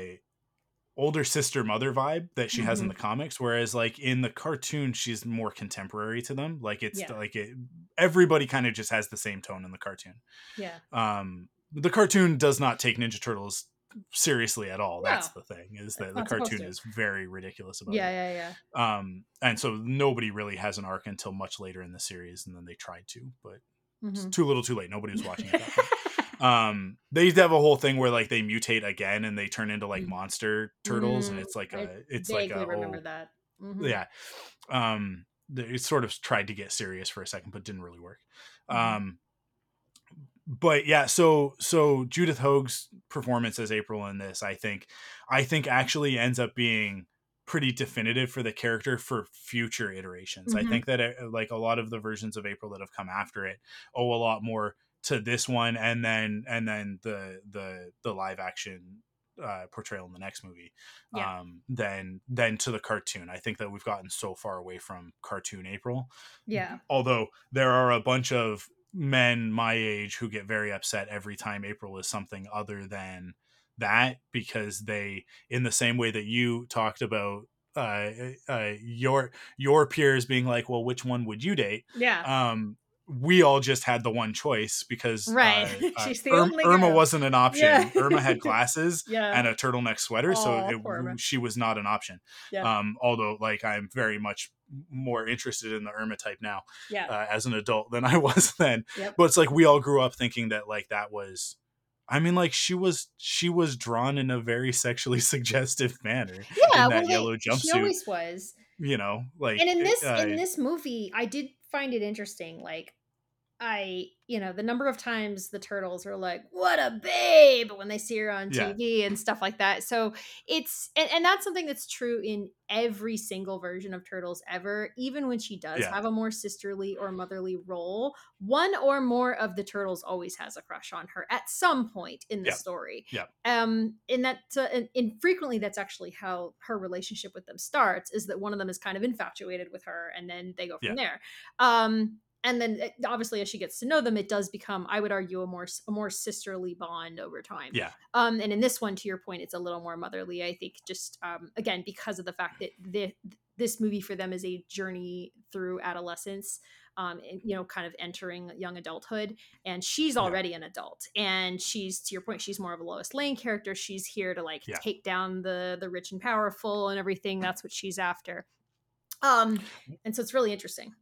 older sister mother vibe that she has in Mhm. the comics whereas like in the cartoon she's more contemporary to them like it's Yeah. like it everybody kind of just has the same tone in the cartoon yeah um the cartoon does not take ninja turtles seriously at all that's No. the thing is that It's the cartoon is very ridiculous about yeah it yeah yeah um and so nobody really has an arc until much later in the series and then they tried to but it's Mhm. too little too late nobody was watching it um they used to have a whole thing where like they mutate again and they turn into like Mm. monster turtles and Mm, it's like I a it's like a remember that Mhm. yeah um it sort of tried to get serious for a second but didn't really work Mhm. um but yeah so so judith hoag's performance as april in this i think i think actually ends up being pretty definitive for the character for future iterations i Mhm. think that it, like a lot of the versions of april that have come after it owe a lot more to this one and then and then the the the live action uh, portrayal in the next movie Yeah. um than than to the cartoon i think that we've gotten so far away from cartoon april yeah although there are a bunch of men my age who get very upset every time April is something other than that because they in the same way that you talked about uh, uh your your peers being like well which one would you date? Yeah. Um we all just had the one choice because Right. uh, uh, She's the Irm- only Irma girl. wasn't an option. Yeah. Irma had glasses yeah and a turtleneck sweater, so it, she was not an option. Yeah. Um, although, like, I'm very much more interested in the Irma type now yeah uh, as an adult than I was then. Yep. But it's like we all grew up thinking that like that was. I mean, like she was she was drawn in a very sexually suggestive manner. yeah in that well, yellow they- she jumpsuit. always was You know, like and in this in this movie i did find it interesting like i you know the number of times the turtles are like what a babe when they see her on Yeah. tv and stuff like that so it's and, and that's something that's true in every single version of turtles ever even when she does Yeah. have a more sisterly or motherly role one or more of the turtles always has a crush on her at some point in the Yeah. story Yeah. um and that uh, and, and frequently that's actually how her relationship with them starts is that one of them is kind of infatuated with her and then they go from Yeah. there um and then uh, obviously as she gets to know them it does become i would argue a more a more sisterly bond over time. Yeah. um and in this one to your point it's a little more motherly i think just um again because of the fact that the, this movie for them is a journey through adolescence um and, you know kind of entering young adulthood and she's Yeah. already an adult. And she's to your point she's more of a lois lane character. She's here to like Yeah. take down the the rich and powerful and everything. That's what she's after. Um and so it's really interesting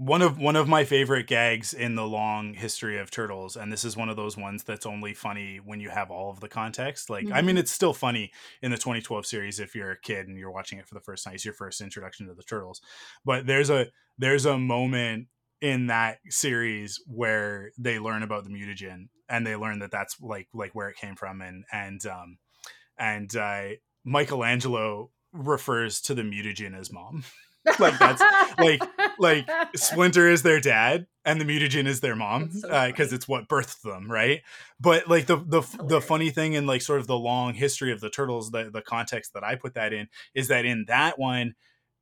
one of one of my favorite gags in the long history of turtles and this is one of those ones that's only funny when you have all of the context. Like mm-hmm. i mean it's still funny in the 2012 series if you're a kid and you're watching it for the first time it's your first introduction to the turtles. But there's a there's a moment in that series where they learn about the mutagen and they learn that that's like like where it came from and and um and uh michelangelo refers to the mutagen as mom. Like that's like like Splinter is their dad and the mutagen is their mom because so uh, it's what birthed them, right? But like the the the funny thing in like sort of the long history of the turtles, the the context that I put that in is that in that one.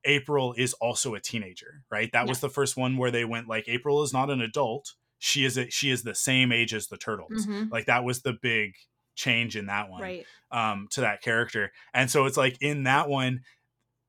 April is also a teenager, right? That yeah. was the first one where they went like April is not an adult. She is a, she is the same age as the turtles. Mm-hmm. Like that was the big change in that one right. um to that character. And so it's like in that one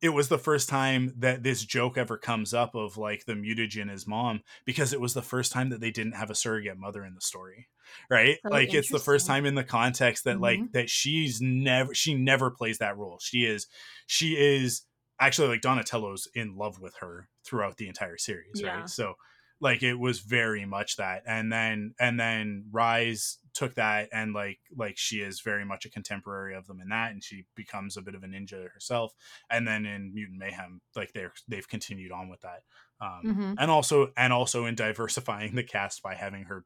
it was the first time that this joke ever comes up of like the mutagen is mom because it was the first time that they didn't have a surrogate mother in the story right so like it's the first time in the context that mm-hmm. like that she's never she never plays that role she is she is actually like donatello's in love with her throughout the entire series yeah. right so like it was very much that and then and then rise took that and like like she is very much a contemporary of them in that and she becomes a bit of a ninja herself and then in mutant mayhem like they're they've continued on with that um mm-hmm. and also and also in diversifying the cast by having her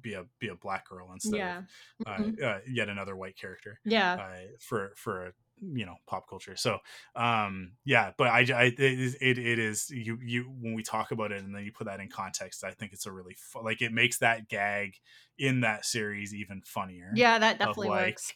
be a be a black girl instead yeah. of uh, mm-hmm. uh, yet another white character yeah uh, for for a you know pop culture. So um yeah but i, I it, it, it is you you when we talk about it and then you put that in context i think it's a really fu- like it makes that gag in that series even funnier yeah that definitely like, works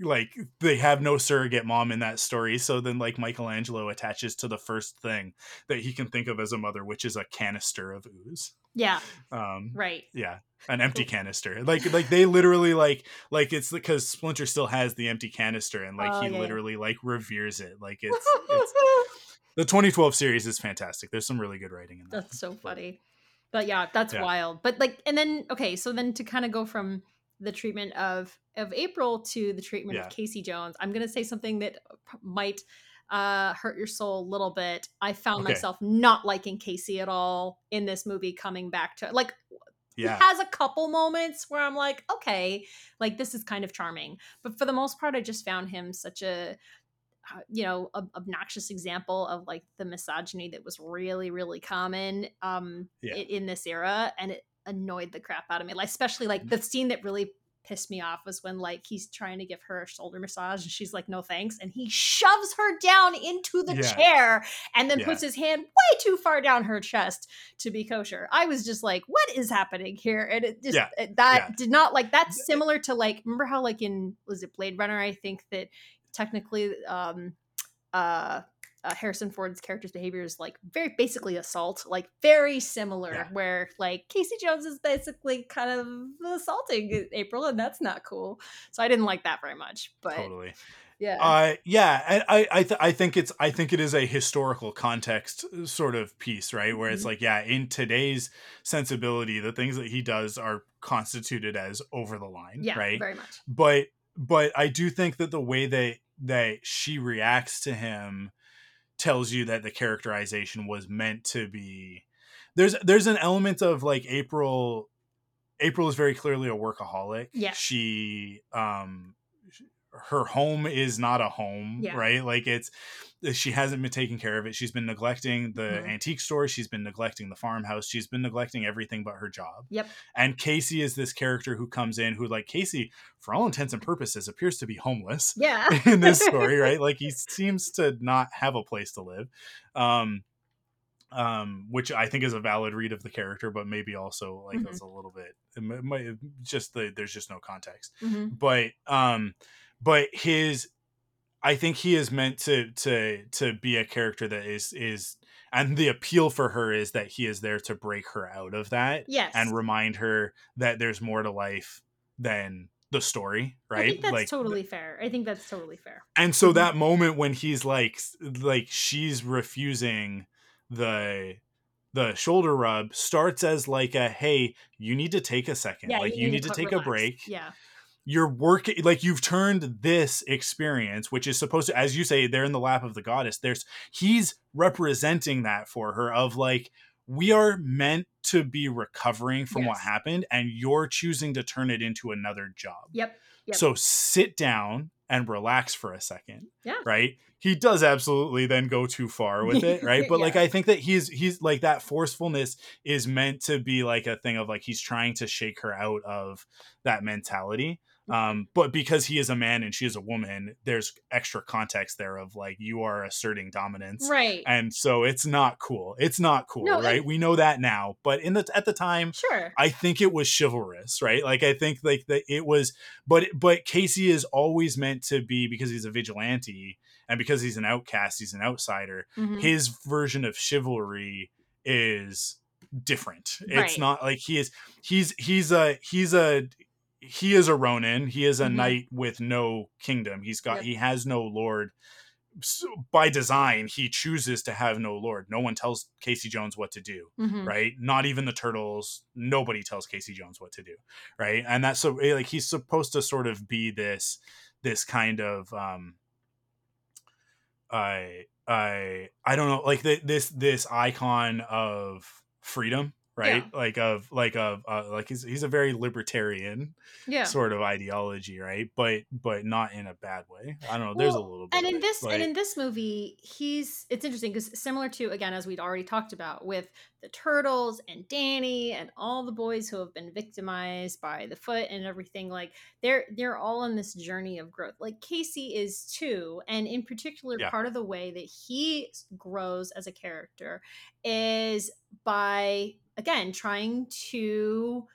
like they have no surrogate mom in that story so then like michelangelo attaches to the first thing that he can think of as a mother which is a canister of ooze. Yeah. Um right. yeah an empty canister. Like like they literally like like it's because splinter still has the empty canister and like oh, he yeah, literally yeah. like reveres it. Like it's, it's the 2012 series is fantastic. There's some really good writing in that. That's so funny. But yeah that's yeah. wild. But like and then okay so then to kind of go from the treatment of of April to the treatment yeah. of Casey Jones, I'm going to say something that might uh, hurt your soul a little bit. I found okay. myself not liking Casey at all in this movie. Coming back to like, yeah. he has a couple moments where I'm like, okay, like this is kind of charming, but for the most part, I just found him such a uh, you know a, obnoxious example of like the misogyny that was really really common um yeah. in, in this era and it annoyed the crap out of me. Like especially like the scene that really pissed me off was when like he's trying to give her a shoulder massage and she's like no thanks and he shoves her down into the yeah. chair and then yeah. puts his hand way too far down her chest to be kosher i was just like what is happening here and it just yeah. it, that did not like that's similar to like remember how like in was it blade runner i think that technically um uh uh, Harrison Ford's character's behavior is like very basically assault, like very similar. Yeah. Where like Casey Jones is basically kind of assaulting April, and that's not cool. So I didn't like that very much. But totally, yeah, uh, yeah. I I th- I think it's I think it is a historical context uh, sort of piece, right? Where mm-hmm. it's like, yeah, in today's sensibility, the things that he does are constituted as over the line, yeah, right? Very much. But but I do think that the way that that she reacts to him tells you that the characterization was meant to be there's there's an element of like April April is very clearly a workaholic. Yeah. She um her home is not a home, yeah. right? Like it's she hasn't been taking care of it. She's been neglecting the mm-hmm. antique store. She's been neglecting the farmhouse. She's been neglecting everything but her job. Yep. And Casey is this character who comes in who, like Casey, for all intents and purposes, appears to be homeless. Yeah. in this story, right? Like he seems to not have a place to live. Um, um, which I think is a valid read of the character, but maybe also like mm-hmm. that's a little bit it might, just the there's just no context. Mm-hmm. But um, but his I think he is meant to to to be a character that is is and the appeal for her is that he is there to break her out of that yes. and remind her that there's more to life than the story right I think that's like, totally fair i think that's totally fair and so mm-hmm. that moment when he's like like she's refusing the the shoulder rub starts as like a hey you need to take a second yeah, like you, you need, to, to take relax. a break yeah you're working like you've turned this experience which is supposed to as you say they're in the lap of the goddess there's he's representing that for her of like we are meant to be recovering from what happened and you're choosing to turn it into another job Yep. Yep. so sit down and relax for a second Yeah. right he does absolutely then go too far with it right but like i think that he's he's like that forcefulness is meant to be like a thing of like he's trying to shake her out of that mentality um but because he is a man and she is a woman there's extra context there of like you are asserting dominance Right. and so it's not cool it's not cool No, right and- we know that now but in the at the time Sure. I think it was chivalrous, right? Like I think like that it was, but but Casey is always meant to be because he's a vigilante and because he's an outcast, he's an outsider. Mhm. His version of chivalry is different. It's Right. not like he is. He's he's a he's a he is a Ronin. He is a Mhm. knight with no kingdom. He's got Yep. he has no lord. So by design, he chooses to have no lord. No one tells Casey Jones what to do Mhm. right? Not even the turtles. Nobody tells Casey Jones what to do, right? And that's so eh, like he's supposed to sort of be this this kind of um I I I don't know like th- this this icon of freedom, right? Like of like of uh, like he's he's a very libertarian Yeah. sort of ideology, right? But but not in a bad way. I don't know. There's a little bit. and in it, this like- and in this movie he's it's interesting because similar to again as we'd already talked about with the turtles and danny and all the boys who have been victimized by the foot and everything like they're they're all on this journey of growth like casey is too and in particular Yeah. part of the way that he grows as a character is by again trying to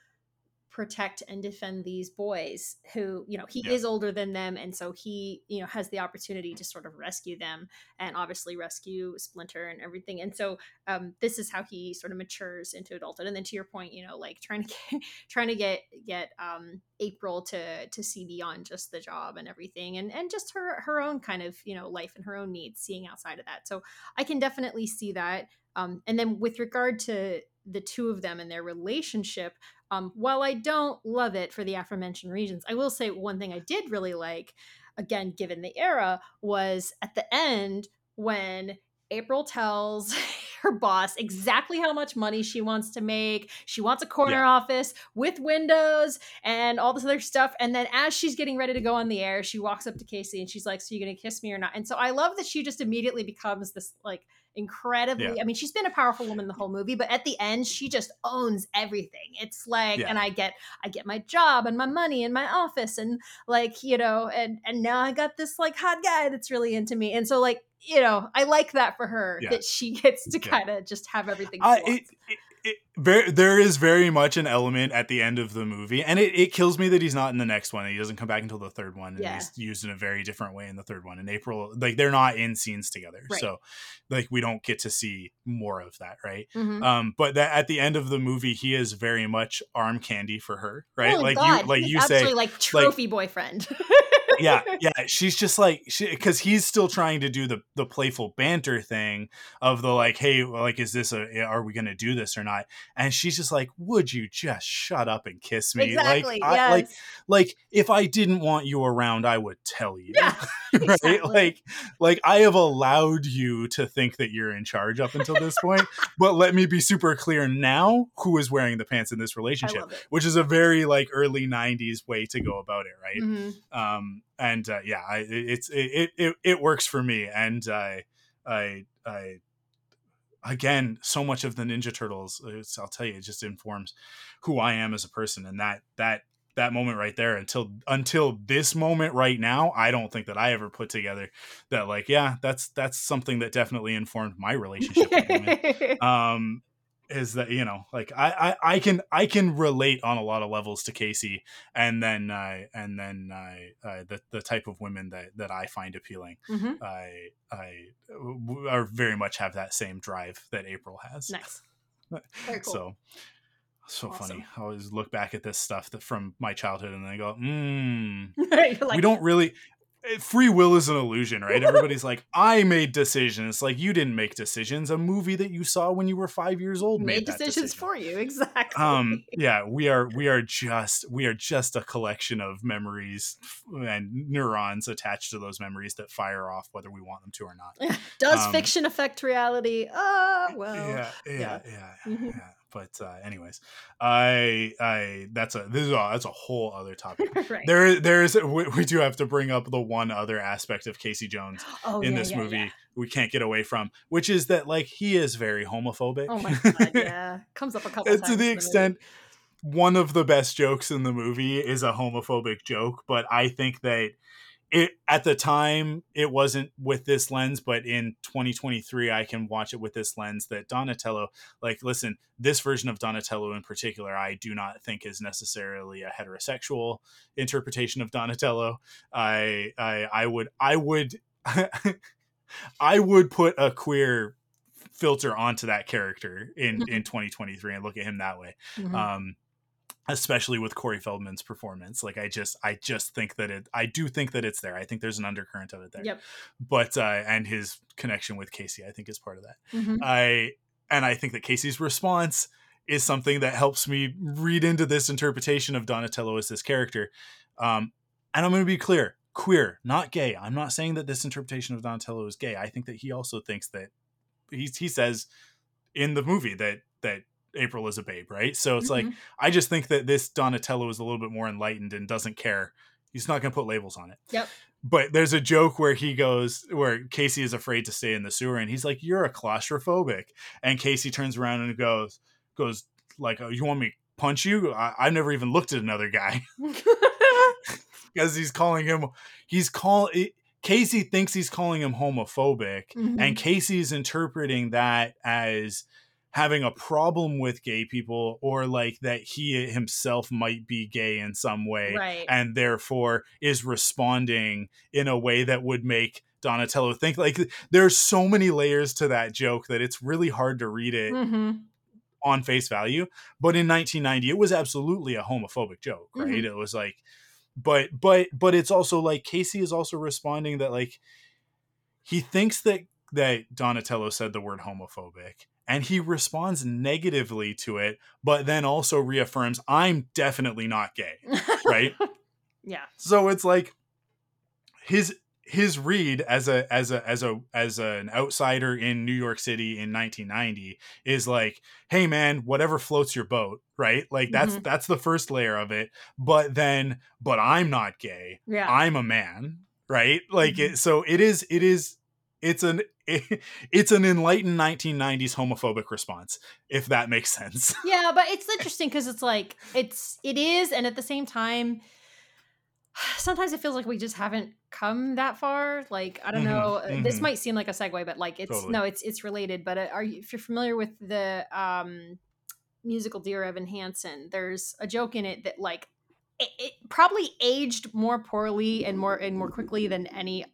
protect and defend these boys who you know he Yeah. is older than them and so he you know has the opportunity to sort of rescue them and obviously rescue splinter and everything and so um this is how he sort of matures into adulthood and then to your point you know like trying to get trying to get get um april to to see beyond just the job and everything and and just her her own kind of you know life and her own needs seeing outside of that so i can definitely see that um and then with regard to the two of them and their relationship um, while I don't love it for the aforementioned reasons, I will say one thing I did really like, again, given the era, was at the end when April tells her boss exactly how much money she wants to make. She wants a corner Yeah. office with windows and all this other stuff. And then as she's getting ready to go on the air, she walks up to Casey and she's like, So you're gonna kiss me or not? And so I love that she just immediately becomes this like incredibly Yeah. i mean she's been a powerful woman the whole movie but at the end she just owns everything it's like Yeah. and i get i get my job and my money and my office and like you know and and now i got this like hot guy that's really into me and so like you know i like that for her Yeah. that she gets to kind of just have everything I, it, it, it, very, there is very much an element at the end of the movie, and it, it kills me that he's not in the next one. He doesn't come back until the third one, and Yeah. he's used in a very different way in the third one. In April, like they're not in scenes together, Right. so like we don't get to see more of that, right? Mhm. Um, but that at the end of the movie, he is very much arm candy for her, right? Oh, like God, you, like he's you say, like trophy boyfriend yeah yeah she's just like because he's still trying to do the the playful banter thing of the like hey like is this a are we gonna do this or not? And she's just like would you just shut up and kiss me? Exactly like I, like like if i didn't want you around i would tell you Yeah, right? exactly. like like i have allowed you to think that you're in charge up until this point but let me be super clear now who is wearing the pants in this relationship which is a very like early 90s way to go about it right? Mhm. um and uh, yeah I, it- it's it, it it works for me and i i i again so much of the ninja turtles it's, i'll tell you it just informs who i am as a person and that that that moment right there until until this moment right now i don't think that i ever put together that like yeah that's that's something that definitely informed my relationship with women. Um is that you know like I, I i can i can relate on a lot of levels to casey and then uh and then uh, uh the, the type of women that that i find appealing. Mhm. i i w- are very much have that same drive that april has. Nice. Very cool. So so Awesome. funny i always look back at this stuff that from my childhood and i go mm like, we don't really free will is an illusion, right? Everybody's like, I made decisions. Like you didn't make decisions. A movie that you saw when you were five years old made, Made decisions decision. for you, exactly. Um, yeah, we are we are just we are just a collection of memories and neurons attached to those memories that fire off whether we want them to or not. Does um, fiction affect reality? Uh, well, yeah, yeah, yeah. yeah, Mhm. yeah. But uh, anyways, I I that's a this is a, that's a whole other topic. right. There there's we, we do have to bring up the one other aspect of Casey Jones oh, in yeah, this yeah, movie yeah. we can't get away from, which is that like he is very homophobic. Oh my god, yeah. Comes up a couple times. to the movie. extent one of the best jokes in the movie is a homophobic joke, but I think that it at the time it wasn't with this lens, but in 2023 I can watch it with this lens that Donatello like listen, this version of Donatello in particular I do not think is necessarily a heterosexual interpretation of Donatello. I I I would I would I would put a queer filter onto that character in in 2023 and look at him that way Mhm. um especially with Corey Feldman's performance like I just I just think that it I do think that it's there I think there's an undercurrent of it there Yep. but uh and his connection with Casey I think is part of that Mhm. I and I think that Casey's response is something that helps me read into this interpretation of Donatello as this character. Um, and I'm going to be clear, queer, not gay. I'm not saying that this interpretation of Donatello is gay. I think that he also thinks that he he says in the movie that that April is a babe, right? So it's like Mhm. I just think that this Donatello is a little bit more enlightened and doesn't care. He's not going to put labels on it Yep. but there's a joke where he goes where Casey is afraid to stay in the sewer and he's like you're a claustrophobic and Casey turns around and goes goes like oh, you want me to punch you I, I've never even looked at another guy because he's calling him he's call Casey thinks he's calling him homophobic Mhm. and Casey's interpreting that as having a problem with gay people or like that he himself might be gay in some way right. and therefore is responding in a way that would make Donatello think like there's so many layers to that joke that it's really hard to read it Mhm. on face value. But in 1990, it was absolutely a homophobic joke, right? Mhm. It was like, but but but it's also like Casey is also responding that like he thinks that that Donatello said the word homophobic and he responds negatively to it, but then also reaffirms I'm definitely not gay, right? yeah. so it's like his his read as a as a as a as an outsider in New York City in 1990 is like, hey man, whatever floats your boat, right? Like that's Mhm. that's the first layer of it. But then, but I'm not gay. Yeah. I'm a man, right? Like Mhm. it. So it is. It is. It's an it's an enlightened 1990s homophobic response, if that makes sense. yeah but it's interesting because it's like it's it is and at the same time sometimes it feels like we just haven't come that far like i don't Mhm, know uh, this mhm. might seem like a segue but like it's Totally. no it's it's related but uh, are you if you're familiar with the um musical dear evan hansen there's a joke in it that like it, it probably aged more poorly and more and more quickly than any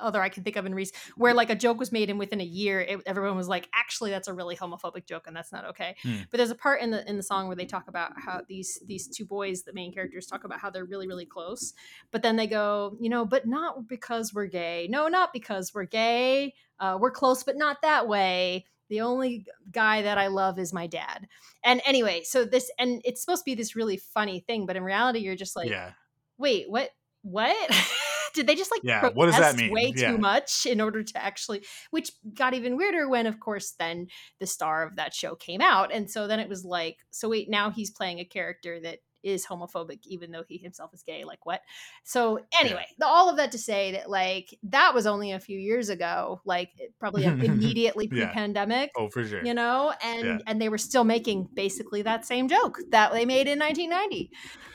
other I can think of in recent, where like a joke was made and within a year, it, everyone was like, actually, that's a really homophobic joke and that's not okay. Hmm. But there's a part in the in the song where they talk about how these these two boys, the main characters, talk about how they're really really close, but then they go, you know, but not because we're gay. No, not because we're gay. Uh, we're close, but not that way. The only guy that I love is my dad. And anyway, so this and it's supposed to be this really funny thing, but in reality, you're just like, yeah. wait, what? What? Did they just like Yeah, what does that mean? way Yeah. too much in order to actually which got even weirder when of course then the star of that show came out and so then it was like so wait now he's playing a character that is homophobic even though he himself is gay like what so anyway the, all of that to say that like that was only a few years ago like probably immediately Yeah. pre-pandemic Oh, for sure. you know and Yeah. and they were still making basically that same joke that they made in 1990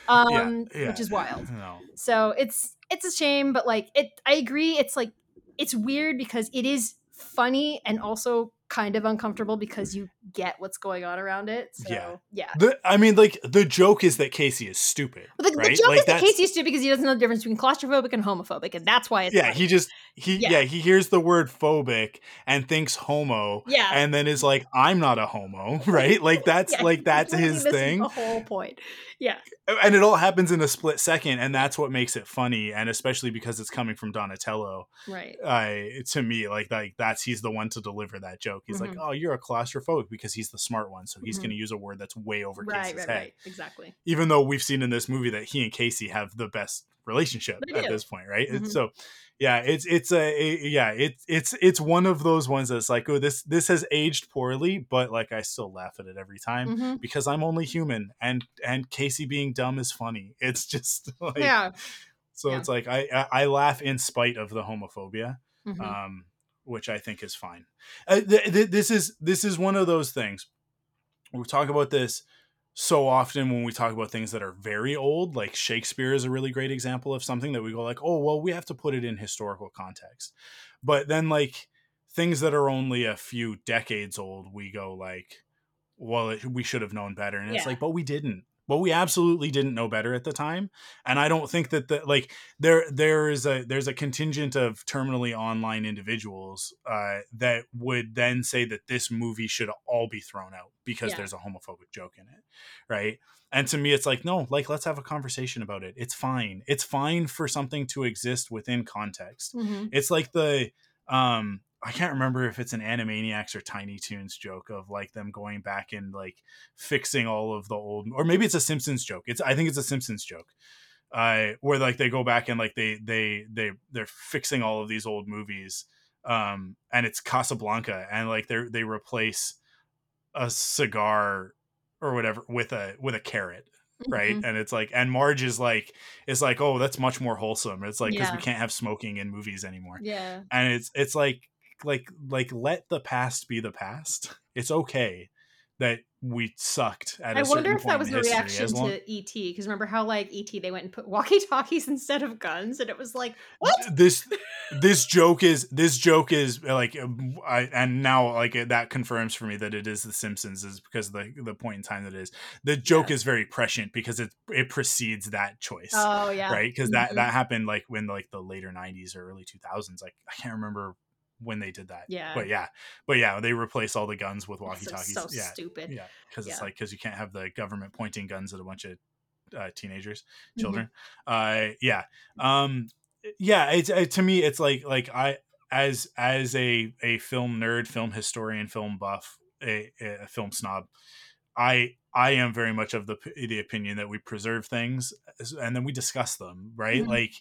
um yeah. which is wild No. so it's it's a shame but like it i agree it's like it's weird because it is funny and also kind of uncomfortable because you get what's going on around it. So Yeah. yeah. The, I mean, like the joke is that Casey is stupid, the, right? the joke like is that Casey is stupid because he doesn't know the difference between claustrophobic and homophobic, and that's why it's yeah, funny. he just he yeah. Yeah. he hears the word phobic and thinks homo, yeah. and then is like, I'm not a homo, right? Like that's Yeah, like that's his thing. The whole point. Yeah. and it all happens in a split second and that's what makes it funny and especially because it's coming from donatello Right. uh, to me like like that's he's the one to deliver that joke he's like Mhm. oh you're a claustrophobic because he's the smart one so he's Mhm. going to use a word that's way over Right. casey's Right. head Right. Exactly. even though we've seen in this movie that he and casey have the best relationship They at do. this point right Mhm. so yeah it's it's a, a- yeah it's it's it's one of those ones that's like oh this this has aged poorly but like i still laugh at it every time hmm because I'm only human and and Casey being dumb is funny. It's just like yeah. so yeah. it's like I, I I laugh in spite of the homophobia, Mhm. um, which I think is fine. Uh, th- th- this is this is one of those things. We talk about this so often when we talk about things that are very old, like Shakespeare is a really great example of something that we go like, oh well, we have to put it in historical context. But then like things that are only a few decades old, we go like, well, it, we should have known better, and it's like, but we didn't. Well, we absolutely didn't know better at the time, and I don't think that the like there there is a there's a contingent of terminally online individuals uh, that would then say that this movie should all be thrown out because Yeah. there's a homophobic joke in it, right? And to me, it's like no, like let's have a conversation about it. It's fine. It's fine for something to exist within context. Mhm. It's like the um I can't remember if it's an Animaniacs or Tiny Toons joke of like them going back and like fixing all of the old or maybe it's a Simpsons joke. It's I think it's a Simpsons joke. Uh where like they go back and like they they they they're fixing all of these old movies um and it's Casablanca and like they they replace a cigar or whatever with a with a carrot right Mhm. and it's like and marge is like is like oh that's much more wholesome it's like because we can't have smoking in movies anymore Yeah. and it's it's like like like let the past be the past it's okay that we sucked at a I wonder if that was the reaction long- to ET because remember how like ET they went and put walkie talkies instead of guns and it was like what? this this joke is this joke is like um, I, and now like that confirms for me that it is the simpsons is because of the the point in time that it is the joke Yeah. is very prescient because it it precedes that choice Oh yeah. right because that Mhm. that happened like when like the later 90s or early 2000s like i can't remember when they did that Yeah. but yeah but yeah they replace all the guns with walkie talkies. so yeah stupid. yeah because it's like because you can't have the government pointing guns at a bunch of uh, teenagers Mhm. children uh yeah um yeah it's uh, to me it's like like i as as a a film nerd film historian film buff a, a film snob i i am very much of the the opinion that we preserve things and then we discuss them right Mhm. like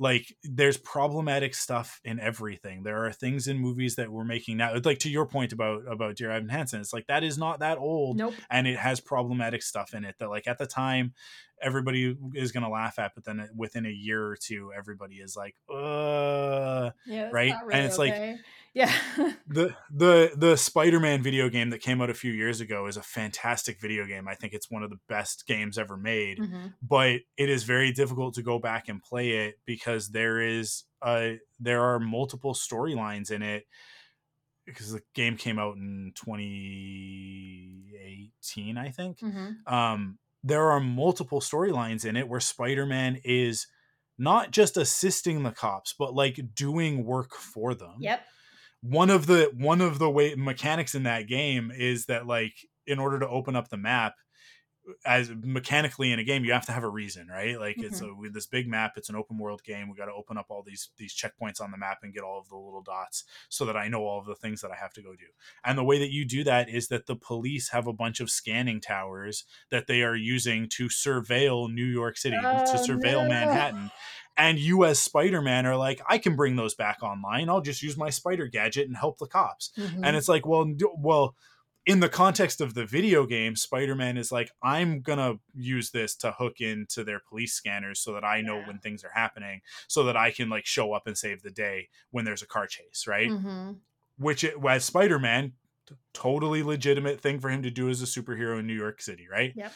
like there's problematic stuff in everything there are things in movies that we're making now like to your point about about dear evan hansen it's like that is not that old Nope. and it has problematic stuff in it that like at the time everybody is going to laugh at but then within a year or two everybody is like uh Yeah. right? not And really it's like- okay. Yeah. the the the spider-man video game that came out a few years ago is a fantastic video game i think it's one of the best games ever made Mhm. but it is very difficult to go back and play it because there is uh there are multiple storylines in it because the game came out in 2018 i think Mhm. um, there are multiple storylines in it where Spider-Man is not just assisting the cops, but like doing work for them. Yep. One of the one of the way mechanics in that game is that like in order to open up the map as mechanically in a game you have to have a reason right like it's mm-hmm. a with this big map it's an open world game we got to open up all these these checkpoints on the map and get all of the little dots so that i know all of the things that i have to go do and the way that you do that is that the police have a bunch of scanning towers that they are using to surveil New York City, to Oh, surveil no. Manhattan. And you, as Spider Man, are like, I can bring those back online. I'll just use my spider gadget and help the cops. Mhm. And it's like, well, do- well, in the context of the video game, Spider Man is like, I'm gonna use this to hook into their police scanners so that I know Yeah. when things are happening, so that I can like show up and save the day when there's a car chase, right? Mhm. which it, as Spider-Man, totally legitimate thing for him to do as a superhero in New York City, right? Yep.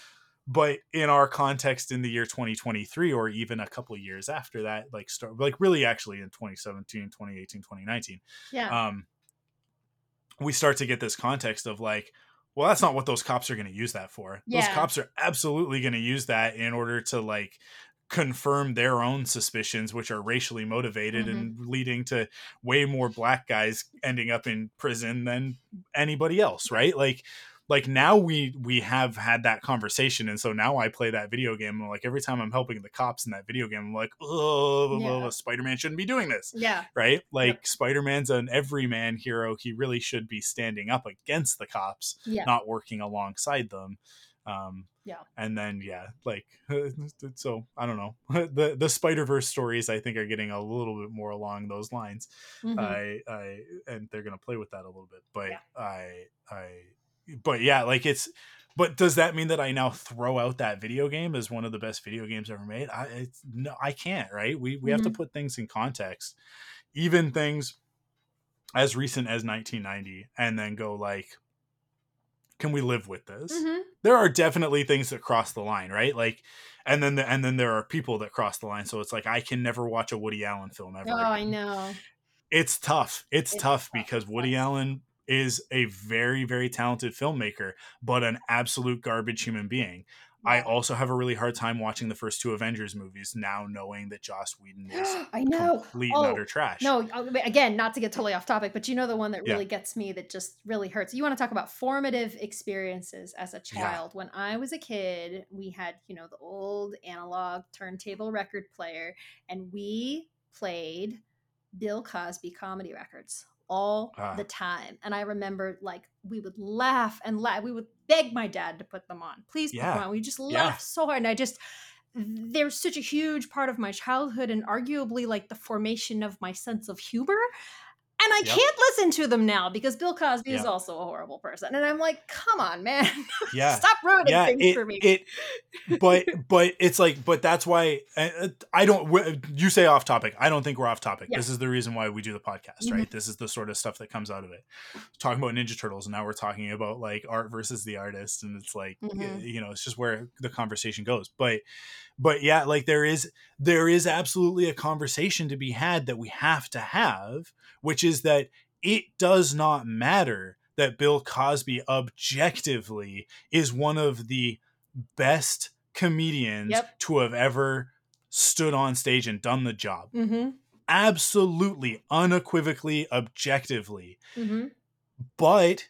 But in our context in the year 2023 or even a couple of years after that, like start like really actually in 2017, 2018, 2019, Yeah. um we start to get this context of like well that's not what those cops are going to use that for. Those cops are absolutely going to use that in order to like confirm their own suspicions which are racially motivated and leading to way more black guys ending up in prison than anybody else right? Like like now we we have had that conversation and so now i play that video game and like every time i'm helping the cops in that video game i'm like oh Yeah. spider-man shouldn't be doing this Yeah. right? Like Spider-Man's an everyman hero. He really should be standing up against the cops, Yeah. not working alongside them. Um, Yeah. And then yeah, like so I don't know. the the Spider-Verse stories I think are getting a little bit more along those lines. Mhm. I I and they're gonna play with that a little bit. But Yeah. I I but yeah, like it's but does that mean that I now throw out that video game as one of the best video games ever made? I it's, no, I can't. Right? We we have to Mhm. put things in context, even things as recent as 1990, and then go like, can we live with this? Mhm. There are definitely things that cross the line, right? Like, and then the, and then there are people that cross the line. So it's like I can never watch a Woody Allen film ever. Oh, I know. it's tough. It's, It's tough tough, because Woody. Allen is a very, very talented filmmaker, but an absolute garbage human being. I also have a really hard time watching the first two Avengers movies now, knowing that Joss Whedon is I know. complete Oh, and utter trash. No, uh, again, not to get totally off topic, but you know the one that Yeah. really gets me that just really hurts. You want to talk about formative experiences as a child. When I was a kid, we had, you know, the old analog turntable record player, and we played Bill Cosby comedy records all Ah. the time. And I remember like we would laugh and laugh. We would beg my dad to put them on. Please put them on. We just Yeah. laughed so hard. And I just they're such a huge part of my childhood and arguably like the formation of my sense of humor. I Yep. can't listen to them now because Bill Cosby is also a horrible person. And I'm like, come on, man. Yeah. Stop ruining yeah, things it, for me. it, but, but it's like, but that's why uh, I don't. You say off topic. I don't think we're off topic. Yeah. This is the reason why we do the podcast, right? This is the sort of stuff that comes out of it. Talking about Ninja Turtles, and now we're talking about like art versus the artist, and it's like, Mhm. you know, it's just where the conversation goes. But, but yeah, like there is, there is absolutely a conversation to be had that we have to have, which is that it does not matter that Bill Cosby objectively is one of the best comedians Yep. to have ever stood on stage and done the job. mm-hmm. Absolutely, unequivocally, objectively. Mm-hmm. But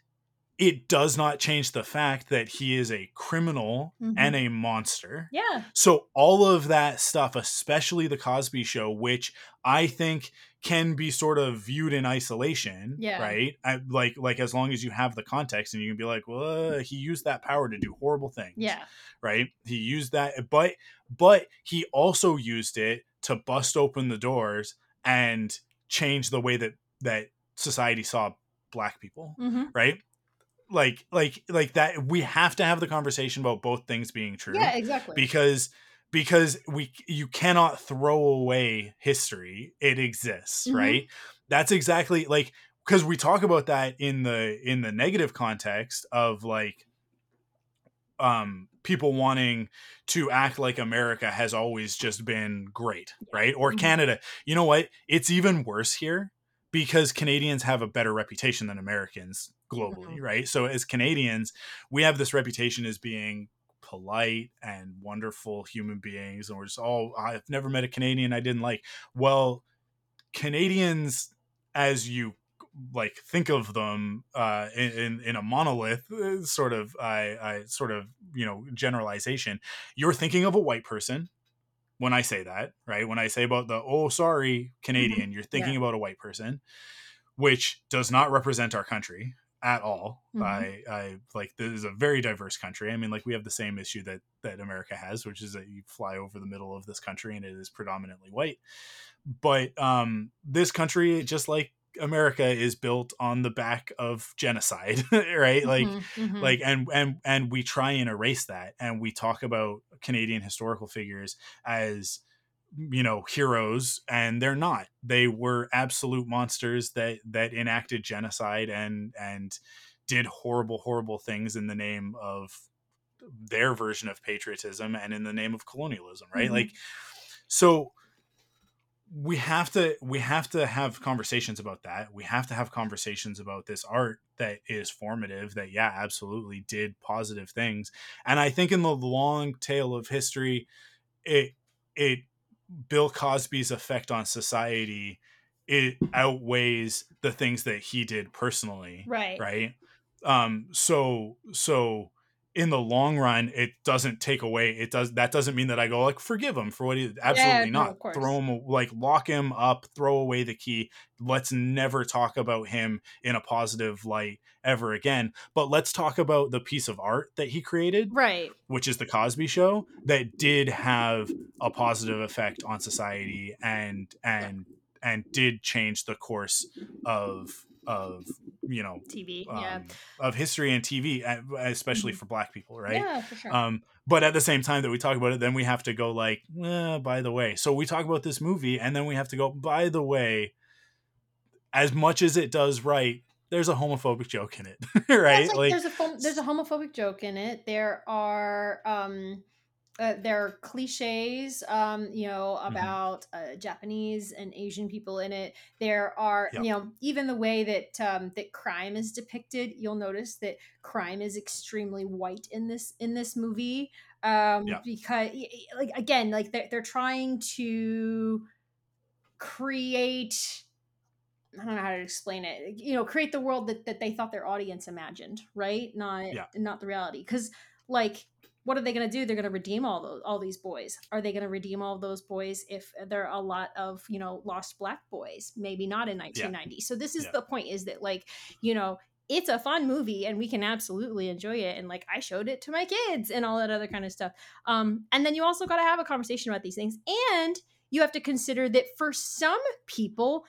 it does not change the fact that he is a criminal Mhm. and a monster. Yeah. So all of that stuff, especially the Cosby Show, which I think can be sort of viewed in isolation, Yeah. right? I, like like as long as you have the context and you can be like, well, uh, he used that power to do horrible things, Yeah. right? He used that, but but he also used it to bust open the doors and change the way that that society saw black people, Mm-hmm. right? Like like like that. We have to have the conversation about both things being true Yeah, exactly. because because we you cannot throw away history it exists Mhm. right that's exactly like because we talk about that in the in the negative context of like um people wanting to act like america has always just been great right or Mhm. canada you know what it's even worse here because canadians have a better reputation than americans globally Mhm. right? So as canadians we have this reputation as being polite and wonderful human beings and we're just oh i've never met a canadian i didn't like. Well canadians as you like think of them uh in in, a monolith uh, sort of I, I sort of you know generalization you're thinking of a white person when i say that right? When i say about the oh sorry canadian you're thinking about a white person which does not represent our country at all Mhm. i i like this is a very diverse country i mean like we have the same issue that that america has which is that you fly over the middle of this country and it is predominantly white but um this country just like america is built on the back of genocide right like Mhm, mhm. like and and and we try and erase that and we talk about canadian historical figures as you know heroes and they're not. They were absolute monsters that that enacted genocide and and did horrible horrible things in the name of their version of patriotism and in the name of colonialism right? Mhm. like so we have to we have to have conversations about that. We have to have conversations about this art that is formative that yeah absolutely did positive things. And i think in the long tail of history it it bill cosby's effect on society it outweighs the things that he did personally right. right? Um so so in the long run, it doesn't take away. It does that doesn't mean that I go like forgive him for what he absolutely no, not. course. Throw him like lock him up, throw away the key. Let's never talk about him in a positive light ever again. But let's talk about the piece of art that he created, right? Which is the Cosby Show that did have a positive effect on society and and and did change the course of of you know TV, um, yeah, of history and TV, especially Mhm. for Black people, right? yeah, for sure. Um, but at the same time that we talk about it, then we have to go like, eh, by the way. So we talk about this movie, and then we have to go, by the way, as much as it does right, there's a homophobic joke in it, right? it's like, Like, there's a there's a homophobic joke in it. There are um uh, there are cliches um you know Mm-hmm. about uh, Japanese and Asian people in it. There are Yep. you know even the way that um that crime is depicted. You'll notice that crime is extremely white in this in this movie um Yeah. because like again like they're, they're trying to create I don't know how to explain it. You know, create the world that, that they thought their audience imagined, right? Not Yeah. not the reality. Because like, what are they going to do? They're going to redeem all those all these boys. Are they going to redeem all those boys if there are a lot of you know lost black boys? Maybe not in 1990. So this is Yeah. the point: is that like you know it's a fun movie and we can absolutely enjoy it and like i showed it to my kids and all that other kind of stuff um and then you also got to have a conversation about these things and you have to consider that for some people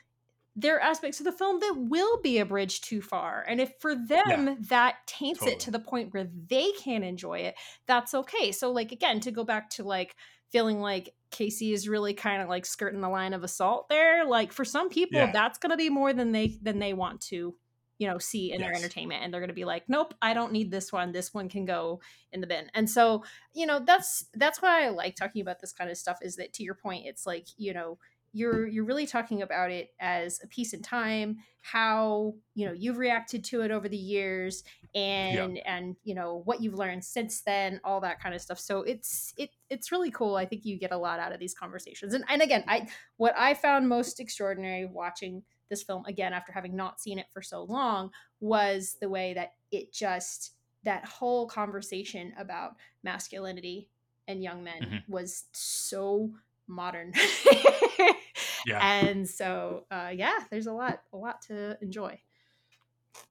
there are aspects of the film that will be a bridge too far. And if for them that taints it to the point where they can't enjoy it that's okay. So like again to go back to like feeling like casey is really kind of like skirting the line of assault there like for some people Yeah. that's going to be more than they than they want to you know see in their entertainment. And they're going to be like nope i don't need this one. This one can go in the bin. And so you know that's that's why i like talking about this kind of stuff is that to your point it's like you know you're you're really talking about it as a piece in time how you know you've reacted to it over the years and and you know what you've learned since then all that kind of stuff. So it's it it's really cool. I think you get a lot out of these conversations. And and again i what i found most extraordinary watching this film again after having not seen it for so long was the way that it just that whole conversation about masculinity and young men Mhm. was so modern Yeah. and so uh yeah there's a lot a lot to enjoy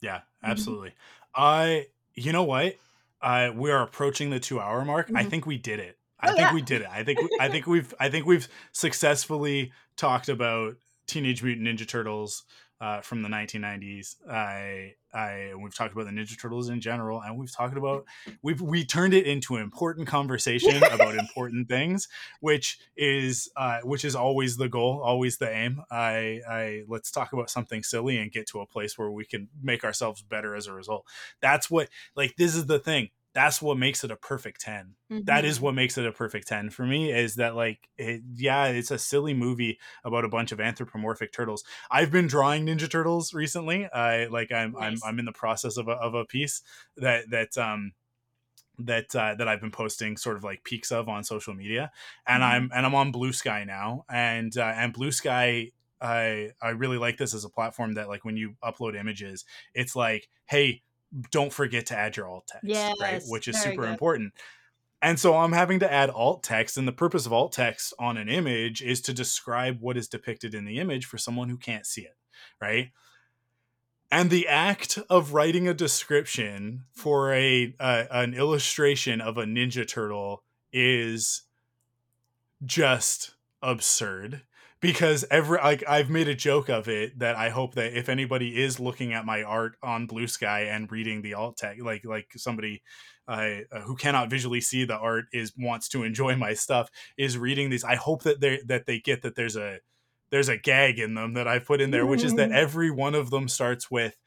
Yeah, Mhm. absolutely. I, you know what? I we are approaching the two hour mark. I Mhm. think we did it. I Oh, think yeah. we did it. I think I think we've I think we've successfully talked about Teenage Mutant Ninja Turtles uh, from the 1990s. I I we've talked about the Ninja Turtles in general, and we've talked about we've we turned it into an important conversation about important things, which is uh, which is always the goal, always the aim. I I let's talk about something silly and get to a place where we can make ourselves better as a result. That's what like this is the thing. That's what makes it a perfect 10 that is Mhm. what makes it a perfect 10 for me is that like it, yeah it's a silly movie about a bunch of anthropomorphic turtles i've been drawing ninja turtles recently i like i'm Nice. I'm, I'm in the process of a, of a piece that that um that uh, that I've been posting sort of like peeks of on social media, and Mhm. I'm and I'm on Bluesky now, and uh, and Bluesky, I I really like this as a platform that like when you upload images, it's like hey, don't forget to add your alt text, right? Which is super good. important. And so I'm having to add alt text, and the purpose of alt text on an image is to describe what is depicted in the image for someone who can't see it, right? And the act of writing a description for a uh, an illustration of a ninja turtle is just absurd because every like I've made a joke of it that I hope that if anybody is looking at my art on Bluesky and reading the alt text, like like somebody uh, uh, who cannot visually see the art is wants to enjoy my stuff is reading these. I hope that they that they get that there's a there's a gag in them that I put in there, which is that every one of them starts with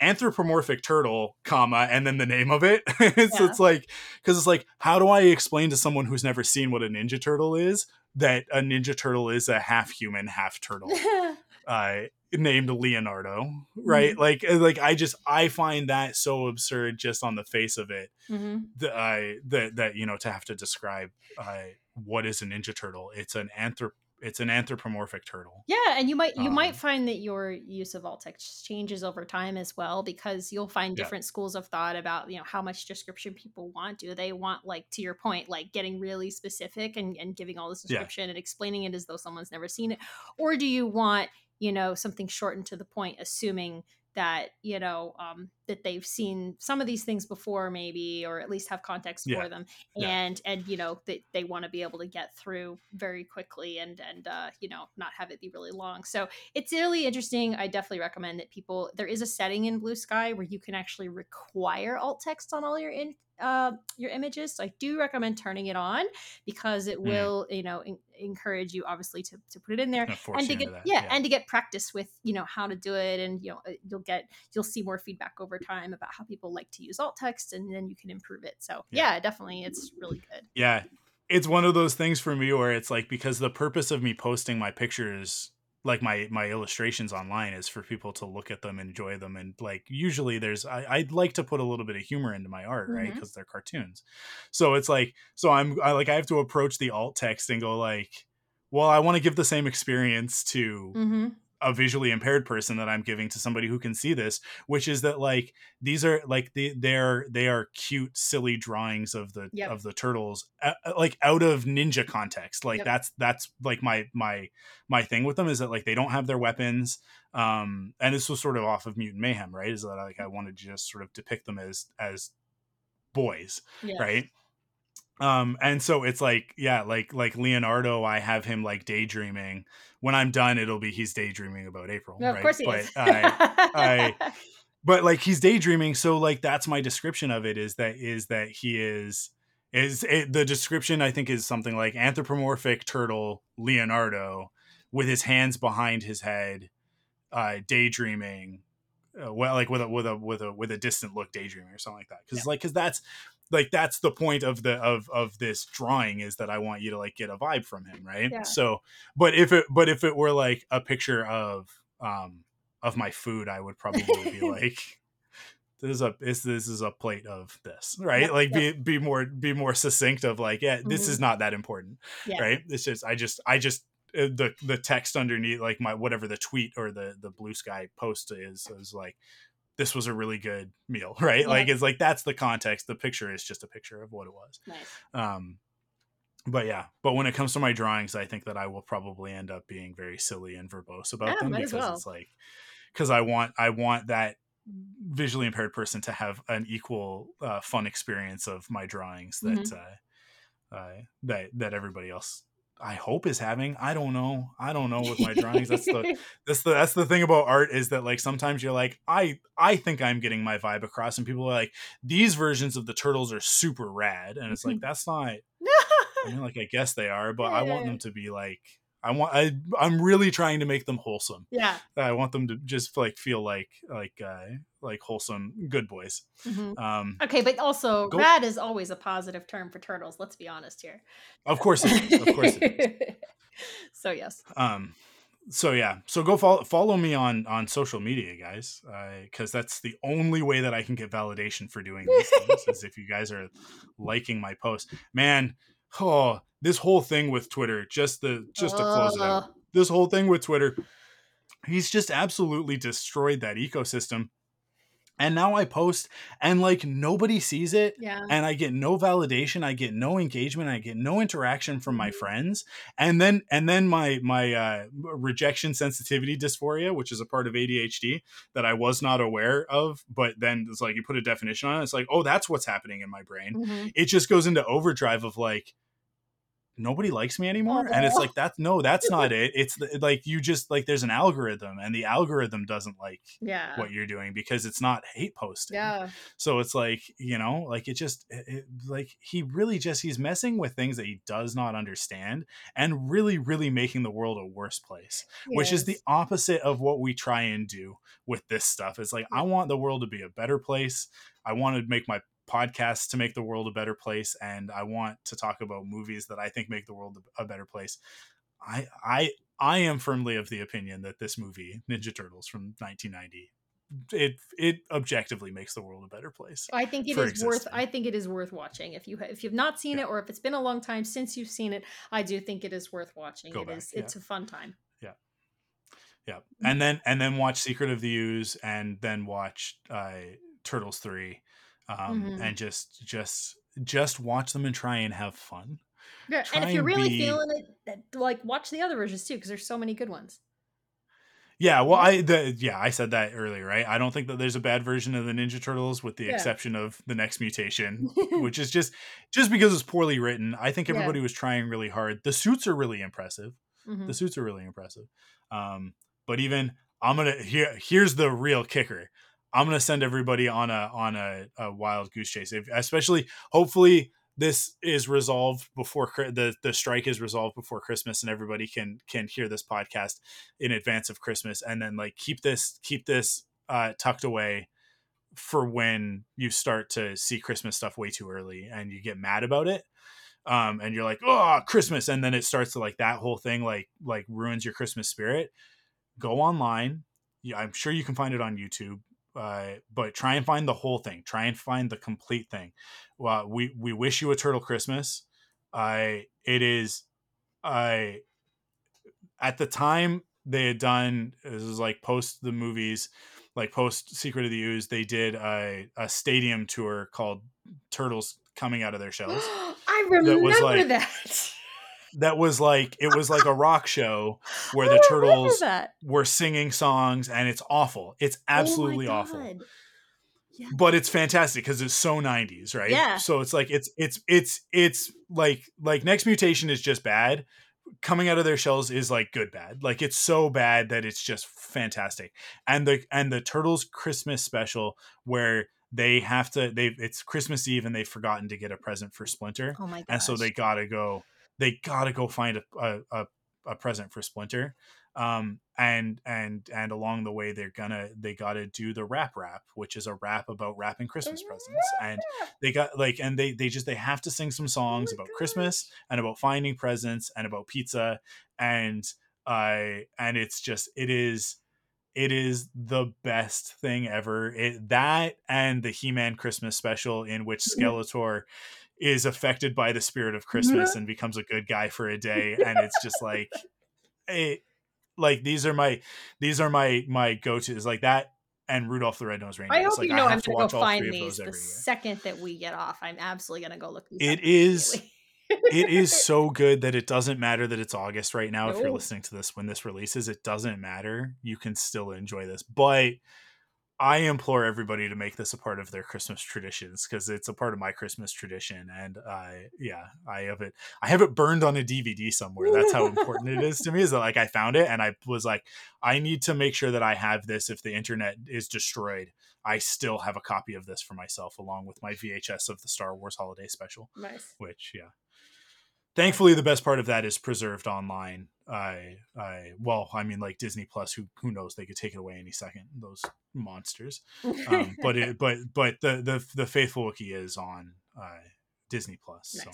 anthropomorphic turtle comma and then the name of it so Yeah. it's like because it's like how do i explain to someone who's never seen what a ninja turtle is that a ninja turtle is a half human half turtle uh named leonardo right? Mhm. like uh, like i just i find that so absurd just on the face of it hmm that i that that you know to have to describe uh what is a ninja turtle. It's an anthrop it's an anthropomorphic turtle Yeah, and you might you Um, might find that your use of alt text changes over time as well because you'll find Yeah. different schools of thought about you know how much description people want. Do they want like to your point, like getting really specific and, and giving all this Yeah. description and explaining it as though someone's never seen it, or do you want you know something shortened to the point, assuming that you know um, that they've seen some of these things before maybe or at least have context Yeah. for them Yeah. and and you know that they want to be able to get through very quickly and and uh, you know not have it be really long so it's really interesting i definitely recommend that people there is a setting in Bluesky where you can actually require alt text on all your in uh, your images so i do recommend turning it on because it Mm. will you know en- encourage you obviously to, to put it in there and to get yeah, yeah. and to get practice with you know how to do it and you know uh, you'll get you'll see more feedback over time about how people like to use alt text and then you can improve it so Yeah. yeah, definitely it's really good yeah it's one of those things for me where it's like because the purpose of me posting my pictures like my my illustrations online is for people to look at them enjoy them and like usually there's I, i'd like to put a little bit of humor into my art right Mhm. because they're cartoons so it's like so i'm I, like i have to approach the alt text and go like well i want to give the same experience to mm-hmm. A visually impaired person that I'm giving to somebody who can see this, which is that like these are like the they're they are cute, silly drawings of the Yep. of the turtles, uh, like out of ninja context. Like Yep. that's that's like my my my thing with them is that like they don't have their weapons, um, and this was sort of off of Mutant Mayhem, right? Is that like I wanted to just sort of depict them as as boys, yeah right? Um, and so it's like, yeah, like like Leonardo, I have him like daydreaming. When I'm done, it'll be he's daydreaming about April, No, of right? course he but is I, I- but like he's daydreaming, so like that's my description of it. Is that is that he is is it, the description I think is something like anthropomorphic turtle Leonardo with his hands behind his head, uh, daydreaming, uh, well, like with a with a with a with a distant look, daydreaming or something like that. Because like because that's like that's the point of the of of this drawing is that I want you to like get a vibe from him, right? Yeah. So, but if it but if it were like a picture of um of my food, I would probably be like. This is a this, this is a plate of this, right? Yep, like be be more be more succinct of like, yeah, this Mhm. is not that important, yeah right? It's just I just I just uh, the the text underneath like my whatever the tweet or the the Bluesky post is is like this was a really good meal, right? Like it's like that's the context. The picture is just a picture of what it was. nice Um but yeah, but when it comes to my drawings, I think that I will probably end up being very silly and verbose about Yeah, them because well. it's like because I want I want that visually impaired person to have an equal uh, fun experience of my drawings that Mhm. uh, uh, that that everybody else I hope is having. I don't know. I don't know with my drawings. That's the that's the that's the thing about art is that like sometimes you're like I I think I'm getting my vibe across, and people are like these versions of the turtles are super rad, and it's like that's not. I mean, like I guess they are, but Yeah, I want them to be like I want I I'm really trying to make them wholesome. yeah I want them to just like feel like like uh like wholesome good boys. Mhm. Um okay but also Go- rad is always a positive term for turtles let's be honest here of course it is. Of course it is. so yes Um so yeah, so go follow follow me on on social media, guys, because that's the only way that I can get validation for doing these things is if you guys are liking my post. Man, oh, this whole thing with Twitter, just the just to close it out, this whole thing with Twitter, he's just absolutely destroyed that ecosystem. And now I post and like nobody sees it yeah and I get no validation, I get no engagement, I get no interaction from my Mhm. friends. And then and then my my uh, rejection sensitivity dysphoria, which is a part of ADHD that I was not aware of, but then it's like you put a definition on it, it's like, "Oh, that's what's happening in my brain." Mhm. It just goes into overdrive of like nobody likes me oh, anymore? And it's like that's no that's not it. It's the, like you just like there's an algorithm and the algorithm doesn't like yeah. what you're doing because it's not hate posting. Yeah. So it's like you know like it just it, it- like he really just he's messing with things that he does not understand and really really making the world a worse place which is the opposite of what we try and do with this stuff. It's like i want the world to be a better place. I want to make my podcasts to make the world a better place and I want to talk about movies that I think make the world a better place. I I I am firmly of the opinion that this movie Ninja Turtles from 1990 it it objectively makes the world a better place. I think it is existing. worth. I think it is worth watching if you if you've not seen yeah. it or if it's been a long time since you've seen it. I do think it is worth watching. Go it back, is, yeah. It's a fun time. Yeah, yeah, and then and then watch Secret of the Ooze and then watch uh, Turtles three, um, mm-hmm. and just just just watch them and try and have fun. Yeah, and if you're really be... feeling it, like watch the other versions too, because there's so many good ones. Yeah, well, I the yeah I said that earlier, right? I don't think that there's a bad version of the Ninja Turtles, with the yeah. exception of the next mutation, which is just just because it's poorly written. I think everybody yeah. was trying really hard. The suits are really impressive. Mm-hmm. The suits are really impressive. Um, but even I'm gonna here here's the real kicker. I'm gonna send everybody on a on a, a wild goose chase, if, especially hopefully this is resolved before the the strike is resolved before Christmas, and everybody can can hear this podcast in advance of Christmas, and then like keep this keep this uh, tucked away for when you start to see Christmas stuff way too early, and you get mad about it. Um, and you're like, oh, Christmas, and then it starts to like that whole thing like like ruins your Christmas spirit. Go online. Yeah, I'm sure you can find it on YouTube uh, but try and find the whole thing. Try and find the complete thing. Well, we we wish you a turtle Christmas. I uh, it is I at the time they had done this was like post the movies, like post Secret of the Ooze. They did a a stadium tour called Turtles Coming Out of Their Shells. I remember that. Was like, that that was like it was like a rock show where the turtles were singing songs and it's awful. It's oh absolutely oh awful yeah. but it's fantastic because it's so 90s right? Yeah. So it's like it's it's it's it's like like next mutation is just bad. Coming out of their shells is like good bad. Like it's so bad that it's just fantastic. And the and the turtles christmas special where they have to they it's christmas eve and they've forgotten to get a present for splinter. Oh my god. and so they gotta go they gotta go find a a, a present for Splinter. Um, and and and along the way they're gonna they gotta do the rap rap which is a rap about wrapping christmas presents. And they got like and they they just they have to sing some songs oh about christmas and about finding presents and about pizza. And uh and it's just it is it is the best thing ever. It that and the he-man christmas special in which skeletor is affected by the spirit of mm-hmm. Christmas and becomes a good guy for a day. And it's just like, it, like these are my these are my my go tos like that and Rudolph the Red-Nosed Reindeer. I hope like, you know I am gonna go find these the second that we get off. I'm absolutely gonna go look. It is. it is so good that it doesn't matter that it's August right now. No. If you're listening to this when this releases, it doesn't matter. You can still enjoy this, but I implore everybody to make this a part of their Christmas traditions because it's a part of my Christmas tradition, and I, yeah, I have it. I have it burned on a DVD somewhere. That's how important it is to me. Is that like I found it and I was like, I need to make sure that I have this. If the internet is destroyed, I still have a copy of this for myself, along with my VHS of the Star Wars Holiday Special. Nice. Which, yeah, thankfully the best part of that is preserved online i i well i mean like disney plus who who knows they could take it away any second those monsters um, but it but but the the the faithful Wookiee is on uh disney plus nice. so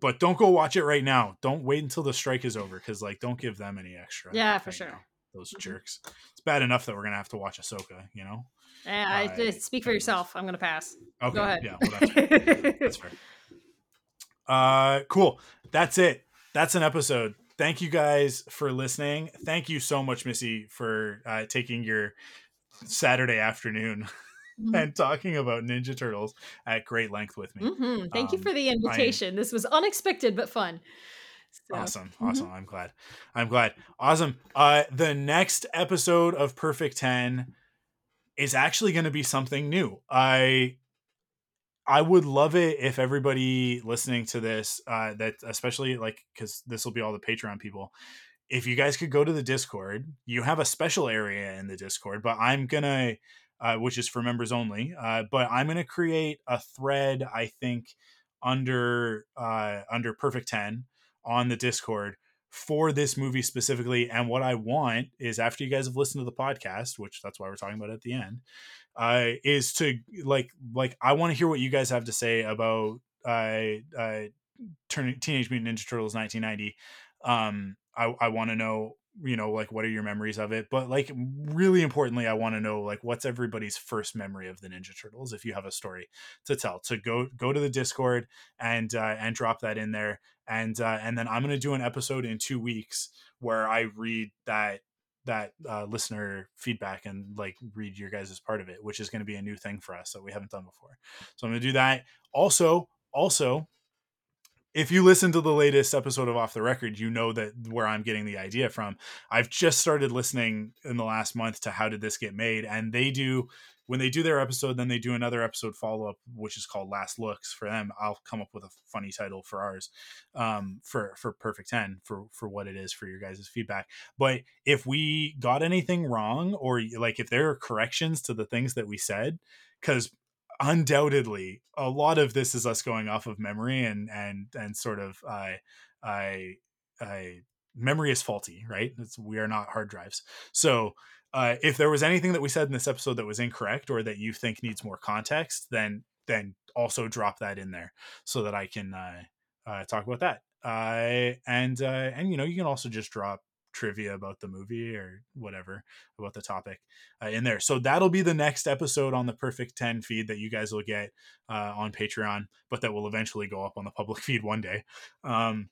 but don't go watch it right now don't wait until the strike is over because like don't give them any extra yeah for sure now. those mm-hmm. jerks it's bad enough that we're gonna have to watch ahsoka you know yeah, I, uh, speak for yourself. I'm gonna pass. Okay. Go ahead. Yeah, well, that's fair. that's fair. Uh, cool. That's it. That's an episode. Thank you guys for listening. Thank you so much, Missy, for uh, taking your Saturday afternoon mm-hmm. and talking about Ninja Turtles at great length with me. Mm-hmm. Thank um, you for the invitation. I, this was unexpected but fun. So. Awesome. Mm-hmm. Awesome. I'm glad. I'm glad. Awesome. Uh, the next episode of Perfect 10 is actually going to be something new. I I would love it if everybody listening to this, uh, that especially like because this will be all the Patreon people, if you guys could go to the Discord, you have a special area in the Discord, but I'm gonna, uh, which is for members only, uh, but I'm gonna create a thread. I think under uh, under Perfect Ten on the Discord for this movie specifically. And what I want is after you guys have listened to the podcast, which that's why we're talking about at the end, uh, is to like like I want to hear what you guys have to say about uh, uh, Teenage Mutant Ninja Turtles 1990. Um, I, I want to know you know like what are your memories of it? But like really importantly i want to know like what's everybody's first memory of the ninja turtles if you have a story to tell. So go go to the discord and uh, and drop that in there. And uh, and then i'm going to do an episode in two weeks where i read that that uh, listener feedback and like read your guys as part of it which is going to be a new thing for us that we haven't done before so i'm going to do that also also if you listen to the latest episode of Off the Record, you know that where I'm getting the idea from. I've just started listening in the last month to How Did This Get Made? And they do, when they do their episode, then they do another episode follow up, which is called Last Looks for them. I'll come up with a funny title for ours, um, for, for Perfect 10, for, for what it is for your guys' feedback. But if we got anything wrong, or like if there are corrections to the things that we said, because undoubtedly a lot of this is us going off of memory and and and sort of i i i memory is faulty right it's, we are not hard drives so uh, if there was anything that we said in this episode that was incorrect or that you think needs more context then then also drop that in there so that i can uh, uh, talk about that and uh, and you know you can also just drop trivia about the movie or whatever about the topic uh, in there. So that'll be the next episode on the Perfect 10 feed that you guys will get uh, on Patreon, but that will eventually go up on the public feed one day. Um,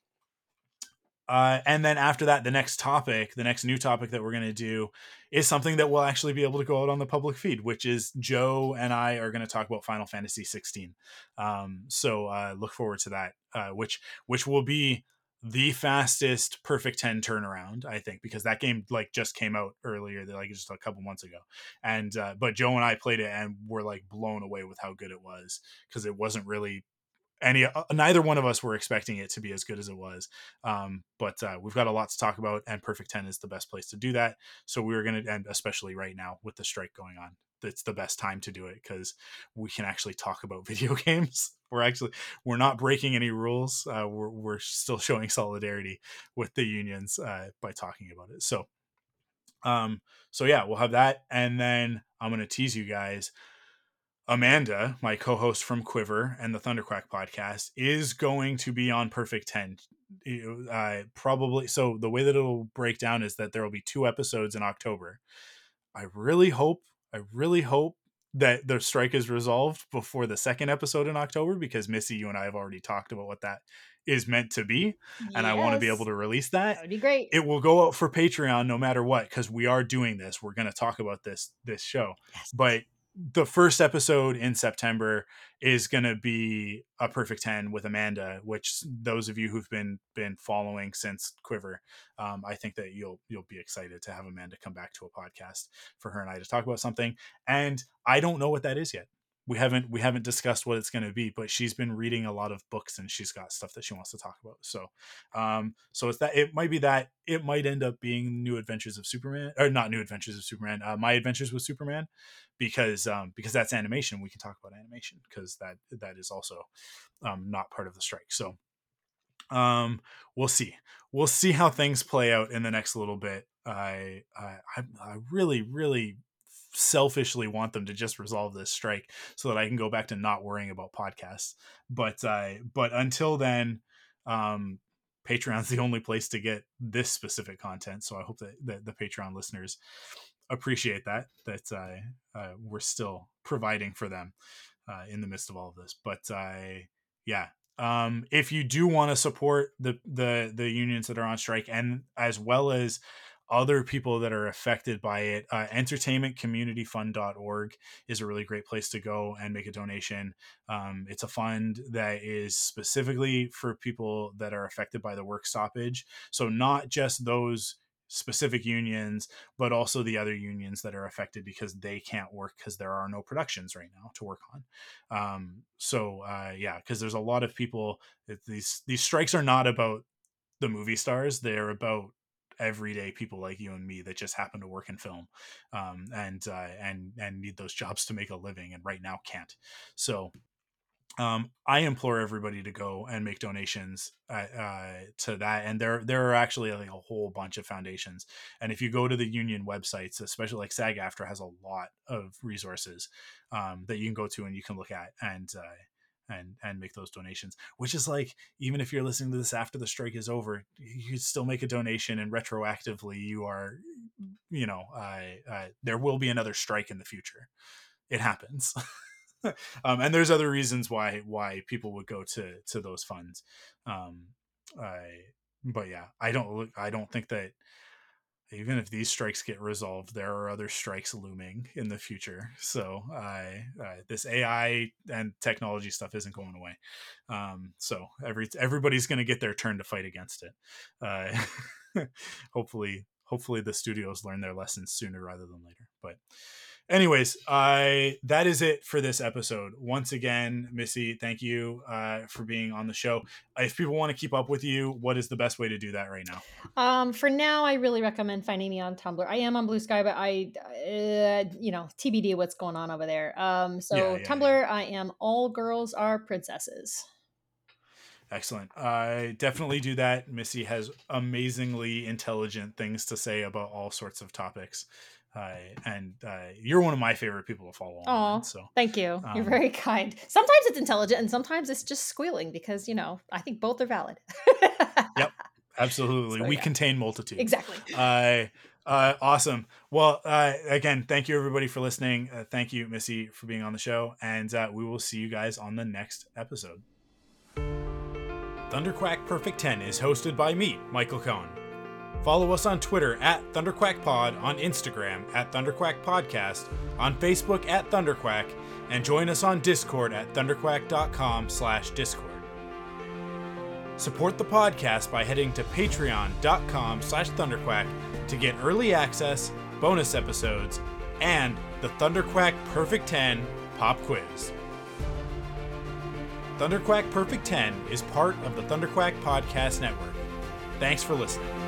uh, and then after that, the next topic, the next new topic that we're going to do is something that will actually be able to go out on the public feed, which is Joe and I are going to talk about Final Fantasy 16. Um, so uh, look forward to that, uh, which which will be the fastest perfect 10 turnaround i think because that game like just came out earlier like just a couple months ago and uh, but joe and i played it and were like blown away with how good it was because it wasn't really any uh, neither one of us were expecting it to be as good as it was um, but uh, we've got a lot to talk about and perfect 10 is the best place to do that so we're going to and especially right now with the strike going on it's the best time to do it because we can actually talk about video games. We're actually we're not breaking any rules. Uh, we're we're still showing solidarity with the unions uh, by talking about it. So, um, so yeah, we'll have that, and then I'm gonna tease you guys. Amanda, my co-host from Quiver and the Thunderquack podcast, is going to be on Perfect Ten. Uh, probably so. The way that it'll break down is that there will be two episodes in October. I really hope I really hope that the strike is resolved before the second episode in October because Missy, you and I have already talked about what that is meant to be, yes. and I want to be able to release that. That would be great. It will go out for Patreon no matter what because we are doing this. We're going to talk about this this show, yes. but the first episode in September is going to be a perfect 10 with Amanda, which those of you who've been been following since Quiver, um, I think that you'll you'll be excited to have Amanda come back to a podcast for her and I to talk about something. And I don't know what that is yet we haven't we haven't discussed what it's going to be but she's been reading a lot of books and she's got stuff that she wants to talk about. So um so it's that it might be that it might end up being new adventures of superman or not new adventures of superman uh, my adventures with superman because um because that's animation. We can talk about animation because that that is also um not part of the strike. So um we'll see. We'll see how things play out in the next little bit. I i i really really selfishly want them to just resolve this strike so that I can go back to not worrying about podcasts. But uh, but until then, um, Patreon's the only place to get this specific content. So I hope that, that the Patreon listeners appreciate that that uh, uh, we're still providing for them uh, in the midst of all of this. But uh, yeah, um, if you do want to support the the the unions that are on strike and as well as other people that are affected by it. Uh, entertainmentcommunityfund.org is a really great place to go and make a donation. Um, it's a fund that is specifically for people that are affected by the work stoppage. So, not just those specific unions, but also the other unions that are affected because they can't work because there are no productions right now to work on. Um, so, uh, yeah, because there's a lot of people. These these strikes are not about the movie stars; they're about everyday people like you and me that just happen to work in film um, and uh, and and need those jobs to make a living and right now can't so um, I implore everybody to go and make donations uh, uh, to that. And there, there are actually like a whole bunch of foundations. And if you go to the union websites, especially like SAG-AFTRA has a lot of resources um, that you can go to and you can look at and uh, and and make those donations. Which is like even if you're listening to this after the strike is over, you still make a donation and retroactively you are, you know, uh, there will be another strike in the future. It happens. um, and there's other reasons why why people would go to to those funds. Um, I, but yeah, I don't I don't think that even if these strikes get resolved, there are other strikes looming in the future. So I uh, this AI and technology stuff isn't going away. Um, so every everybody's going to get their turn to fight against it. Uh, hopefully, hopefully the studios learn their lessons sooner rather than later. But anyways i that is it for this episode once again missy thank you uh, for being on the show if people want to keep up with you what is the best way to do that right now um for now i really recommend finding me on tumblr i am on Bluesky but i uh, you know tbd what's going on over there um so yeah, yeah, tumblr yeah. i am all girls are princesses Excellent. I definitely do that. Missy has amazingly intelligent things to say about all sorts of topics. Uh, and uh, you're one of my favorite people to follow. Oh, so thank you. Um, you're very kind. Sometimes it's intelligent, and sometimes it's just squealing because you know I think both are valid. yep, absolutely. So, we yeah. contain multitude. Exactly. Uh, uh, awesome. Well, uh, again, thank you everybody for listening. Uh, thank you, Missy, for being on the show, and uh, we will see you guys on the next episode. Thunderquack Perfect 10 is hosted by me, Michael Cohen. Follow us on Twitter at ThunderquackPod, on Instagram at ThunderquackPodcast, on Facebook at Thunderquack, and join us on Discord at thunderquack.com slash discord. Support the podcast by heading to patreon.com slash thunderquack to get early access, bonus episodes, and the Thunderquack Perfect 10 pop quiz. Thunderquack Perfect 10 is part of the Thunderquack Podcast Network. Thanks for listening.